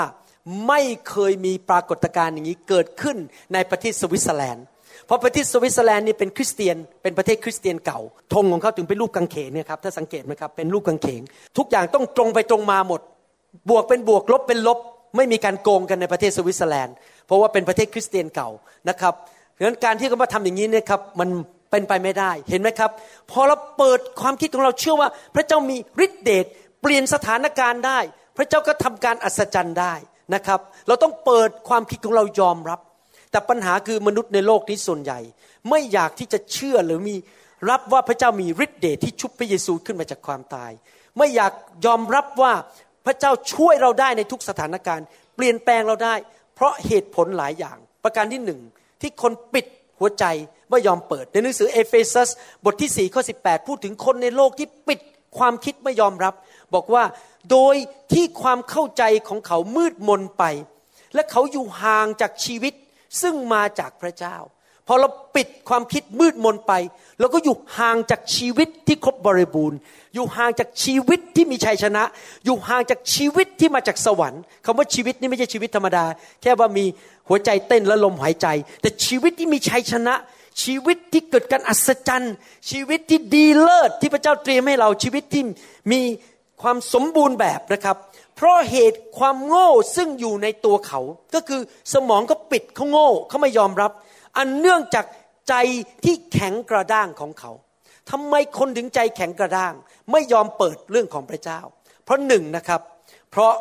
ไม่เคยมีปรากฏการณ์อย่างนี้เกิดขึ้นในประเทศสวิตเซอร์แลนด์ เพราะประเทศสวิตเซอร์แลนด์นี่เป็นคริสเตียน เป็นประเทศคริสเตียนเก่า ธงของเขาถึงเป็นรูปกางเขนเนี่ยครับ ถ้าสังเกตไหมครับ เป็นรูปกางเขน ทุกอย่างต้องตรงไปตรงมาหมด บวกเป็นบวก ลบเป็นลบ ไม่มีการโกงกันในประเทศสวิตเซอร์แลนด์ เพราะว่าเป็นประเทศคริสเตียนเก่านะครับดังนั้นการที่เขามาทำอย่างนี้เนี่ยครับ มันเป็นไปไม่ได้ เห็นไหมครับ พอเราเปิดความคิดของเราเชื่อว่า พระเจ้ามีฤทธิเดช เปลี่ยนสถานการณ์ได้ พระเจ้าก็ทำการอัศจรรย์ได้ นะครับ เราต้องเปิดความคิดของเรายอมรับ แต่ปัญหาคือมนุษย์ในโลกนี้ส่วนใหญ่ ไม่อยากที่จะเชื่อหรือมีรับว่าพระเจ้ามีฤทธิ์เดชที่ชุบพระเยซูขึ้นมาจากความตาย ไม่อยากยอมรับว่าพระเจ้าช่วยเราได้ในทุกสถานการณ์ เปลี่ยนแปลงเราได้ เพราะเหตุผลหลายอย่าง ประการที่หนึ่งที่คนปิดหัวใจไม่ยอมเปิด ในหนังสือเอเฟซัสบทที่4ข้อ18 พูดถึงคนในโลกที่ปิดความคิดไม่ยอมรับ บอกว่า โดยที่ความเข้าใจของเขามืดมนไป และเขาอยู่ห่างจากชีวิตซึ่งมาจากพระเจ้า พอเราปิดความคิดมืดมนไปเราก็อยู่ห่างจากชีวิตที่ครบบริบูรณ์ อยู่ห่างจากชีวิตที่มีชัยชนะ อยู่ห่างจากชีวิตที่มาจากสวรรค์คำว่าชีวิตนี่ไม่ใช่ชีวิตธรรมดา แค่ว่ามีหัวใจเต้นและลมหายใจ แต่ชีวิตที่มีชัยชนะชีวิตที่เกิดการอัศจรรย์ ชีวิตที่ดีเลิศที่พระเจ้าเตรียมให้เราชีวิตที่มี ความสมบูรณ์แบบนะครับ เพราะเหตุความโง่ซึ่งอยู่ในตัวเขา ก็คือสมองก็ปิดเขาโง่เขาไม่ยอมรับ อันเนื่องจากใจที่แข็งกระด้างของเขาทำไมคนถึงใจแข็งกระด้าง ไม่ยอมเปิดเรื่องของพระเจ้า เพราะหนึ่งนะครับ เพราะ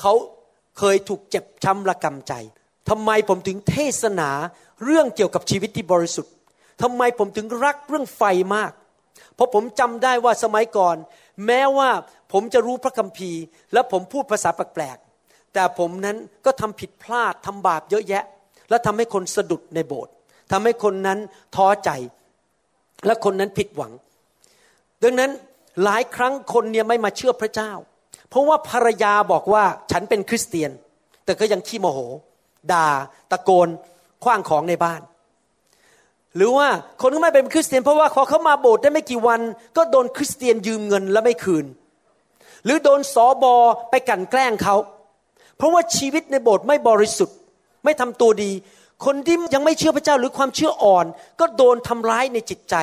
เขาเคยถูกเจ็บช้ำระกำใจทำไมผมถึงเทศนาเรื่องเกี่ยวกับชีวิตที่บริสุทธิ์ทำไมผมถึงรักเรื่องไฟมาก เพราะผมจำได้ว่าสมัยก่อน แม้ว่าผมจะรู้พระคัมภีร์ และผมพูดภาษาแปลกๆ แต่ผมนั้นก็ทำผิดพลาดทำบาปเยอะแยะ และทำให้คนสะดุดในโบสถ์ทำให้คนนั้นท้อใจ และคนนั้นผิดหวัง ดังนั้นหลายครั้งคนเนี่ยไม่มาเชื่อพระเจ้า เพราะว่าภรรยาบอกว่าฉันเป็นคริสเตียน แต่ก็ยังขี้โมโหด่าตะโกนคว้างของในบ้าน หรือว่าคนก็ไม่เป็นคริสเตียนเพราะว่าพอเขามาโบสถ์ได้ไม่กี่วัน ก็โดนคริสเตียนยืมเงินแล้วไม่คืน หรือโดนสอบอไปกันแกล้งเขา เพราะว่าชีวิตในโบสถ์ไม่บริสุทธิ์ ไม่ทำตัวดี คนที่ยังไม่เชื่อพระเจ้าหรือความเชื่ออ่อน ก็โดนทำร้ายในจิตใจ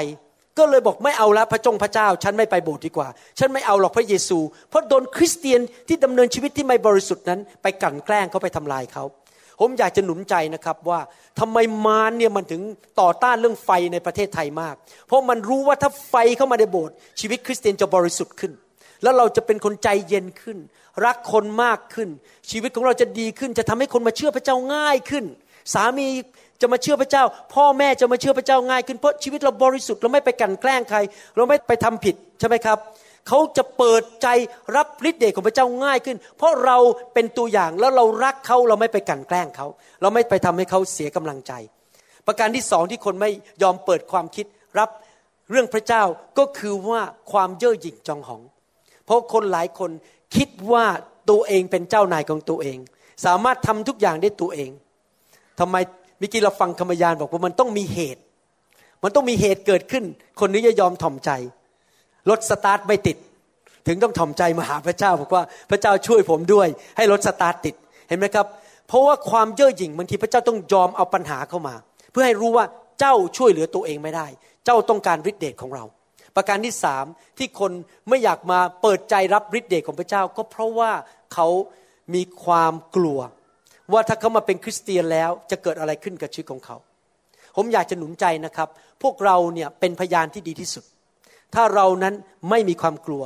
ก็เลยบอกไม่เอาละพระจงพระเจ้า ฉันไม่ไปโบสถ์ดีกว่า ฉันไม่เอาหรอกพระเยซู เพราะโดนคริสเตียนที่ดำเนินชีวิตที่ไม่บริสุทธิ์นั้น ไปกันแกล้งเขาไปทำลายเขา ผมอยากจะหนุนใจนะครับว่าทำไมมารเนี่ยมันถึงต่อต้านเรื่องไฟในประเทศไทยมาก เพราะมันรู้ว่าถ้าไฟเข้ามาในโบสถ์ชีวิตคริสเตียนจะบริสุทธิ์ขึ้น แล้วเราจะเป็นคนใจเย็นขึ้น รักคนมากขึ้น ชีวิตของเราจะดีขึ้น จะทำให้คนมาเชื่อพระเจ้าง่ายขึ้น สามีจะมาเชื่อพระเจ้า พ่อแม่จะมาเชื่อพระเจ้าง่ายขึ้นเพราะชีวิตเราบริสุทธิ์เราไม่ไปกันแกล้งใคร เราไม่ไปทำผิดใช่ไหมครับ เขาจะเปิดใจรับฤทธิ์เดชของพระเจ้าง่ายขึ้น เพราะเราเป็นตัวอย่างแล้วเรารักเขาเราไม่ไปกันแกล้งเขา เราไม่ไปทำให้เขาเสียกำลังใจ ประการที่สองที่คนไม่ยอมเปิดความคิดรับเรื่องพระเจ้าก็คือว่าความเย่อหยิ่งจองหอง เพราะคนหลายคนคิดว่าตัวเองเป็นเจ้านายของตัวเอง สามารถทำทุกอย่างได้ตัวเองทำไมมิกี้เราฟังคำยานบอกว่ามันต้องมีเหตุ มันต้องมีเหตุเกิดขึ้น คนนี้จะยอมถ่อมใจ รถสตาร์ทไม่ติด ถึงต้องถ่อมใจมาหาพระเจ้าบอกว่าพระเจ้าช่วยผมด้วย ให้รถสตาร์ทติดเห็นไหมครับ เพราะว่าความเย่อหยิ่งบางทีพระเจ้าต้องยอมเอาปัญหาเข้ามา เพื่อให้รู้ว่าเจ้าช่วยเหลือตัวเองไม่ได้ เจ้าต้องการฤทธิเดชของเรา ประการที่สามที่คนไม่อยากมาเปิดใจรับฤทธิเดชของพระเจ้า ก็เพราะว่าเขามีความกลัว ว่าถ้าเขามาเป็นคริสเตียนแล้วจะเกิดอะไรขึ้นกับชีวิตของเขา ผมอยากจะหนุนใจนะครับ พวกเราเนี่ยเป็นพยานที่ดีที่สุด ถ้าเรานั้นไม่มีความกลัว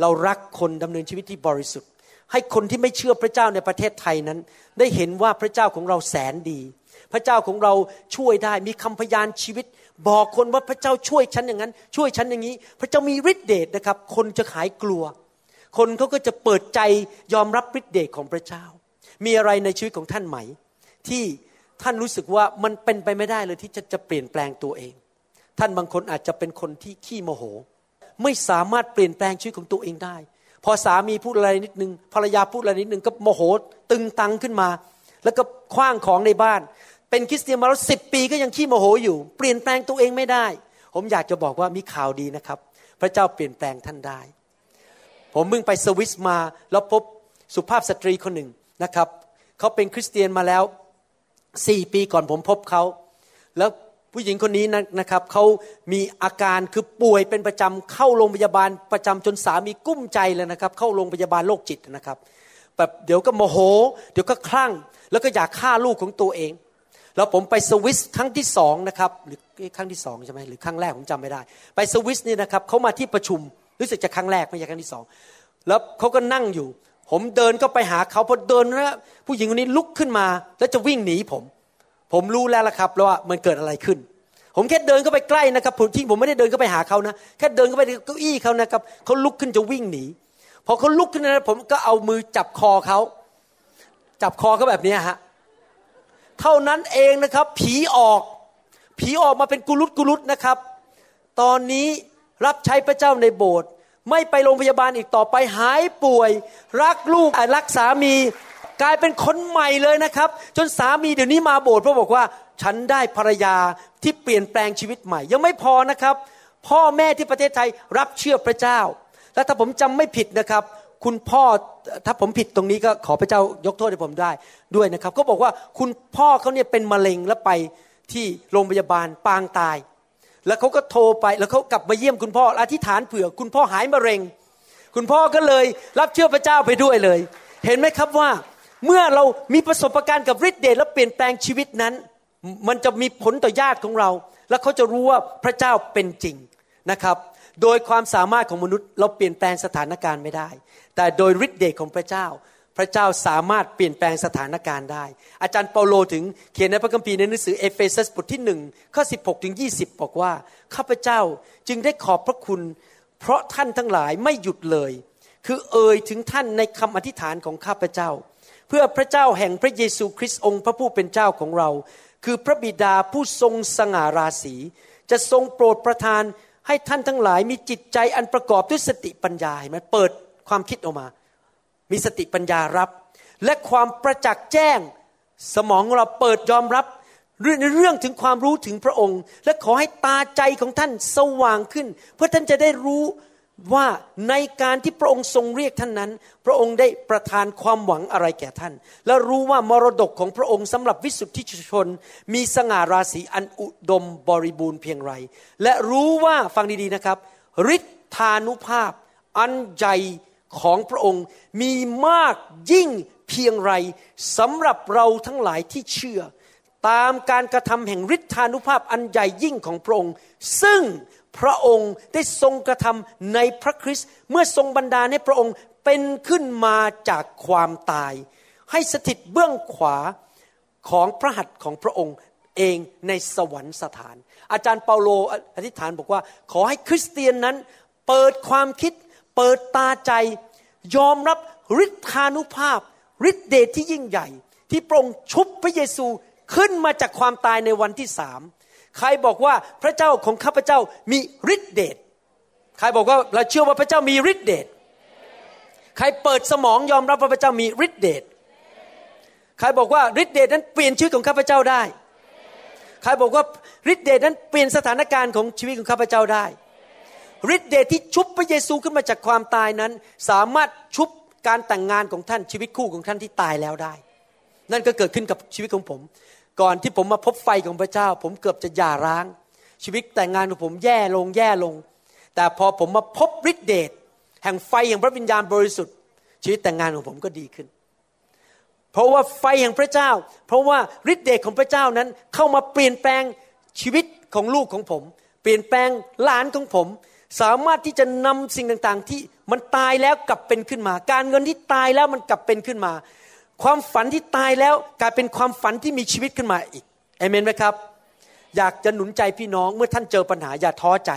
เรารักคนดำเนินชีวิตที่บริสุทธิ์ ให้คนที่ไม่เชื่อพระเจ้าในประเทศไทยนั้น ได้เห็นว่าพระเจ้าของเราแสนดี พระเจ้าของเราช่วยได้มีคำพยานชีวิต บอกคนว่าพระเจ้าช่วยฉันอย่างนั้น ช่วยฉันอย่างนี้ พระเจ้ามีฤทธิเดชนะครับ คนจะหายกลัว คนเขาก็จะเปิดใจยอมรับฤทธิเดชของพระเจ้า มีอะไรในชีวิตของท่านไหม ที่ท่านรู้สึกว่ามันเป็นไปไม่ได้เลยที่จะจะเปลี่ยนแปลงตัวเอง ท่านบางคนอาจจะเป็นคนที่ขี้โมโห ไม่สามารถเปลี่ยนแปลงชีวิตของตัวเองได้ พอสามีพูดอะไรนิดนึงภรรยาพูดอะไรนิดนึงก็โมโหตึงตังขึ้นมา แล้วก็คว้างของในบ้าน เป็นคริสเตียนมาแล้วสิบปีก็ยังขี้โมโหอยู่ เปลี่ยนแปลงตัวเองไม่ได้ ผมอยากจะบอกว่ามีข่าวดีนะครับ พระเจ้าเปลี่ยนแปลงท่านได้ ผมมึงไปสวิสมาแล้วพบสุภาพสตรีคนหนึ่งนะครับเขาเป็นคริสเตียนมาแล้วสี่ปีก่อนผมพบเขาแล้ว ผู้หญิงคนนี้นะนะครับเขามีอาการคือป่วยเป็นประจำเข้าโรงพยาบาลประจำจนสามีกุ้มใจเลยนะครับ เข้าโรงพยาบาลโรคจิตนะครับแบบเดี๋ยวก็โมโห เดี๋ยวก็คลั่ง แล้วก็อยากฆ่าลูกของตัวเอง แล้วผมไปสวิสครั้งที่สองนะครับหรือครั้งที่สองใช่ไหมหรือครั้งแรกผมจำไม่ได้ ไปสวิสนี่นะครับเขามาที่ประชุมรู้สึกจะครั้งแรกไม่ใช่ครั้งที่สองแล้วเขาก็นั่งอยู่ ผมเดินก็ไปหาเขาพอเดินนะผู้หญิงคนนี้ลุกขึ้นมา แล้วจะวิ่งหนีผม ผมรู้แล้วละครับว่ามันเกิดอะไรขึ้น ผมแค่เดินเข้าไปใกล้นะครับผมที่ผมไม่ได้เดินเข้าไปหาเขานะแค่เดินเข้าไปเก้าอี้เขานะครับเขาลุกขึ้นจะวิ่งหนีพอเขาลุกขึ้นนะผมก็เอามือจับคอเขาจับคอเขาแบบนี้ฮะเท่านั้นเองนะครับ ผีออก ผีออกมาเป็นกุลุตกุลุตนะครับ ตอนนี้รับใช้พระเจ้าในโบสถ์ไม่ไปโรงพยาบาลอีกต่อไปหายป่วย รักลูกรักสามี กลายเป็นคนใหม่เลยนะครับ จนสามีเดี๋ยวนี้มาโบสถ์เพราะบอกว่า ฉันได้ภรรยาที่เปลี่ยนแปลงชีวิตใหม่ ยังไม่พอนะครับ พ่อแม่ที่ประเทศไทยรับเชื่อพระเจ้า และถ้าผมจำไม่ผิดนะครับ คุณพ่อถ้าผมผิดตรงนี้ก็ขอพระเจ้ายกโทษให้ผมได้ด้วยนะครับเขาบอกว่าคุณพ่อเขาเนี่ยเป็นมะเร็งแล้วไปที่โรงพยาบาลปางตาย แล้วเขาก็โทรไปแล้วเขากลับมาเยี่ยมคุณพ่ออธิษฐานเผื่อ คุณพ่อหายมะเร็ง คุณพ่อก็เลยรับเชื่อพระเจ้าไปด้วยเลย เห็นไหมครับว่า เมื่อเรามีประสบการณ์กับฤทธิ์เดชและเปลี่ยนแปลงชีวิตนั้น มันจะมีผลต่อญาติของเรา แล้วเขาจะรู้ว่าพระเจ้าเป็นจริงนะครับ โดยความสามารถของมนุษย์เราเปลี่ยนแปลงสถานการณ์ไม่ได้ แต่โดยฤทธิ์เดชของพระเจ้า พระเจ้าสามารถเปลี่ยนแปลงสถานการณ์ได้ อาจารย์เปาโลถึงเขียนในพระคัมภีร์ในหนังสือเอเฟซัสบทที่หนึ่งข้อ16ถึง20บอกว่าข้าพเจ้าจึงได้ขอบพระคุณ เพราะท่านทั้งหลายไม่หยุดเลย คือเอ่ยถึงท่านในคำอธิษฐานของข้าพเจ้า พื่อพระเจ้าแห่งพระเยซูคริสต์องค์พระผู้เป็นเจ้าของเรา คือพระบิดาผู้ทรงสง่าราศี จะทรงโปรดประทานให้ท่านทั้งหลายมีจิตใจอันประกอบด้วยสติปัญญาเห็นไหมเปิดความคิดออกมา มีสติปัญญารับ และความประจักษ์แจ้งสมองของเราเปิดยอมรับในเรื่องถึงความรู้ถึงพระองค์ และขอให้ตาใจของท่านสว่างขึ้น เพื่อท่านจะได้รู้ ว่าในการที่พระองค์ทรงเรียกท่านนั้น พระองค์ได้ประทานความหวังอะไรแก่ท่าน และรู้ว่ามรดกของพระองค์สำหรับวิสุทธิชน มีสง่าราศีอันอุดมบริบูรณ์เพียงไร และรู้ว่าฟังดีๆนะครับฤทธานุภาพ อันใหญ่ของพระองค์มีมากยิ่งเพียงไรสำหรับเราทั้งหลายที่เชื่อ ตามการกระทำแห่งฤทธานุภาพอันใหญ่ยิ่งของพระองค์ ซึ่ง พระองค์ได้ทรงกระทำในพระคริสต์เมื่อทรงบันดาลให้พระองค์เป็นขึ้นมาจากความตาย ให้สถิตเบื้องขวาของพระหัตถ์ของพระองค์เองในสวรรคสถาน อาจารย์เปาโลอธิษฐานบอกว่า ขอให้คริสเตียนนั้น เปิดความคิด เปิดตาใจ ยอมรับฤทธานุภาพฤทธิเดชที่ยิ่งใหญ่ ที่พระองค์ชุบพระเยซูขึ้นมาจากความตายในวันที่สาม ใครบอกว่าพระเจ้าของข้าพเจ้ามีฤทธิเดชใครบอกว่าเราเชื่อว่าพระเจ้ามีฤทธิเดชใครเปิดสมองยอมรับว่าพระเจ้ามีฤทธิเดชใครบอกว่าฤทธิเดชนั้นเปลี่ยนชีวิตของข้าพเจ้าได้ ใครบอกว่าฤทธิเดชนั้นเปลี่ยนสถานการณ์ของชีวิตของข้าพเจ้าได้ฤทธิเดชที่ชุบพระเยซูขึ้นมาจากความตายนั้น สามารถชุบการแต่งงานของท่านชีวิตคู่ของท่านที่ตายแล้วได้ นั่นก็เกิดขึ้นกับชีวิตของผม ก่อนที่ผมมาพบไฟของพระเจ้า ผมเกือบจะหย่าร้าง ชีวิตแต่งงานของผมแย่ลงแย่ลง แต่พอผมมาพบฤทธิเดชแห่งไฟแห่งพระวิญญาณบริสุทธิ์ ชีวิตแต่งงานของผมก็ดีขึ้น เพราะว่าไฟแห่งพระเจ้า เพราะว่าฤทธิเดชของพระเจ้านั้นเข้ามาเปลี่ยนแปลงชีวิตของลูกของผม เปลี่ยนแปลงหลานของผม สามารถที่จะนำสิ่งต่างๆ ที่มันตายแล้วกลับเป็นขึ้นมา การเงินที่ตายแล้วมันกลับเป็นขึ้นมา ความฝันที่ตายแล้วกลายเป็นความฝันที่มีชีวิตขึ้นมาอีกเอเมนไหมครับ อยากจะหนุนใจพี่น้องเมื่อท่านเจอปัญหาอย่าท้อใจ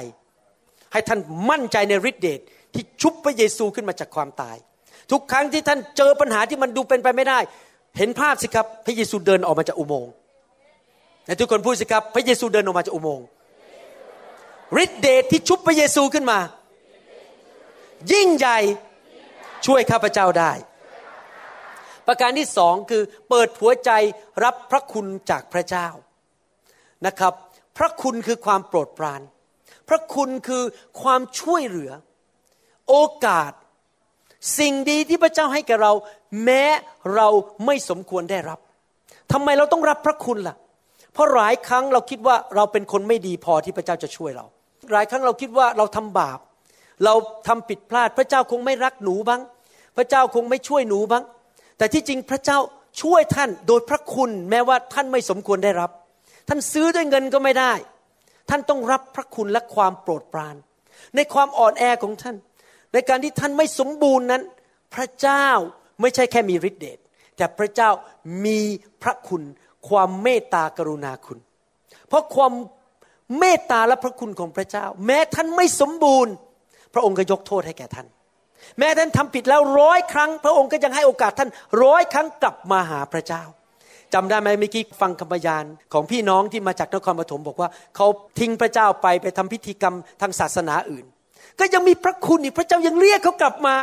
ให้ท่านมั่นใจในฤทธิเดชที่ชุบพระเยซูขึ้นมาจากความตาย ทุกครั้งที่ท่านเจอปัญหาที่มันดูเป็นไปไม่ได้ เห็นภาพสิครับ พระเยซูเดินออกมาจากอุโมงค์และทุกคนพูดสิครับ พระเยซูเดินออกมาจากอุโมงค์ฤทธิเดชที่ชุบพระเยซูขึ้นมา ยิ่งใหญ่ช่วยข้าพเจ้าได้ ประการที่สองคือเปิดหัวใจรับพระคุณจากพระเจ้านะครับ พระคุณคือความโปรดปราน พระคุณคือความช่วยเหลือ โอกาส สิ่งดีที่พระเจ้าให้แก่เรา แม้เราไม่สมควรได้รับทำไมเราต้องรับพระคุณล่ะ เพราะหลายครั้งเราคิดว่าเราเป็นคนไม่ดีพอที่พระเจ้าจะช่วยเรา หลายครั้งเราคิดว่าเราทำบาป เราทำผิดพลาด พระเจ้าคงไม่รักหนูบ้าง พระเจ้าคงไม่ช่วยหนูบ้าง แต่ที่จริงพระเจ้าช่วยท่านโดยพระคุณแม้ว่าท่านไม่สมควรได้รับ ท่านซื้อด้วยเงินก็ไม่ได้ ท่านต้องรับพระคุณและความโปรดปราน ในความอ่อนแอของท่าน ในการที่ท่านไม่สมบูรณ์นั้น พระเจ้าไม่ใช่แค่มีฤทธิเดชแต่พระเจ้ามีพระคุณ ความเมตตากรุณาคุณ เพราะความเมตตาและพระคุณของพระเจ้า แม้ท่านไม่สมบูรณ์ พระองค์ก็ยกโทษให้แก่ท่าน แม้ท่านทำผิดแล้วร้อยครั้ง พระองค์ก็ยังให้โอกาสท่านร้อยครั้งกลับมาหาพระเจ้าจำได้ไหมเมื่อกี้ฟังคำพยานของพี่น้องที่มาจากนครปฐมบอกว่าเขาทิ้งพระเจ้าไปไปทำพิธีกรรมทางศาสนาอื่น ก็ยังมีพระคุณอีกพระเจ้ายังเรียกเขากลับมา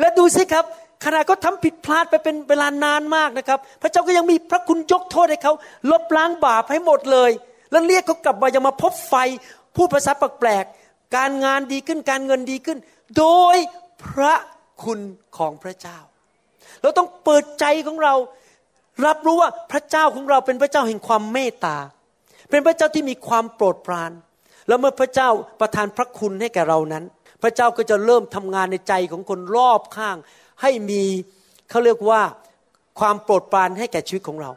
และดูสิครับขณะเขาทาผิดพลาดไปเป็นเวลานานมากนะครับ พระเจ้าก็ยังมีพระคุณยกโทษให้เขาลบล้างบาปให้หมดเลย แล้วเรียกเขากลับมายังมาพบไฟพูดภาษาแปลกๆการงานดีขึ้นการเงินดีขึ้น โดย พระคุณของพระเจ้า เราต้องเปิดใจของเรา รับรู้ว่าพระเจ้าของเราเป็นพระเจ้าแห่งความเมตตา เป็นพระเจ้าที่มีความโปรดปราน แล้วเมื่อพระเจ้าประทานพระคุณให้แก่เรานั้น พระเจ้าก็จะเริ่มทำงานในใจของคนรอบข้าง ให้มีเขาเรียกว่าความโปรดปรานให้แก่ชีวิตของเรา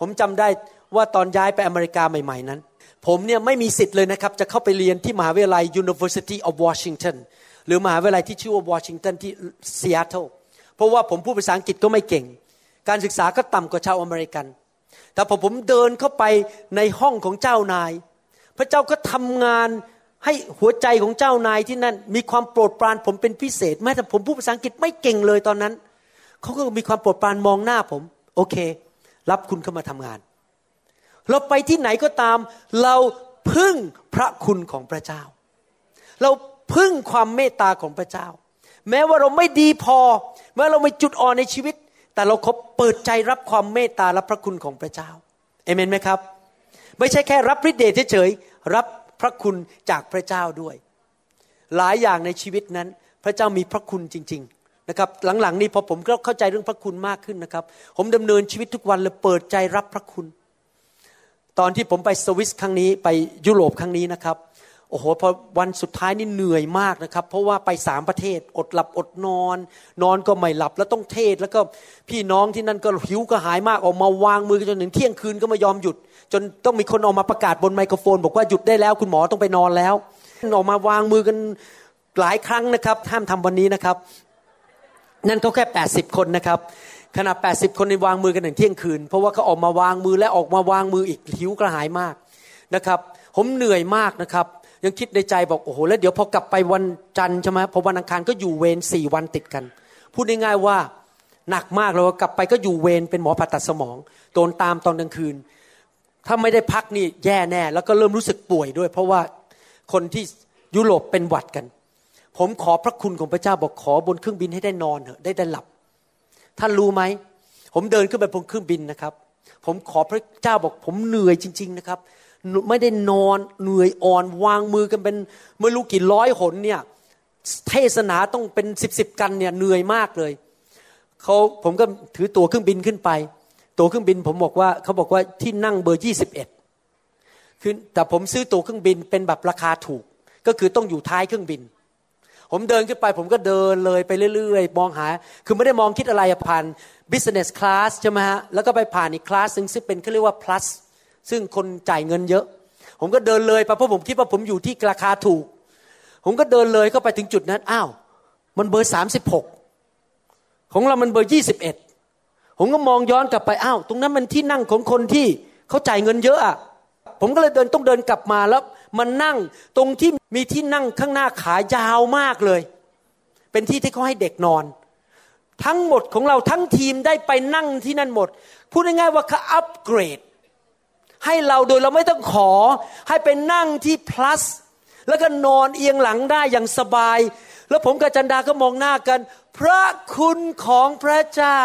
ผมจำได้ว่าตอนย้ายไปอเมริกาใหม่ ๆนั้น ผมเนี่ยไม่มีสิทธิ์เลยนะครับ จะเข้าไปเรียนที่มหาวิทยาลัย University of Washington หรือมหาวิทยาลัยที่ชื่อว่าวอชิงตันที่ซีแอตเทิลเพราะว่าผมพูดภาษาอังกฤษก็ไม่เก่ง การศึกษาก็ต่ำกว่าชาวอเมริกัน แต่พอผมเดินเข้าไปในห้องของเจ้านาย พระเจ้าก็ทำงานให้หัวใจของเจ้านายที่นั่น มีความโปรดปรานผมเป็นพิเศษแม้แต่ผมพูดภาษาอังกฤษไม่เก่งเลยตอนนั้นเขาก็มีความโปรดปรานมองหน้าผม โอเค รับคุณเข้ามาทำงาน เราไปที่ไหนก็ตาม เราพึ่งพระคุณของพระเจ้า เรา พึ่งความเมตตาของพระเจ้า แม้ว่าเราไม่ดีพอ แม้เราไม่จุดอ่อนในชีวิต แต่เราขอเปิดใจรับความเมตตาและพระคุณของพระเจ้าเอเมนไหมครับ ไม่ใช่แค่รับฤทธิ์เดชเฉยๆรับพระคุณจากพระเจ้าด้วย หลายอย่างในชีวิตนั้น พระเจ้ามีพระคุณจริง ๆนะครับ หลังๆนี้พอผมก็เข้าใจเรื่องพระคุณมากขึ้นนะครับ ผมดำเนินชีวิตทุกวันเลยเปิดใจรับพระคุณ ตอนที่ผมไปสวิสครั้งนี้ไปยุโรปครั้งนี้นะครับ โอ้โหพอวันสุดท้ายนี่เหนื่อยมากนะครับ เพราะว่าไปสามประเทศอดหลับอดนอน นอนก็ไม่หลับแล้วต้องเทศ แล้วก็พี่น้องที่นั่นก็หิวก็หายมากออกมาวางมือจนถึงเที่ยงคืนก็ไม่ยอมหยุด จนต้องมีคนออกมาประกาศบนไมโครโฟน บอกว่าหยุดได้แล้วคุณหมอต้องไปนอนแล้วออกมาวางมือกันหลายครั้งนะครับห้ามทำวันนี้นะครับ นั่นก็แค่ 80 คนนะครับขณะ80 คนในวางมือกันถึงเที่ยงคืน เพราะว่าเขาออกมาวางมือและออกมาวางมืออีกหิวกระหายมากนะครับ ผมเหนื่อยมากนะครับ ยังคิดในใจบอกโอ้โหแล้วเดี๋ยวพอกลับไปวันจันทร์ใช่ไหมพอวันอังคารก็อยู่เวรสี่วันติดกัน พูดง่ายๆว่าหนักมากเลยว่ากลับไปก็อยู่เวรเป็นหมอผ่าตัดสมองโดนตามตอนกลางคืน ถ้าไม่ได้พักนี่แย่แน่ แล้วก็เริ่มรู้สึกป่วยด้วย เพราะว่าคนที่ยุโรปเป็นหวัดกัน ผมขอพระคุณของพระเจ้าบอกขอบนเครื่องบินให้ได้นอนเถอะได้ได้หลับ ท่านรู้ไหมผมเดินขึ้นไปบนเครื่องบินนะครับ ผมขอพระเจ้าบอกผมเหนื่อยจริง ๆ นะครับ ไม่ได้นอนเหนื่อยอ่อนวางมือกันเป็นไม่รู้กี่ร้อยหนเนี่ยเทศนาต้องเป็นสิบสิบกันเนี่ยเหนื่อยมากเลยเขาผมก็ถือตั๋วเครื่องบินขึ้นไป ตั๋วเครื่องบินผมบอกว่าเขาบอกว่าที่นั่งเบอร์ยี่สิบเอ็ดคือแต่ผมซื้อตั๋วเครื่องบินเป็นแบบราคาถูก ก็คือต้องอยู่ท้ายเครื่องบิน ผมเดินขึ้นไป ผมก็เดินเลยไปเรื่อยๆ มองหา คือไม่ได้มองคิดอะไรผ่าน business class ใช่ไหมฮะแล้วก็ไปผ่านอีกคลาสหนึ่งซึ่งเป็นเขาเรียกว่า plus ซึ่งคนจ่ายเงินเยอะ ผมก็เดินเลยไปเพราะผมคิดว่าผมอยู่ที่ราคาถูก ผมก็เดินเลยเข้าไปถึงจุดนั้นอ้าวมันเบอร์สามสิบหกของเรามันเบอร์ยี่สิบเอ็ดผมก็มองย้อนกลับไปอ้าวตรงนั้นมันที่นั่งของคนที่เขาจ่ายเงินเยอะอะผมก็เลยเดินต้องเดินกลับมาแล้วมันนั่งตรงที่มีที่นั่งข้างหน้าขายาวมากเลย เป็นที่ที่เขาให้เด็กนอน ทั้งหมดของเราทั้งทีมได้ไปนั่งที่นั่นหมด พูดง่ายๆว่าเขาอัปเกรด ให้เราโดยเราไม่ต้องขอ ให้ไปนั่งที่ plus แล้วก็นอนเอียงหลังได้อย่างสบาย แล้วผมกับจันดาก็มองหน้ากัน พระคุณของพระเจ้า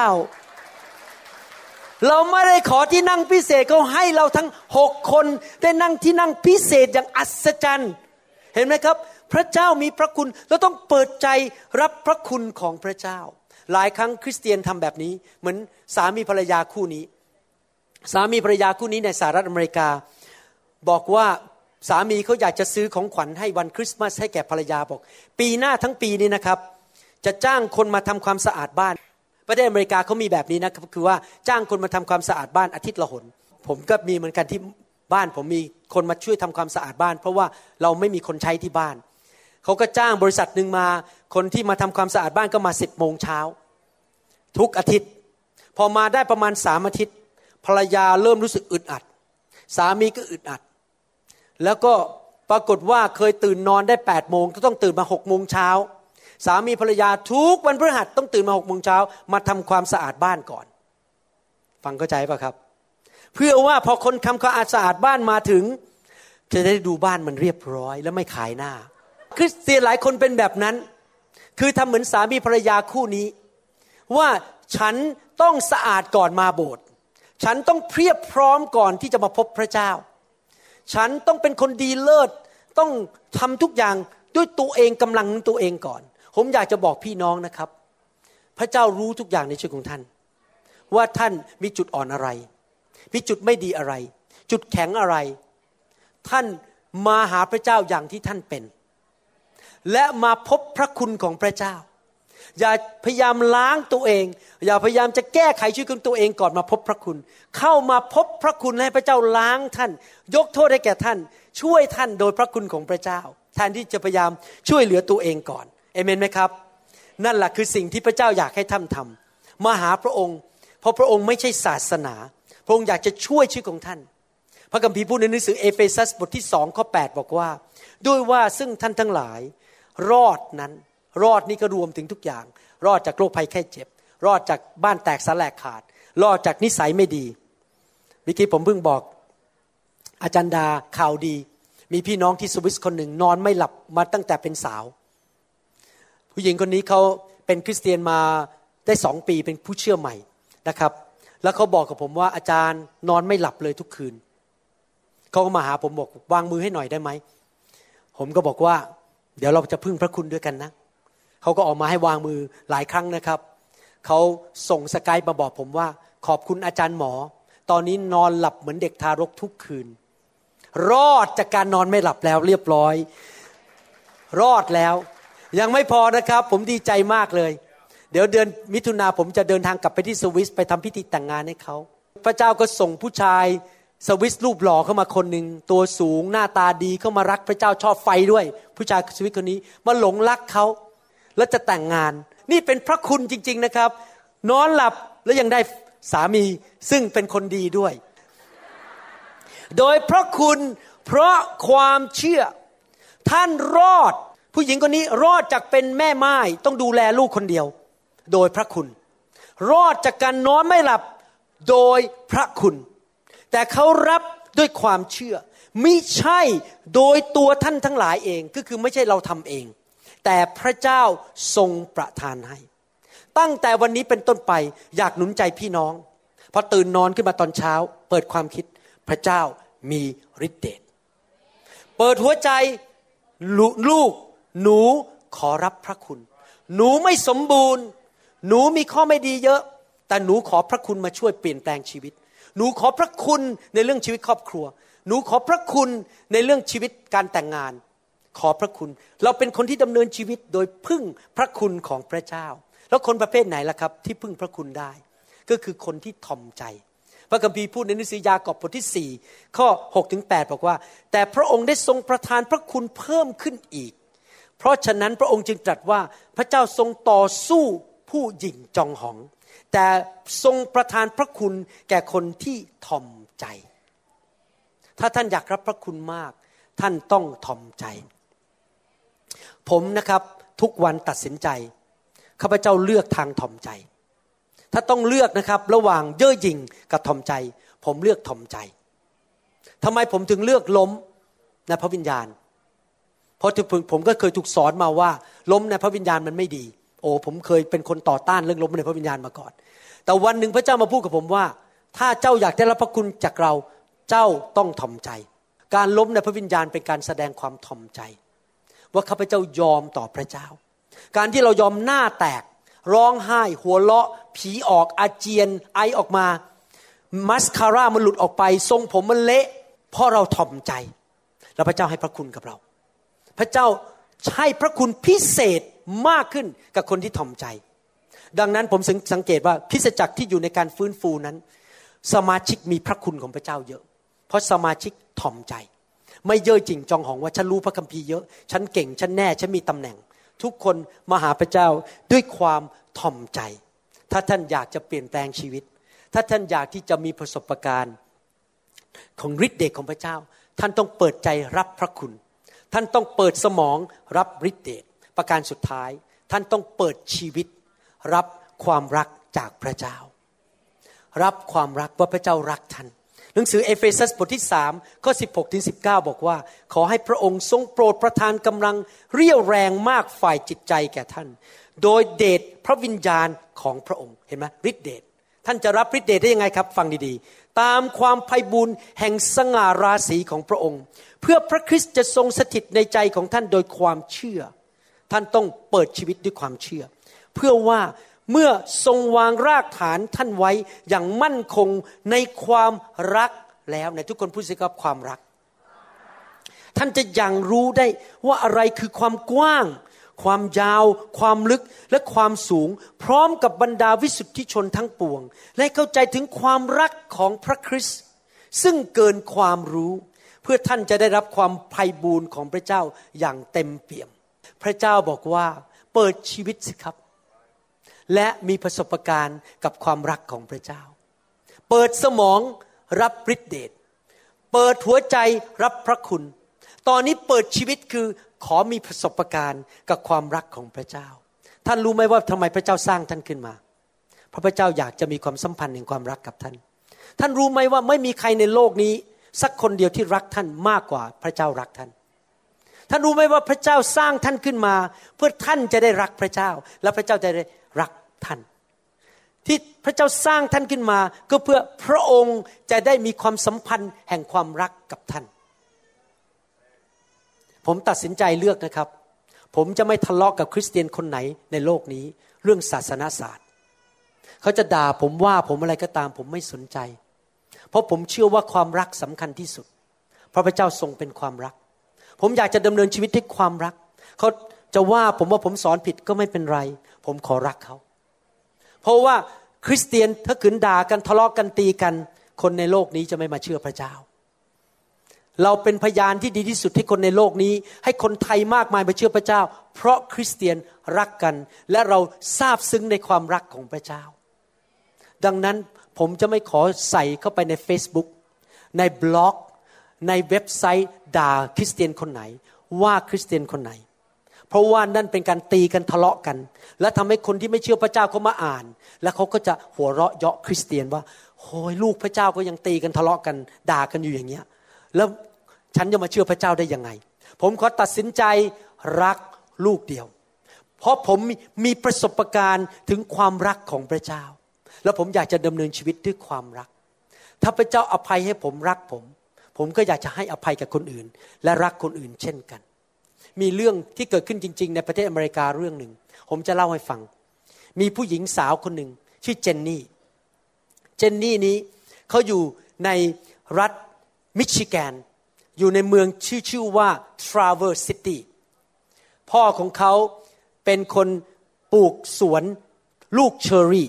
เราไม่ได้ขอที่นั่งพิเศษเขาให้เราทั้งหกคนได้นั่งที่นั่งพิเศษอย่างอัศจรรย์ เห็นไหมครับ พระเจ้ามีพระคุณเราต้องเปิดใจรับพระคุณของพระเจ้า หลายครั้งคริสเตียนทำแบบนี้ เหมือนสามีภรรยาคู่นี้ สามีภรรยาคู่นี้ในสหรัฐอเมริกา บอกว่าสามีเขาอยากจะซื้อของขวัญให้วันคริสต์มาสให้แก่ภรรยาบอก ปีหน้าทั้งปีนี้นะครับ จะจ้างคนมาทำความสะอาดบ้าน ประเทศอเมริกาเขามีแบบนี้นะครับคือว่าจ้างคนมาทำความสะอาดบ้านอาทิตย์ละหน ผมก็มีเหมือนกันที่บ้านผมมีคนมาช่วยทำความสะอาดบ้าน เพราะว่าเราไม่มีคนใช้ที่บ้านเขาก็จ้างบริษัทหนึ่งมาคนที่มาทำความสะอาดบ้านก็มาสิบโมงเช้าทุกอาทิตย์ พอมาได้ประมาณสามอาทิตย์ ภรรยาเริ่มรู้สึกอึดอัด สามีก็อึดอัด แล้วก็ปรากฏว่าเคยตื่นนอนได้8ปดโมงก็ต้องตื่นมาหกโมงเช้าสามีภรรยาทุกวันพฤหัสต้องตื่นมาหกโมงเช้ามาทำความสะอาดบ้านก่อน ฟังเข้าใจปะครับ เพื่อว่าพอคนทำความสะอาดบ้านมาถึง จะได้ดูบ้านมันเรียบร้อยและไม่ขายหน้าคริสเตียนหลายคนเป็นแบบนั้น คือทำเหมือนสามีภรรยาคู่นี้ ว่าฉันต้องสะอาดก่อนมาโบสถ์ ฉันต้องเพียบพร้อมก่อนที่จะมาพบพระเจ้า ฉันต้องเป็นคนดีเลิศ ต้องทำทุกอย่างด้วยตัวเองกำลังตัวเองก่อน ผมอยากจะบอกพี่น้องนะครับ พระเจ้ารู้ทุกอย่างในชีวิตของท่าน ว่าท่านมีจุดอ่อนอะไร มีจุดไม่ดีอะไร จุดแข็งอะไร ท่านมาหาพระเจ้าอย่างที่ท่านเป็น และมาพบพระคุณของพระเจ้า อย่าพยายามล้างตัวเอง อย่าพยายามจะแก้ไขชีวิตของตัวเองก่อนมาพบพระคุณ เข้ามาพบพระคุณให้พระเจ้าล้างท่าน ยกโทษให้แก่ท่าน ช่วยท่านโดยพระคุณของพระเจ้าแทนที่จะพยายามช่วยเหลือตัวเองก่อนเอเมนไหมครับ นั่นแหละคือสิ่งที่พระเจ้าอยากให้ท่านทำมาหาพระองค์ เพราะพระองค์ไม่ใช่ศาสนา พระองค์อยากจะช่วยชีวิตของท่าน พระคัมภีร์พูดในหนังสือเอเฟซัสบทที่สองข้อ8บอกว่า ด้วยว่าซึ่งท่านทั้งหลาย รอดนั้น รอดนี่ก็รวมถึงทุกอย่าง รอดจากโรคภัยแค่เจ็บ รอดจากบ้านแตกสลายขาด รอดจากนิสัยไม่ดีเมื่อกี้ผมเพิ่งบอก อาจารย์ดาข่าวดี มีพี่น้องที่สวิสคนหนึ่งนอนไม่หลับมาตั้งแต่เป็นสาว ผู้หญิงคนนี้เขาเป็นคริสเตียนมาได้สองปีเป็นผู้เชื่อใหม่นะครับ แล้วเขาบอกกับผมว่าอาจารย์นอนไม่หลับเลยทุกคืนเขาก็มาหาผมบอกวางมือให้หน่อยได้ไหมผมก็บอกว่า เดี๋ยวเราจะพึ่งพระคุณด้วยกันนะ เขาก็ออกมาให้วางมือหลายครั้งนะครับ เขาส่งสกายมาบอกผมว่า ขอบคุณอาจารย์หมอ ตอนนี้นอนหลับเหมือนเด็กทารกทุกคืน รอดจากการนอนไม่หลับแล้วเรียบร้อย รอดแล้ว ยังไม่พอนะครับ ผมดีใจมากเลย เดี๋ยวเดือนมิถุนาผมจะเดินทางกลับไปที่สวิสไปทำพิธีแต่งงานให้เขาพระเจ้าก็ส่งผู้ชายสวิสรูปหล่อเข้ามาคนหนึ่งตัวสูงหน้าตาดีเข้ามารักพระเจ้าชอบไฟด้วย ผู้ชายสวิสคนนี้มาหลงรักเขา แล้วจะแต่งงาน นี่เป็นพระคุณจริง ๆนะครับ นอนหลับแล้วยังได้สามีซึ่งเป็นคนดีด้วย โดยพระคุณเพราะความเชื่อ ท่านรอด ผู้หญิงคนนี้รอดจากเป็นแม่ไม้ต้องดูแลลูกคนเดียว โดยพระคุณ รอดจากการนอนไม่หลับโดยพระคุณ แต่เขารับด้วยความเชื่อมิใช่โดยตัวท่านทั้งหลายเองก็คือไม่ใช่เราทำเอง แต่พระเจ้าทรงประทานให้ ตั้งแต่วันนี้เป็นต้นไปอยากหนุนใจพี่น้องพอตื่นนอนขึ้นมาตอนเช้า เปิดความคิดพระเจ้ามีฤทธิ์เดชเปิดหัวใจลลูกหนูขอรับพระคุณ หนูไม่สมบูรณ์ หนูมีข้อไม่ดีเยอะ แต่หนูขอพระคุณมาช่วยเปลี่ยนแปลงชีวิต หนูขอพระคุณในเรื่องชีวิตครอบครัว หนูขอพระคุณในเรื่องชีวิตการแต่งงาน ขอพระคุณ เราเป็นคนที่ดำเนินชีวิตโดยพึ่งพระคุณของพระเจ้า แล้วคนประเภทไหนล่ะครับ ที่พึ่งพระคุณได้ ก็คือคนที่ทอมใจ พระคัมภีร์พูดในหนังสือยากอบบทที่ 4 ข้อ6ถึง8บอกว่า แต่พระองค์ได้ทรงประทานพระคุณเพิ่มขึ้นอีก เพราะฉะนั้นพระองค์จึงตรัสว่าพระเจ้าทรงต่อสู้ผู้หยิ่งจองหอง แต่ทรงประทานพระคุณแก่คนที่ทอมใจ ถ้าท่านอยากรับพระคุณมาก ท่านต้องทอมใจ ผมนะครับทุกวันตัดสินใจข้าพเจ้าเลือกทางทอมใจ ถ้าต้องเลือกนะครับระหว่างเย่อหยิ่งกับทอมใจ ผมเลือกทอมใจทำไมผมถึงเลือกล้มในพระวิญญาณ เพราะผมก็เคยถูกสอนมาว่า ล้มในพระวิญญาณมันไม่ดี โอ้ผมเคยเป็นคนต่อต้านเรื่องล้มในพระวิญญาณมาก่อน แต่วันหนึ่งพระเจ้ามาพูดกับผมว่า ถ้าเจ้าอยากได้รับพระคุณจากเราเจ้าต้องทอมใจ การล้มในพระวิญญาณเป็นการแสดงความทอมใจ ว่าข้าพเจ้ายอมต่อพระเจ้า การที่เรายอมหน้าแตก ร้องไห้ หัวเราะ ผีออกอาเจียน ไอออกมามัสคาร่ามันหลุดออกไปทรงผมมันเละ เพราะเราถ่อมใจ แล้วพระเจ้าให้พระคุณกับเรา พระเจ้าให้พระคุณพิเศษมากขึ้นกับคนที่ถ่อมใจ ดังนั้นผมสังเกตว่าคริสจักรที่อยู่ในการฟื้นฟูนั้น สมาชิกมีพระคุณของพระเจ้าเยอะ เพราะสมาชิกถ่อมใจ ไม่เย่อจริงจองหองว่าฉันรู้พระคัมภีร์เยอะ ฉันเก่ง ฉันแน่ ฉันมีตำแหน่ง ทุกคนมาหาพระเจ้าด้วยความถ่อมใจ ถ้าท่านอยากจะเปลี่ยนแปลงชีวิต ถ้าท่านอยากที่จะมีประสบการณ์ของฤทธิ์เดชของพระเจ้า ท่านต้องเปิดใจรับพระคุณ ท่านต้องเปิดสมองรับฤทธิ์เดช ประการสุดท้าย ท่านต้องเปิดชีวิต รับความรักจากพระเจ้า รับความรักว่าพระเจ้ารักท่าน หนังสือเอเฟซัสบทที่3ข้อ16ถึง19 บอกว่า ขอให้พระองค์ทรงโปรดประทานกำลังเรี่ยวแรงมากฝ่ายจิตใจแก่ท่าน โดยเดชพระวิญญาณของพระองค์เห็นไหมฤทธิเดชท่านจะรับฤทธิเดชได้ยังไงครับ ฟังดีๆ ตามความไพ่บุญแห่งสง่าราศีของพระองค์ เพื่อพระคริสต์จะทรงสถิตในใจของท่านโดยความเชื่อ ท่านต้องเปิดชีวิตด้วยความเชื่อ เพื่อว่า เมื่อทรงวางรากฐานท่านไว้อย่างมั่นคงในความรักแล้วในทุกคนพูดสิครับความรัก ท่านจะยังรู้ได้ว่าอะไรคือความกว้าง ความยาว ความลึกและความสูง พร้อมกับบรรดาวิสุทธิชนทั้งปวง และเข้าใจถึงความรักของพระคริสต์ซึ่งเกินความรู้เพื่อท่านจะได้รับความไพ่บูรณ์ของพระเจ้าอย่างเต็มเปี่ยม พระเจ้าบอกว่าเปิดชีวิตสิครับ และมีประสบการณ์กับความรักของพระเจ้า เปิดสมองรับฤทธิเดชเปิดหัวใจรับพระคุณ ตอนนี้เปิดชีวิตคือขอมีประสบการณ์กับความรักของพระเจ้า ท่านรู้ไหมว่าทำไมพระเจ้าสร้างท่านขึ้นมาเพราะพระเจ้าอยากจะมีความสัมพันธ์แห่งความรักกับท่าน ท่านรู้ไหมว่าไม่มีใครในโลกนี้ สักคนเดียวที่รักท่านมากกว่าพระเจ้ารักท่าน ท่านรู้ไหมว่าพระเจ้าสร้างท่านขึ้นมา เพื่อท่านจะได้รักพระเจ้า และพระเจ้าจะได้ ท่าน ที่พระเจ้าสร้างท่านขึ้นมา ก็เพื่อพระองค์จะได้มีความสัมพันธ์แห่งความรักกับท่าน ผมตัดสินใจเลือกนะครับ ผมจะไม่ทะเลาะกกับคริสเตียนคนไหนในโลกนี้เรื่องศาสนาศาสตร์ เขาจะด่าผมว่าผมอะไรก็ตาม ผมไม่สนใจ เพราะผมเชื่อว่าความรักสำคัญที่สุด เพราะพระเจ้าทรงเป็นความรัก ผมอยากจะดำเนินชีวิตด้วยความรัก เขาจะว่าผมว่าผมสอนผิดก็ไม่เป็นไร ผมขอรักเขา เพราะว่าคริสเตียนถ้าขืนด่ากันทะเลาะกันตีกัน คนในโลกนี้จะไม่มาเชื่อพระเจ้า เราเป็นพยานที่ดีที่สุดให้คนในโลกนี้ ให้คนไทยมากมายมาเชื่อพระเจ้า เพราะคริสเตียนรักกัน และเราทราบซึ้งในความรักของพระเจ้า ดังนั้นผมจะไม่ขอใส่เข้าไปใน Facebook ในบล็อก ในเว็บไซต์ด่าคริสเตียนคนไหน ว่าคริสเตียนคนไหน เพราะว่านั่นเป็นการตีกันทะเลาะกัน และทำให้คนที่ไม่เชื่อพระเจ้าเขามาอ่าน แล้วเขาก็จะหัวเราะเยาะคริสเตียนว่าโอ้ยลูกพระเจ้าก็ยังตีกันทะเลาะกันด่ากันอยู่อย่างเงี้ย แล้วฉันจะมาเชื่อพระเจ้าได้ยังไง ผมขอตัดสินใจรักลูกเดียว เพราะผมมีประสบการณ์ถึงความรักของพระเจ้า แล้วผมอยากจะดำเนินชีวิตด้วยความรัก ถ้าพระเจ้าอภัยให้ผมรักผม ผมก็อยากจะให้อภัยกับคนอื่น และรักคนอื่นเช่นกัน มีเรื่องที่เกิดขึ้นจริง ๆ ในประเทศอเมริกาเรื่องหนึ่ง ผมจะเล่าให้ฟัง มีผู้หญิงสาวคนหนึ่งชื่อเจนนี่ เจนนี่นี้เขาอยู่ในรัฐมิชิแกน อยู่ในเมืองชื่อชื่อว่า Traverse City พ่อของเขาเป็นคนปลูกสวนลูกเชอรี่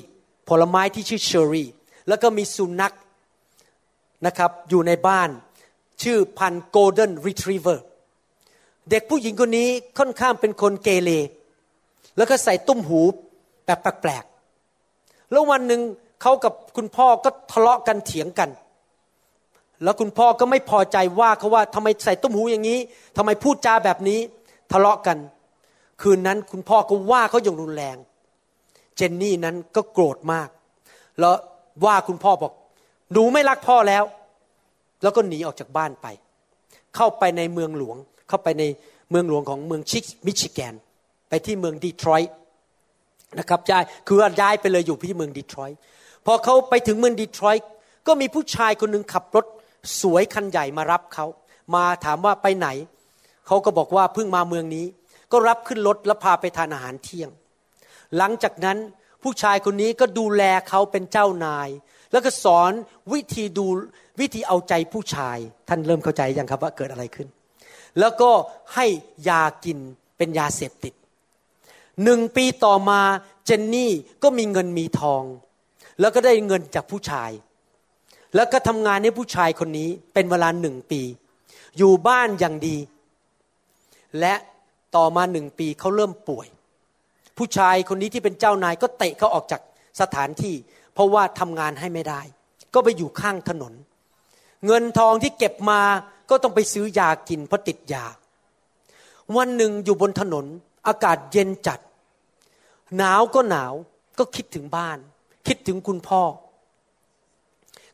ผลไม้ที่ชื่อเชอรี่ แล้วก็มีสุนัขนะครับอยู่ในบ้านชื่อพันธุ์ golden retriever เด็กผู้หญิงคนนี้ค่อนข้างเป็นคนเกเร แล้วก็ใส่ตุ้มหูแบบแปลกๆ แล้ววันหนึ่งเขากับคุณพ่อก็ทะเลาะกันเถียงกัน แล้วคุณพ่อก็ไม่พอใจว่าเขาว่าทำไมใส่ตุ้มหูอย่างนี้ทำไมพูดจาแบบนี้ ทะเลาะกัน คืนนั้นคุณพ่อก็ว่าเขาอย่างรุนแรง เจนนี่นั้นก็โกรธมาก แล้วว่าคุณพ่อบอก หนูไม่รักพ่อแล้ว แล้วก็หนีออกจากบ้านไป เข้าไปในเมืองหลวง เข้าไปในเมืองหลวงของเมืองชิกมิชิแกน ไปที่เมืองดีทรอยต์นะครับย้ายคือย้ายไปเลยอยู่ที่เมืองดีทรอยต์พอเขาไปถึงเมืองดีทรอยต์ก็มีผู้ชายคนหนึ่งขับรถสวยคันใหญ่มารับเขามาถามว่าไปไหน เขาก็บอกว่าเพิ่งมาเมืองนี้ ก็รับขึ้นรถแล้วพาไปทานอาหารเที่ยง หลังจากนั้นผู้ชายคนนี้ก็ดูแลเขาเป็นเจ้านาย แล้วก็สอนวิธีดูวิธีเอาใจผู้ชาย ท่านเริ่มเข้าใจยังครับว่าเกิดอะไรขึ้น แล้วก็ให้ยากินเป็นยาเสพติดหนึ่งปีต่อมาเจนนี่ก็มีเงินมีทอง แล้วก็ได้เงินจากผู้ชาย แล้วก็ทำงานให้ผู้ชายคนนี้เป็นเวลาหนึ่งปี อยู่บ้านอย่างดี และต่อมาหนึ่งปีเขาเริ่มป่วย ผู้ชายคนนี้ที่เป็นเจ้านายก็เตะเขาออกจากสถานที่ เพราะว่าทำงานให้ไม่ได้ ก็ไปอยู่ข้างถนน เงินทองที่เก็บมา ก็ต้องไปซื้อยากินเพราะติดยา วันหนึ่งอยู่บนถนน อากาศเย็นจัด หนาวก็หนาวก็คิดถึงบ้าน คิดถึงคุณพ่อ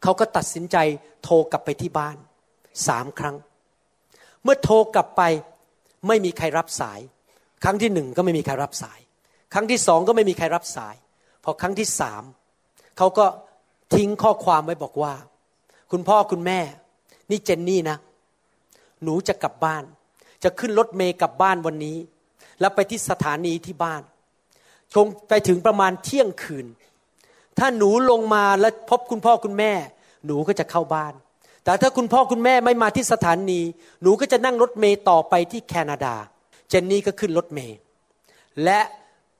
เขาก็ตัดสินใจโทรกลับไปที่บ้านสามครั้ง เมื่อโทรกลับไปไม่มีใครรับสาย ครั้งที่หนึ่งก็ไม่มีใครรับสาย ครั้งที่สองก็ไม่มีใครรับสาย พอครั้งที่สามเขาก็ทิ้งข้อความไว้บอกว่า คุณพ่อคุณแม่ นี่เจนนี่นะ หนูจะกลับบ้าน จะขึ้นรถเมย์กลับบ้านวันนี้ แล้วไปที่สถานีที่บ้านคงไปถึงประมาณเที่ยงคืน ถ้าหนูลงมาแล้วพบคุณพ่อคุณแม่ หนูก็จะเข้าบ้าน แต่ถ้าคุณพ่อคุณแม่ไม่มาที่สถานี หนูก็จะนั่งรถเมย์ต่อไปที่แคนาดา เจนนี่ก็ขึ้นรถเมย์และ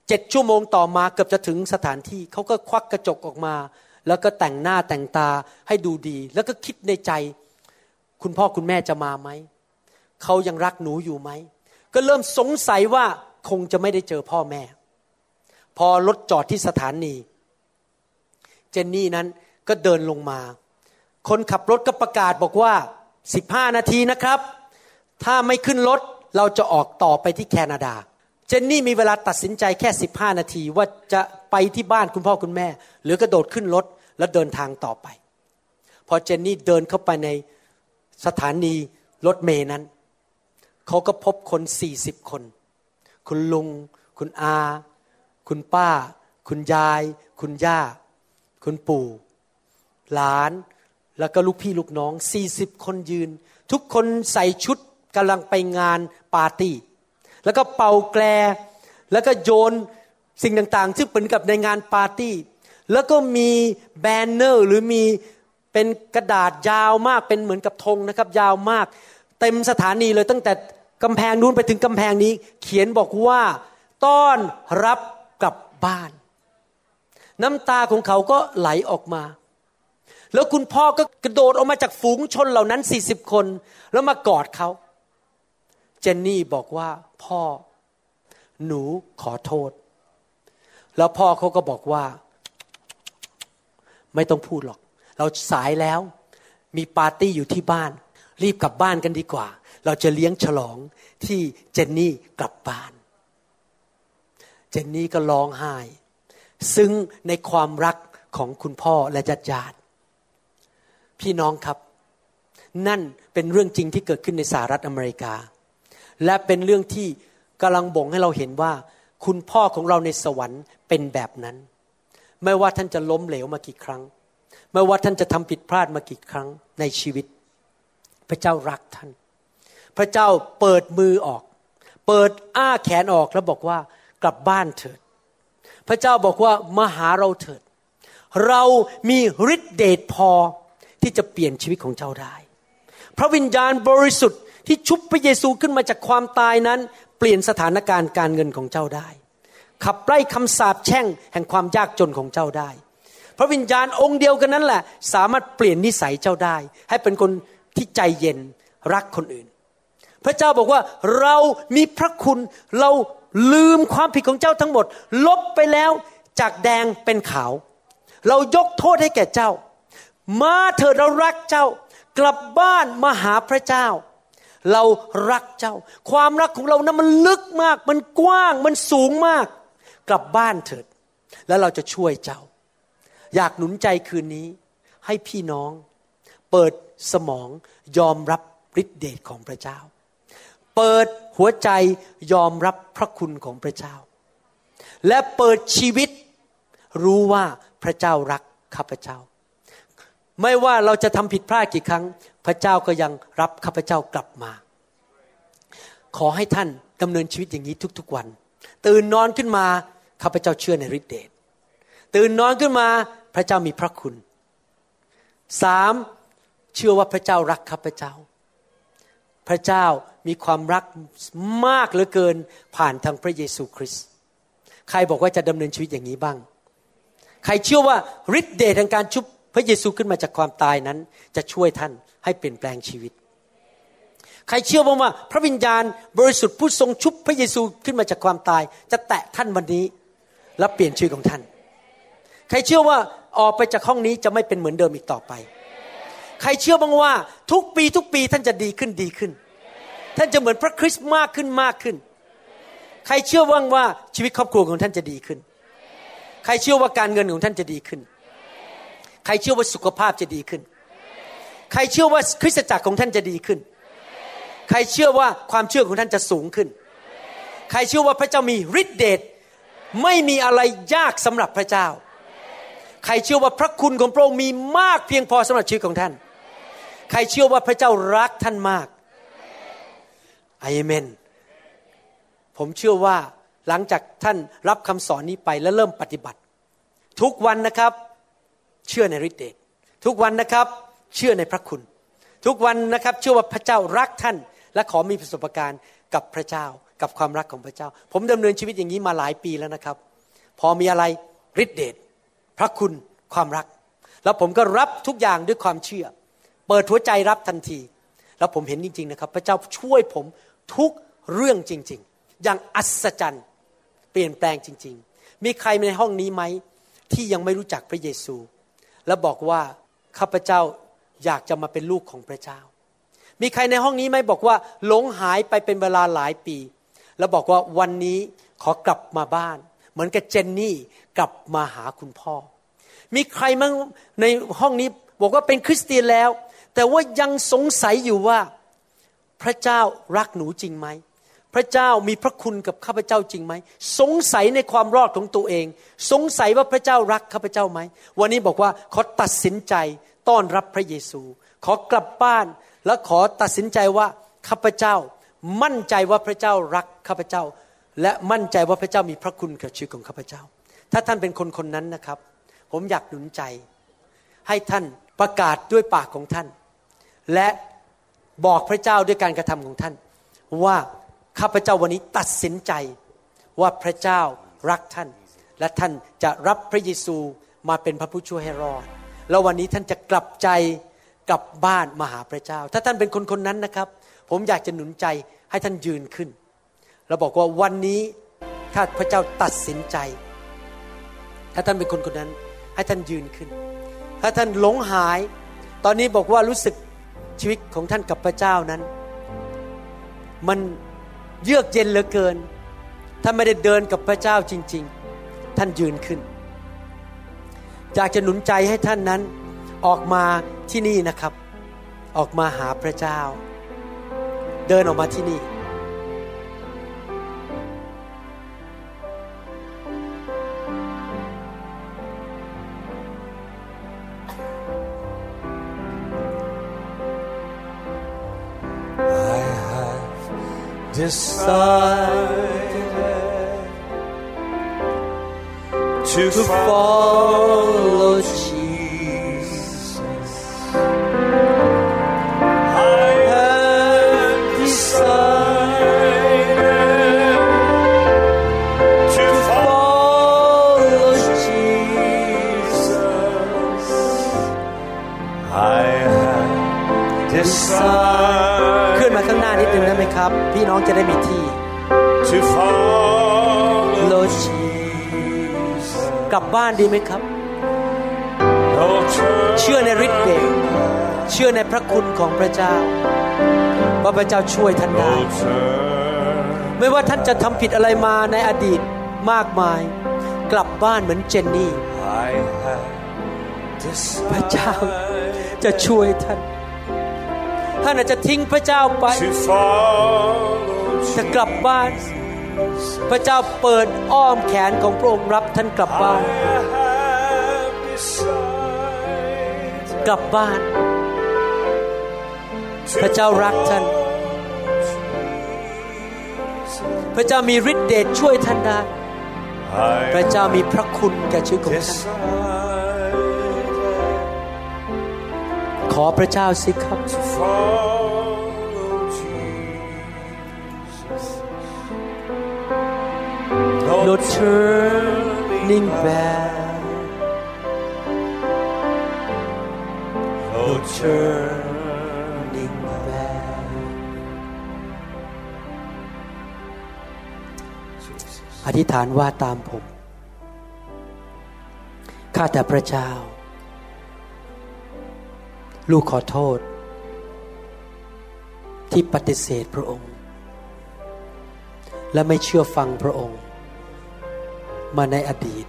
เจ็ดชั่วโมงต่อมาเกือบจะถึงสถานที่เขาก็ควักกระจกออกมา แล้วก็แต่งหน้าแต่งตาให้ดูดี แล้วก็คิดในใจ คุณพ่อคุณแม่จะมาไหม เขายังรักหนูอยู่ไหม ก็เริ่มสงสัยว่าคงจะไม่ได้เจอพ่อแม่ พอรถจอดที่สถานี เจนนี่นั้นก็เดินลงมา คนขับรถก็ประกาศบอกว่า 15 นาทีนะครับ ถ้าไม่ขึ้นรถเราจะออกต่อไปที่แคนาดา เจนนี่มีเวลาตัดสินใจแค่ 15 นาทีว่าจะไปที่บ้านคุณพ่อคุณแม่ หรือกระโดดขึ้นรถแล้วเดินทางต่อไป พอเจนนี่เดินเข้าไปใน สถานีรถเมย์นั้น เขาก็พบคน40คน คุณลุง คุณอา คุณป้า คุณยาย คุณย่า คุณปู่ หลาน แล้วก็ลูกพี่ลูกน้อง40คนยืน ทุกคนใส่ชุดกำลังไปงานปาร์ตี้ แล้วก็เป่าแกลแล้วก็โยนสิ่งต่างๆ ซึ่งเป็นกับในงานปาร์ตี้ แล้วก็มีแบนเนอร์หรือมี เป็นกระดาษยาวมากเป็นเหมือนกับธงนะครับ ยาวมาก เต็มสถานีเลยตั้งแต่กำแพงนู้นไปถึงกำแพงนี้ เขียนบอกว่าต้อนรับกลับบ้าน น้ำตาของเขาก็ไหลออกมา แล้วคุณพ่อก็กระโดดออกมาจากฝูงชนเหล่านั้นสี่สิบคน แล้วมากอดเขา เจนนี่บอกว่าพ่อ หนูขอโทษ แล้วพ่อเขาก็บอกว่า ไม่ต้องพูดหรอก เราสายแล้ว มีปาร์ตี้อยู่ที่บ้าน รีบกลับบ้านกันดีกว่า เราจะเลี้ยงฉลองที่เจนนี่กลับบ้าน เจนนี่ก็ร้องไห้ ซึ่งในความรักของคุณพ่อและญาติญาติพี่น้องครับ นั่นเป็นเรื่องจริงที่เกิดขึ้นในสหรัฐอเมริกา และเป็นเรื่องที่กำลังบ่งให้เราเห็นว่า คุณพ่อของเราในสวรรค์เป็นแบบนั้น ไม่ว่าท่านจะล้มเหลวมากี่ครั้ง ไม่ว่าท่านจะทำผิดพลาดมากี่ครั้งในชีวิต พระเจ้ารักท่าน พระเจ้าเปิดมือออก เปิดอ้าแขนออกแล้วบอกว่ากลับบ้านเถิด พระเจ้าบอกว่ามาหาเราเถิด เรามีฤทธิเดชพอที่จะเปลี่ยนชีวิตของเจ้าได้ พระวิญญาณบริสุทธิ์ที่ชุบพระเยซูขึ้นมาจากความตายนั้น เปลี่ยนสถานการณ์การเงินของเจ้าได้ ขับไล่คำสาปแช่งแห่งความยากจนของเจ้าได้ พระวิญญาณองค์เดียวกันนั้นแหละ สามารถเปลี่ยนนิสัยเจ้าได้ ให้เป็นคนที่ใจเย็นรักคนอื่น พระเจ้าบอกว่าเรามีพระคุณเราลืมความผิดของเจ้าทั้งหมด ลบไปแล้วจากแดงเป็นขาว เรายกโทษให้แก่เจ้า มาเถิดเรารักเจ้ากลับบ้านมาหาพระเจ้า เรารักเจ้า ความรักของเรานะั้นมันลึกมาก มันกว้างมันสูงมาก กลับบ้านเถิด แล้วเราจะช่วยเจ้า อยากหนุนใจคืนนี้ ให้พี่น้องเปิดสมองยอมรับฤทธิเดชของพระเจ้า เปิดหัวใจยอมรับพระคุณของพระเจ้า และเปิดชีวิตรู้ว่าพระเจ้ารักข้าพเจ้า ไม่ว่าเราจะทำผิดพลาดกี่ครั้ง พระเจ้าก็ยังรับข้าพเจ้ากลับมา ขอให้ท่านดำเนินชีวิตอย่างนี้ทุกๆวัน ตื่นนอนขึ้นมาข้าพเจ้าเชื่อในฤทธิเดชตื่นนอนขึ้นมา พระเจ้ามีพระคุณสามเชื่อว่าพระเจ้ารักข้าพเจ้า พระเจ้ามีความรักมากเหลือเกินผ่านทางพระเยซูคริสต์ใครบอกว่าจะดำเนินชีวิตอย่างนี้บ้าง ใครเชื่อว่าฤทธิ์เดชแห่งการชุบพระเยซูขึ้นมาจากความตายนั้น จะช่วยท่านให้เปลี่ยนแปลงชีวิต ใครเชื่อบ้างว่า พระวิญญาณบริสุทธิ์ผู้ทรงชุบพระเยซูขึ้นมาจากความตาย จะแตะท่านวันนี้ และเปลี่ยนชีวิตของท่าน ใครเชื่อว่า ออกไปจากห้องนี้จะไม่เป็นเหมือนเดิมอีกต่อไป ใครเชื่อบ้างว่าทุกปีทุกปีท่านจะดีขึ้นดีขึ้น ท่านจะเหมือนพระคริสต์มากขึ้นมากขึ้น ใครเชื่อบ้างว่าชีวิตครอบครัวของท่านจะดีขึ้น ใครเชื่อว่าการเงินของท่านจะดีขึ้น ใครเชื่อว่าสุขภาพจะดีขึ้น ใครเชื่อว่าคริสตจักรของท่านจะดีขึ้น ใครเชื่อว่าความเชื่อของท่านจะสูงขึ้น ใครเชื่อว่าพระเจ้ามีฤทธิเดชไม่มีอะไรยากสำหรับพระเจ้า ใครเชื่อว่าพระคุณของพระองค์มีมากเพียงพอสำหรับชีวิตของท่าน ใครเชื่อว่าพระเจ้ารักท่านมากอเมน ผมเชื่อว่าหลังจากท่านรับคำสอนนี้ไปและเริ่มปฏิบัติ ทุกวันนะครับเชื่อในฤทธิ์เดชทุกวันนะครับเชื่อในพระคุณ ทุกวันนะครับเชื่อว่าพระเจ้ารักท่าน และขอมีประสบการณ์กับพระเจ้ากับความรักของพระเจ้า ผมดำเนินชีวิตอย่างนี้มาหลายปีแล้วนะครับ พอมีอะไรฤทธิ์เดช พระคุณความรัก แล้วผมก็รับทุกอย่างด้วยความเชื่อ เปิดหัวใจรับทันที แล้วผมเห็นจริง ๆ นะครับ พระเจ้าช่วยผมทุกเรื่องจริง ๆ อย่างอัศจรรย์เปลี่ยนแปลงจริง ๆ มีใครในห้องนี้ไหมที่ยังไม่รู้จักพระเยซู แล้วบอกว่าข้าพเจ้าอยากจะมาเป็นลูกของพระเจ้า มีใครในห้องนี้ไหมบอกว่าหลงหายไปเป็นเวลาหลายปี แล้วบอกว่าวันนี้ขอกลับมาบ้าน เหมือนกับเจนนี่ กลับมาหาคุณพ่อ มีใครมั้งในห้องนี้บอกว่าเป็นคริสเตียนแล้ว แต่ว่ายังสงสัยอยู่ว่าพระเจ้ารักหนูจริงไหม พระเจ้ามีพระคุณกับข้าพเจ้าจริงไหม สงสัยในความรอดของตัวเอง สงสัยว่าพระเจ้ารักข้าพเจ้าไหม วันนี้บอกว่าขอตัดสินใจต้อนรับพระเยซู ขอกลับบ้านและขอตัดสินใจว่าข้าพเจ้ามั่นใจว่าพระเจ้ารักข้าพเจ้า และมั่นใจว่าพระเจ้ามีพระคุณกับชีวิตของข้าพเจ้า ถ้าท่านเป็นคนคนนั้นนะครับ ผมอยากหนุนใจ ให้ท่านประกาศด้วยปากของท่าน และบอกพระเจ้าด้วยการกระทำของท่าน ว่าข้าพเจ้าวันนี้ตัดสินใจว่าพระเจ้ารักท่าน และท่านจะรับพระเยซูมาเป็นพระผู้ช่วยให้รอด แล้ววันนี้ท่านจะกลับใจกลับบ้านมาหาพระเจ้า ถ้าท่านเป็นคนคนนั้นนะครับ ผมอยากจะหนุนใจให้ท่านยืนขึ้น แล้วบอกว่าวันนี้ถ้าพระเจ้าตัดสินใจ ถ้าท่านเป็นคนคนนั้น ให้ท่านยืนขึ้น ถ้าท่านหลงหาย ตอนนี้บอกว่ารู้สึกชีวิตของท่านกับพระเจ้านั้น มันเยือกเย็นเหลือเกินถ้านไม่ได้เดินกับพระเจ้าจริง ๆ ท่านยืนขึ้นอยากจะหนุนใจให้ท่านนั้นออกมาที่นี่นะครับ ออกมาหาพระเจ้า เดินออกมาที่นี่ decided to follow Jesus. นึงได้ไหมครับ พี่น้องจะได้มีที่ to follow โลช Jesus. กลับบ้านดีไหมครับ No turn เชื่อในฤทธิ์เดชเชื่อในพระคุณของพระเจ้าว่าพระเจ้าช่วยท่านได้ no turn ไม่ว่าท่านจะทำผิดอะไรมาในอดีตมากมาย กลับบ้านเหมือนเจนนี่ I have พระเจ้า decided จะช่วยท่าน ท่านอาจจะทิ้งพระเจ้าไป to follow จะกลับบ้าน พระเจ้าเปิดอ้อมแขนของพระองค์รับท่านกลับบ้าน I have decided กลับบ้าน to พระเจ้ารักท่าน พระเจ้ามีฤทธิ์เดชช่วยท่านได้ พระ I เจ้ามีพระคุณแก่ชีวิตของท่าน ขอพระเจ้าสิครับ No turning back No turning back อธิษฐานว่าตามผม ข้าแต่พระเจ้า ลูกขอโทษ ที่ปฏิเสธพระองค์ และไม่เชื่อฟังพระองค์ มาในอดีต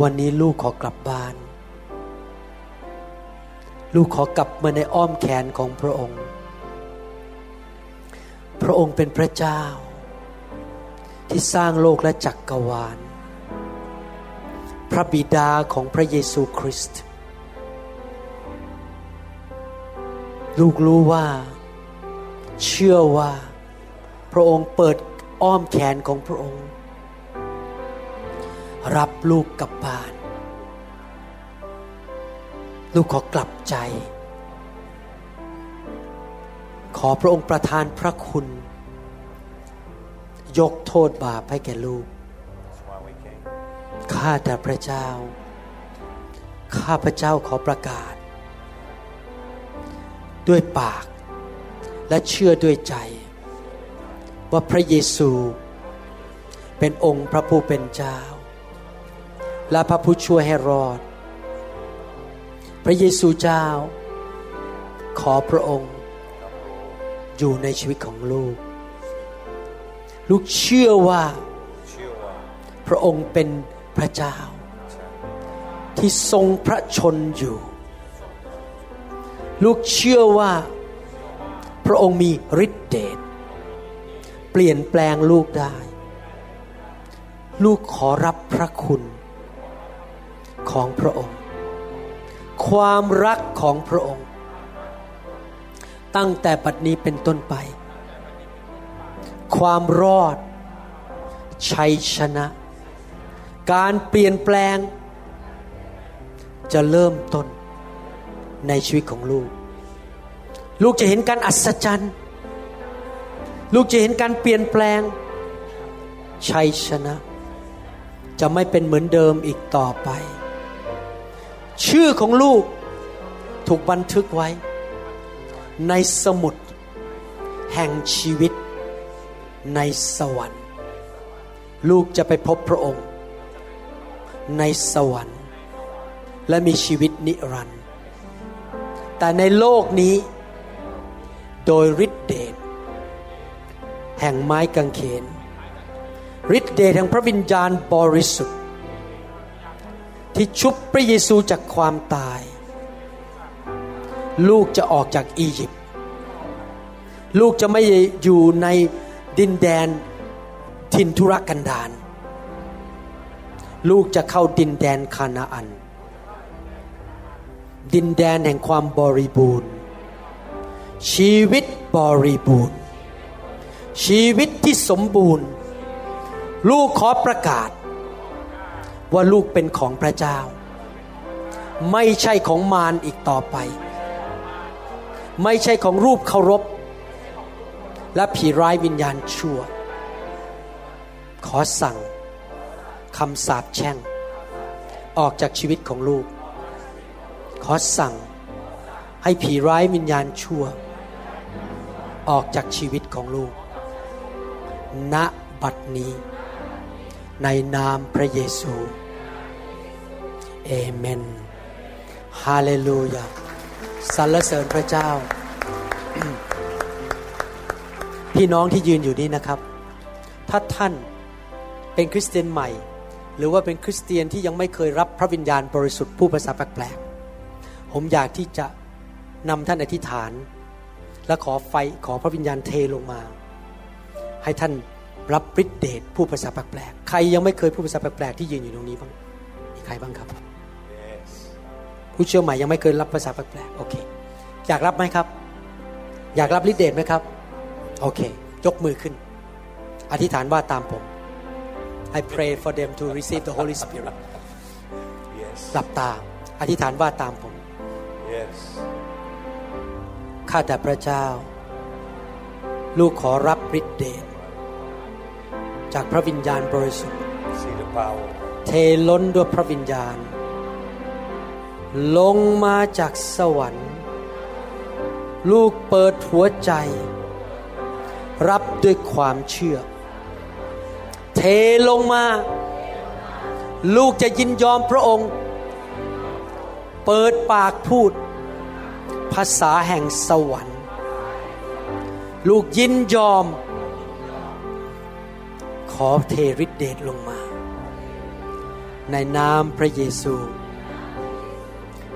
วันนี้ลูกขอกลับบ้าน ลูกขอกลับมาในอ้อมแขนของพระองค์ พระองค์เป็นพระเจ้า ที่สร้างโลกและจักกรวาล พระบิดาของพระเยซูคริสต์ ลูกรู้ว่า เชื่อว่า พระองค์เปิดอ้อมแขนของพระองค์ รับลูกกลับบ้าน ลูกขอกลับใจ ขอพระองค์ประทานพระคุณ ยกโทษบาปให้แก่ลูกข้าแต่พระเจ้า ข้าพระเจ้าขอประกาศ ด้วยปาก และเชื่อด้วยใจ ว่าพระเยซูเป็นองค์พระผู้เป็นเจ้า และพระผู้ช่วยให้รอด พระเยซูเจ้า ขอพระองค์อยู่ในชีวิตของลูก ลูกเชื่อว่าพระองค์เป็นพระเจ้า ที่ทรงพระชนอยู่ ลูกเชื่อว่าพระองค์มีฤทธิ์เดชเปลี่ยนแปลงลูกได้ ลูกขอรับพระคุณของพระองค์ ความรักของพระองค์ ตั้งแต่บัดนี้เป็นต้นไป ความรอด ชัยชนะ การเปลี่ยนแปลง จะเริ่มต้น ในชีวิตของลูก ลูกจะเห็นการอัศจรรย์ ลูกจะเห็นการเปลี่ยนแปลง ชัยชนะ จะไม่เป็นเหมือนเดิมอีกต่อไป ชื่อของลูกถูกบันทึกไว้ ในสมุด แห่งชีวิต ในสวรรค์ ลูกจะไปพบพระองค์ ในสวรรค์ และมีชีวิตนิรันดร์ แต่ในโลกนี้ โดยฤทธิเดชแห่งไม้กางเขนฤทธิเดชแห่งพระวิญญาณบริสุทธิ์ ที่ชุบพระเยซูจากความตาย ลูกจะออกจากอียิปต์ลูกจะไม่อยู่ในดินแดนทินทุรกันดารลูกจะเข้าดินแดนคานาอัน ดินแดนแห่งความบริบูรณ์ ชีวิตบริบูรณ์ ชีวิตที่สมบูรณ์ ลูกขอประกาศ ว่าลูกเป็นของพระเจ้า ไม่ใช่ของมารอีกต่อไป ไม่ใช่ของรูปเคารพ และผีร้ายวิญญาณชั่ว ขอสั่งคำสาปแช่ง ออกจากชีวิตของลูก ขอสั่งให้ผีร้ายวิญญาณชั่ว ออกจากชีวิตของลูก ณ บัดนี้ ในนามพระเยซู เอเมน ฮาเลลูยา สรรเสริญพระเจ้า พี่น้องที่ยืนอยู่นี่นะครับ ถ้าท่านเป็นคริสเตียนใหม่ หรือว่าเป็นคริสเตียนที่ยังไม่เคยรับพระวิญญาณบริสุทธิ์ผู้ภาษาแปลกๆ ผมอยากที่จะนำท่านอธิษฐาน และขอไฟขอพระวิญญาณเทลงมา ให้ท่านรับฤทธิเดชผู้ภาษาแปลกๆใครยังไม่เคยพูดภาษาแปลกๆที่ยืนอยู่ตรงนี้บ้างมีใครบ้างครับ Yes. ผู้เชื่อใหม่ยังไม่เคยรับภาษาแปลกๆโอเค อยากรับไหมครับ อยากรับฤทธิเดชไหมครับ โอเค ยกมือขึ้น อธิษฐานว่าตามผม I pray for them to receive the Holy Spirit Yes. หลับตา อธิษฐานว่าตามผม ข้าแต่พระเจ้า ลูกขอรับฤทธิเดชจากพระวิญญาณบริสุทธิ์ See the power. เทล้นด้วยพระวิญญาณ ลงมาจากสวรรค์ ลูกเปิดหัวใจ รับด้วยความเชื่อ เทลงมา ลูกจะยินยอมพระองค์ เปิดปากพูด ภาษาแห่งสวรรค์ ลูกยินยอม ขอเทฤทธิเดชลงมา ในนามพระเยซู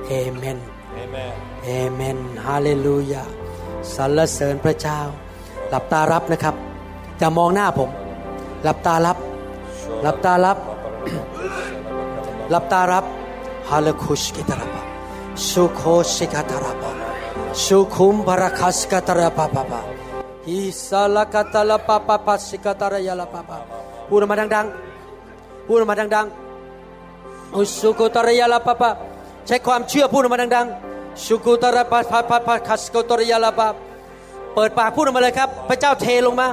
เอเมน Amen. เอเมนฮาเลลูยาสรรเสริญพระเจ้า หลับตารับนะครับอย่ามองหน้าผม หลับตารับ หลับตารับ หลับตารับ ฮาเลคุชกิตาราบาสุโคชิกาตาราบาสุคุมบาราคัสกาตาราบาบาบาฮิสาลกาตาลาปาปาปัสสิกาตารายาลาปาปาพูดออกมาดังๆพูดออกมาดังๆอุสุกุตระยาลาปะปะใช้ความเชื่อพูดออกมาดังๆสุกุตระปะปะปะปะคัสกุตระยาลาปะเปิดปากพูดออกมาเลยครับ พระเจ้าเทลงมา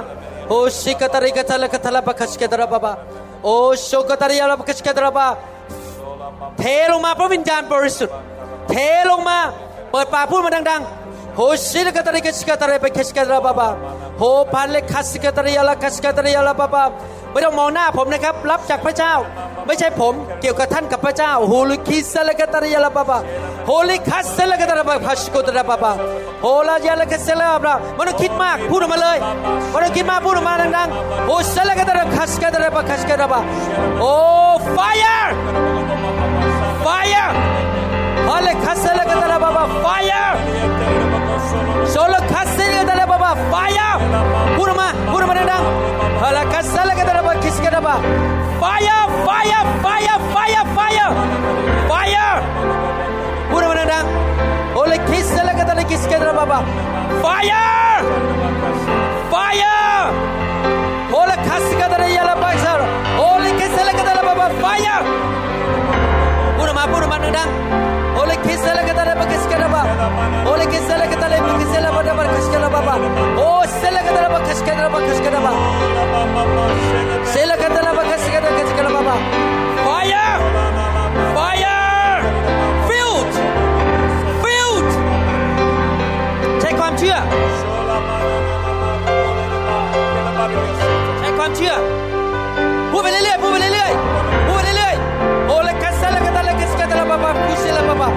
โอสิกตริกตะละกตะละปะคัสกตระปะปะโอสุกุตระยาลาปะคัสกตระปะ เทลงมาพระวิญญาณบริสุทธิ์ เทลงมา เปิดปากพูดมาดังๆโฮชิลกตริกสกตระปเคัสกตระบาบาโฮพันเลคัสกตริยาลาคัสกตริยาลาบาบา ไม่ต้องมองหน้าผมนะครับ รับจากพระเจ้า ไม่ใช่ผมเกี่ยวกับท่านกับพระเจ้าฮูลิคิสเลกตระยาลาปะปะโฮลิคัสเลกตระปะพัสกุตระปะปะโฮลายาลคัสเลปะไม่ต้องคิดมากพูดออกมาเลยไม่ต้องคิดมากพูดออกมาดังๆโฮสเลกตระคัสกตระปะคัสกตระปะโอ้ fire fire ฮาเลคัสเลกตระปะปะ fire โซโลคัสเซลกตระบาบาไฟร์พูดออกมาพูดออกมาดังๆฮาลาคัสเซลกตระบาคิสกตระบาไฟร์ไฟร์ไฟร์ไฟร์ไฟร์ไฟร์พูดออกมาดังๆโอเลคิสเซลกตระคิสกตระบาบาไฟร์ไฟร์โอเลคัสกตระยาลาบาซาร์โอเลคิสเซลกตระบาบาไฟร์พูดออกมาพูดออกมาดังๆ โอเลคิสเลกตาเลบกิสกะระบะโอเลคิสเลก ตาเลบกิสเลบะระบะกิสกะระบะโอเซเลกตาเลบกิสกะระบะกิสกะระบะเซเลกตาเลบกิสกะระบะกิสกะระบะ fire fire filled filled ใช้ค กะระบะ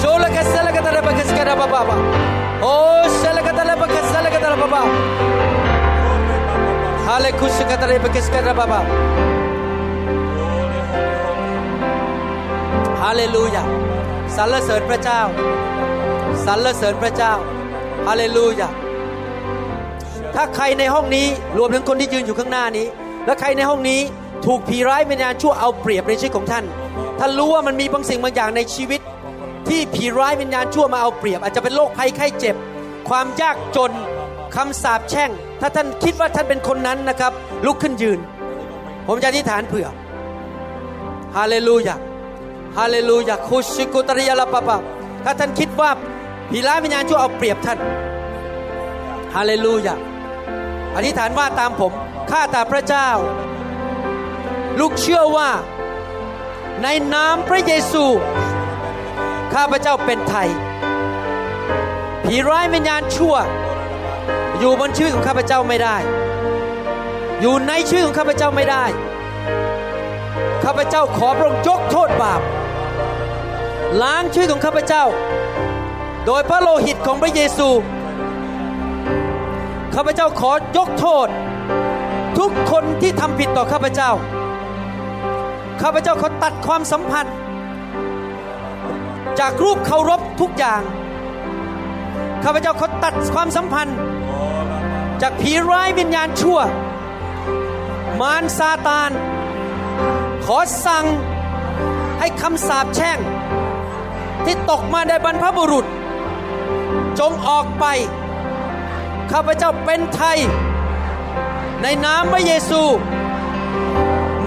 Shola kasala katala bakaskara baba. Oh, shala katala bakasala katala baba. Hale kush katala bakaskara baba. Hallelujah. สรรเสริญพระเจ้า สรรเสริญพระเจ้า ฮาเลลูยา ถ้าใครในห้องนี้รวมถึงคนที่ยืนอยู่ข้างหน้านี้ และใครในห้องนี้ถูกผีร้ายวิญญาณชั่วเอาเปรียบในชีวิตของท่าน ท่านรู้ว่ามันมีบางสิ่งบางอย่างในชีวิต ที่ผีร้ายวิญญาณชั่วมาเอาเปรียบ อาจจะเป็นโรคภัยไข้เจ็บ ความยากจนคำสาปแช่ง ถ้าท่านคิดว่าท่านเป็นคนนั้นนะครับ ลุกขึ้นยืน ผมจะอธิษฐานเผื่อฮาเลลูยาฮาเลลูยาคุชิกุตริยาลาปะปะถ้าท่านคิดว่าผีร้ายวิญญาณชั่วเอาเปรียบท่านฮาเลลูยาอธิษฐานว่าตามผม ข้าแต่พระเจ้า ลูกเชื่อว่า ในนามพระเยซู ข้าพระเจ้าเป็นไทย ผีร้ายวิญญาณชั่ว อยู่บนชีวิตของข้าพเจ้าไม่ได้ อยู่ในชีวิตของข้าพเจ้าไม่ได้ ข้าพเจ้าขอพระองค์ยกโทษบาป ล้างชีวิตของข้าพเจ้า โดยพระโลหิตของพระเยซูข้าพเจ้าขอยกโทษ ทุกคนที่ทำผิดต่อข้าพเจ้า ข้าพเจ้าขอตัดความสัมพันธ์ จากรูปเคารพทุกอย่าง ข้าพเจ้าขอตัดความสัมพันธ์ จากผีร้ายวิญญาณชั่ว มารซาตาน ขอสั่งให้คำสาปแช่ง ที่ตกมาในบรรพบุรุษ จงออกไป ข้าพเจ้าเป็นไทย ในนามพระเยซู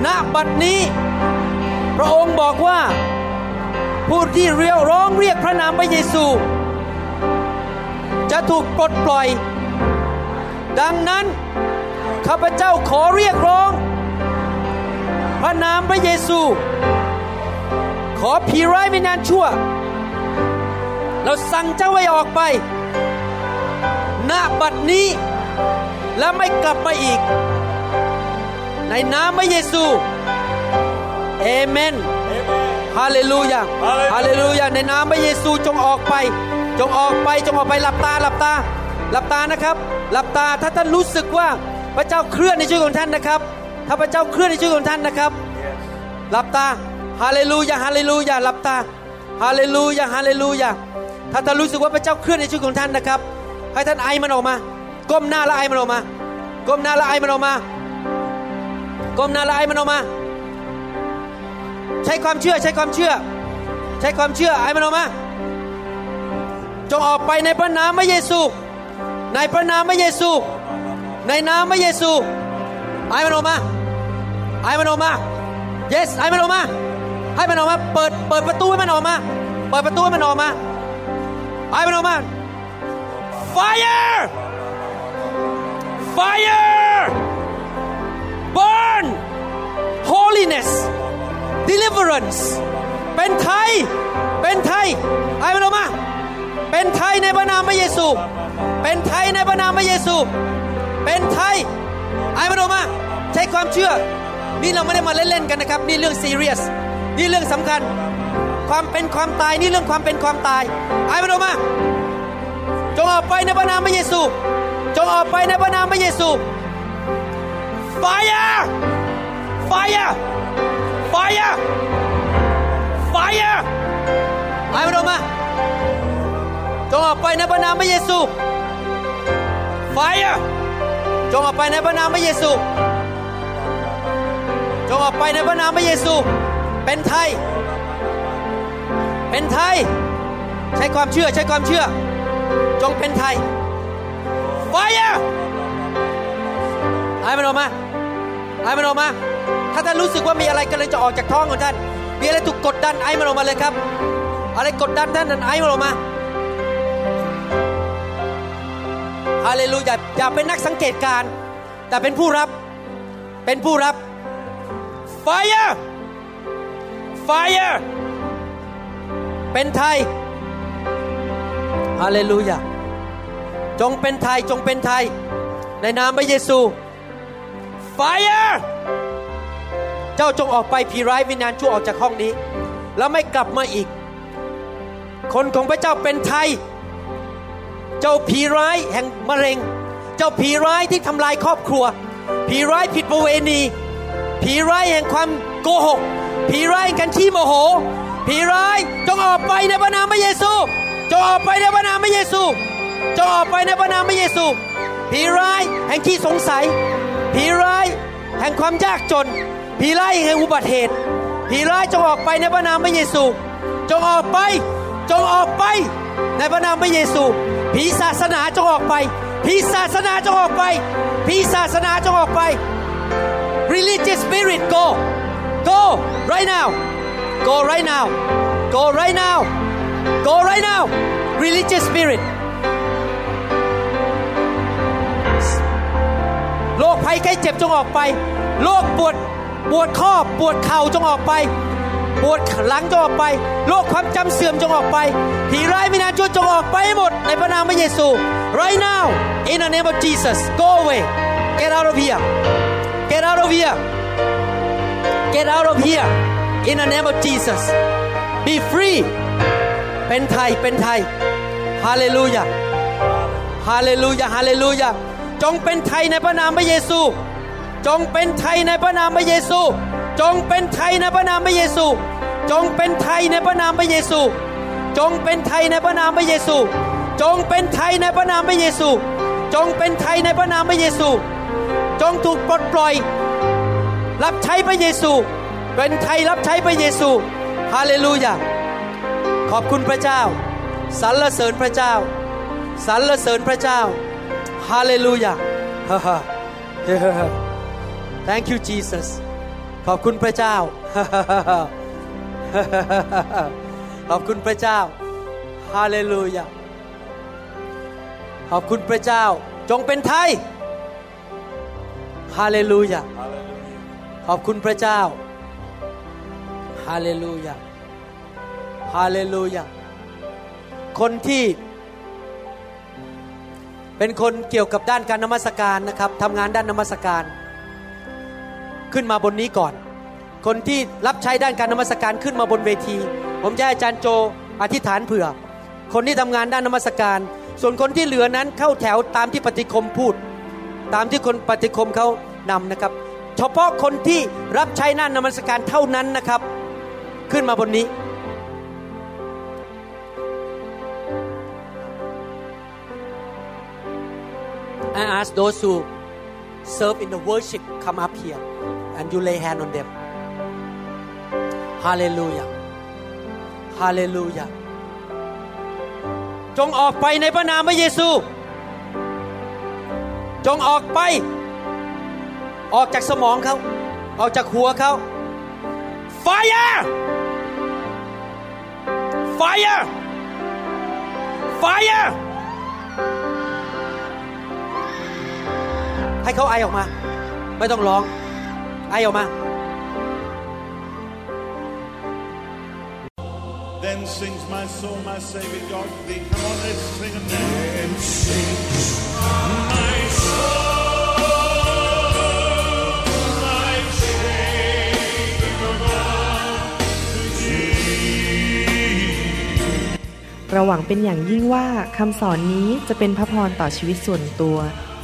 ณ บัดนี้ พระองค์บอกว่า ผู้ที่เรียกร้องเรียกพระนามพระเยซู จะถูกปลดปล่อย ดังนั้น ข้าพเจ้าขอเรียกร้อง พระนามพระเยซู ขอผีร้ายวิญญาณชั่ว เราสั่งเจ้าให้ออกไป ณ บัดนี้ และไม่กลับมาอีก ในนามพระเยซูเอเมนฮาเลลูยาฮาเลลูยาในนามพระเยซูจงออกไป จงออกไปจงออกไปหลับตาหลับตา หลับตานะครับ หลับตาถ้าท่านรู้สึกว่าพระเจ้าเคลื่อนในชีวิตของท่านนะครับ ถ้าพระเจ้าเคลื่อนในชีวิตของท่านนะครับ หลับตาฮาเลลูยาฮาเลลูยาหลับตาฮาเลลูยาฮาเลลูยาถ้าท่านรู้สึกว่าพระเจ้าเคลื่อนในชีวิตของท่านนะครับ ให้ท่านไอมันออกมา ก้มหน้าละไอมันออกมา ก้มหน้าละไอมันออกมา ก้มหน้าละไอมันออกมา ใช้ความเชื่อใช้ความเชื่อ ใช้ความเชื่อไอมันออกมา จงออกไปในพระนามพระเยซู ในพระนามพระเยซู ในนามพระเยซูไอมันออกมาไอมันออกมา yes ไอมันออกมา ให้มันออกมา เปิดเปิดประตูให้มันออกมา เปิดประตูให้มันออกมาไอมันออกมา fire fire burn holiness deliverance เป็นไทย เป็นไทย ไอ้มันออกมา เป็นไทยในพระนามพระเยซู เป็นไทยในพระนามพระเยซู เป็นไทย ไอ้มันออกมา ใช้ความเชื่อ นี่เราไม่ได้มาเล่นๆกันนะครับ นี่เรื่องซีเรียส นี่เรื่องสำคัญ ความเป็นความตาย นี่เรื่องความเป็นความตาย ไอ้มันออกมา จงออกไปในพระนามพระเยซู จงออกไปในพระนามพระเยซู fire fire fire fire ไอ้มันออกมาจงออกไปในพระนามพระเยซู fire จงออกไปในพระนามพระเยซู จงออกไปในพระนามพระเยซู เป็นไทย เป็นไทย ใช้ความเชื่อใช้ความเชื่อ จงเป็นไทย Fire ไอ้มันออกมาไอ้มันออกมา ถ้าท่านรู้สึกว่ามีอะไรกำลังจะออกจากท้องของท่าน มีอะไรถูกกดดันไอ้มันออกมาเลยครับ อะไรกดดันท่านนั้นไอ้มันออกมาฮาเลลูยาอย่าเป็นนักสังเกตการ แต่เป็นผู้รับ เป็นผู้รับ Fire Fire เป็นไทยฮาเลลูยา จงเป็นไทยจงเป็นไทย ในนามพระเยซู Fire เจ้าจงออกไปผีร้ายวิญญาณชั่วออกจากห้องนี้ แล้วไม่กลับมาอีก คนของพระเจ้าเป็นไทย เจ้าผีร้ายแห่งมะเร็ง เจ้าผีร้ายที่ทำลายครอบครัว ผีร้ายผิดประเวณี ผีร้ายแห่งความโกหก ผีร้ายแห่งการขี้โมโห ผีร้ายจงออกไปในพระนามพระเยซูจงออกไปในพระนามพระเยซู จงออกไปในพระนามพระเยซู ผีร้ายแห่งขี้สงสัย ผีร้ายแห่งความยากจน ผีร้ายแห่งอุบัติเหตุ ผีร้ายจงออกไปในพระนามพระเยซู จงออกไป จงออกไป ในพระนามพระเยซู ผีศาสนาจงออกไป ผีศาสนาจงออกไป ผีศาสนาจงออกไป religious spirit go go right now go right now go right now go right now religious spirit ภัยไข้เจ็บจงออกไป โรคปวดปวดข้อปวดเข่าจงออกไป ปวดหลังจงออกไป โรคความจำเสื่อมจงออกไป ผีร้ายไม่นานชั่วจงออกไปให้หมดในพระนามพระเยซู right now in the name of Jesus go away get out of here get out of here get out of here in the name of Jesus be free เป็นไทยเป็นไทยฮาเลลูยาฮาเลลูยาฮาเลลูยา จงเป็นไทยในพระนามพระเยซู จงเป็นไทยในพระนามพระเยซู จงเป็นไทยในพระนามพระเยซู จงเป็นไทยในพระนามพระเยซู จงเป็นไทยในพระนามพระเยซู จงเป็นไทยในพระนามพระเยซู จงเป็นไทยในพระนามพระเยซู จงถูกปลดปล่อย รับใช้พระเยซู เป็นไทยรับใช้พระเยซู ฮาเลลูยา ขอบคุณพระเจ้าสรรเสริญพระเจ้าสรรเสริญพระเจ้า ฮาเลลูยาฮ่าฮ่า Thank you Jesus ขอบคุณพระเจ้าฮ่าฮ่าฮ่าขอบคุณพระเจ้า ฮาเลลูยา ขอบคุณพระเจ้า จงเป็นไทย ฮาเลลูยา ขอบคุณพระเจ้า ฮาเลลูยา ฮาเลลูยา คนที่ เป็นคนเกี่ยวกับด้านการนมัสการนะครับทำงานด้านนมัสการ ขึ้นมาบนนี้ก่อน คนที่รับใช้ด้านการนมัสการขึ้นมาบนเวที ผมจะให้อาจารย์โจอธิษฐานเผื่อ คนที่ทำงานด้านนมัสการ ส่วนคนที่เหลือนั้นเข้าแถวตามที่ปฏิคมพูด ตามที่คนปฏิคมเขานำนะครับ เฉพาะคนที่รับใช้ด้านนมัสการเท่านั้นนะครับ ขึ้นมาบนนี้ I ask those who serve in the worship come up here and you lay hand on them. Hallelujah. Hallelujah. จงออกไปในพระนามพระเยซู จงออกไป ออกจากสมองเขา ออกจากหัวเขา Fire! Fire! Fire! ให้เขาไอออกมา ไม่ต้องร้อง ไอออกมา Then sings my soul, my Savior God to thee. Come on, let's sing it now. Then sings my soul, my Savior God to thee. เราหวังเป็นอย่างยิ่งว่าคำสอนนี้จะเป็นพระพรต่อชีวิตส่วนตัว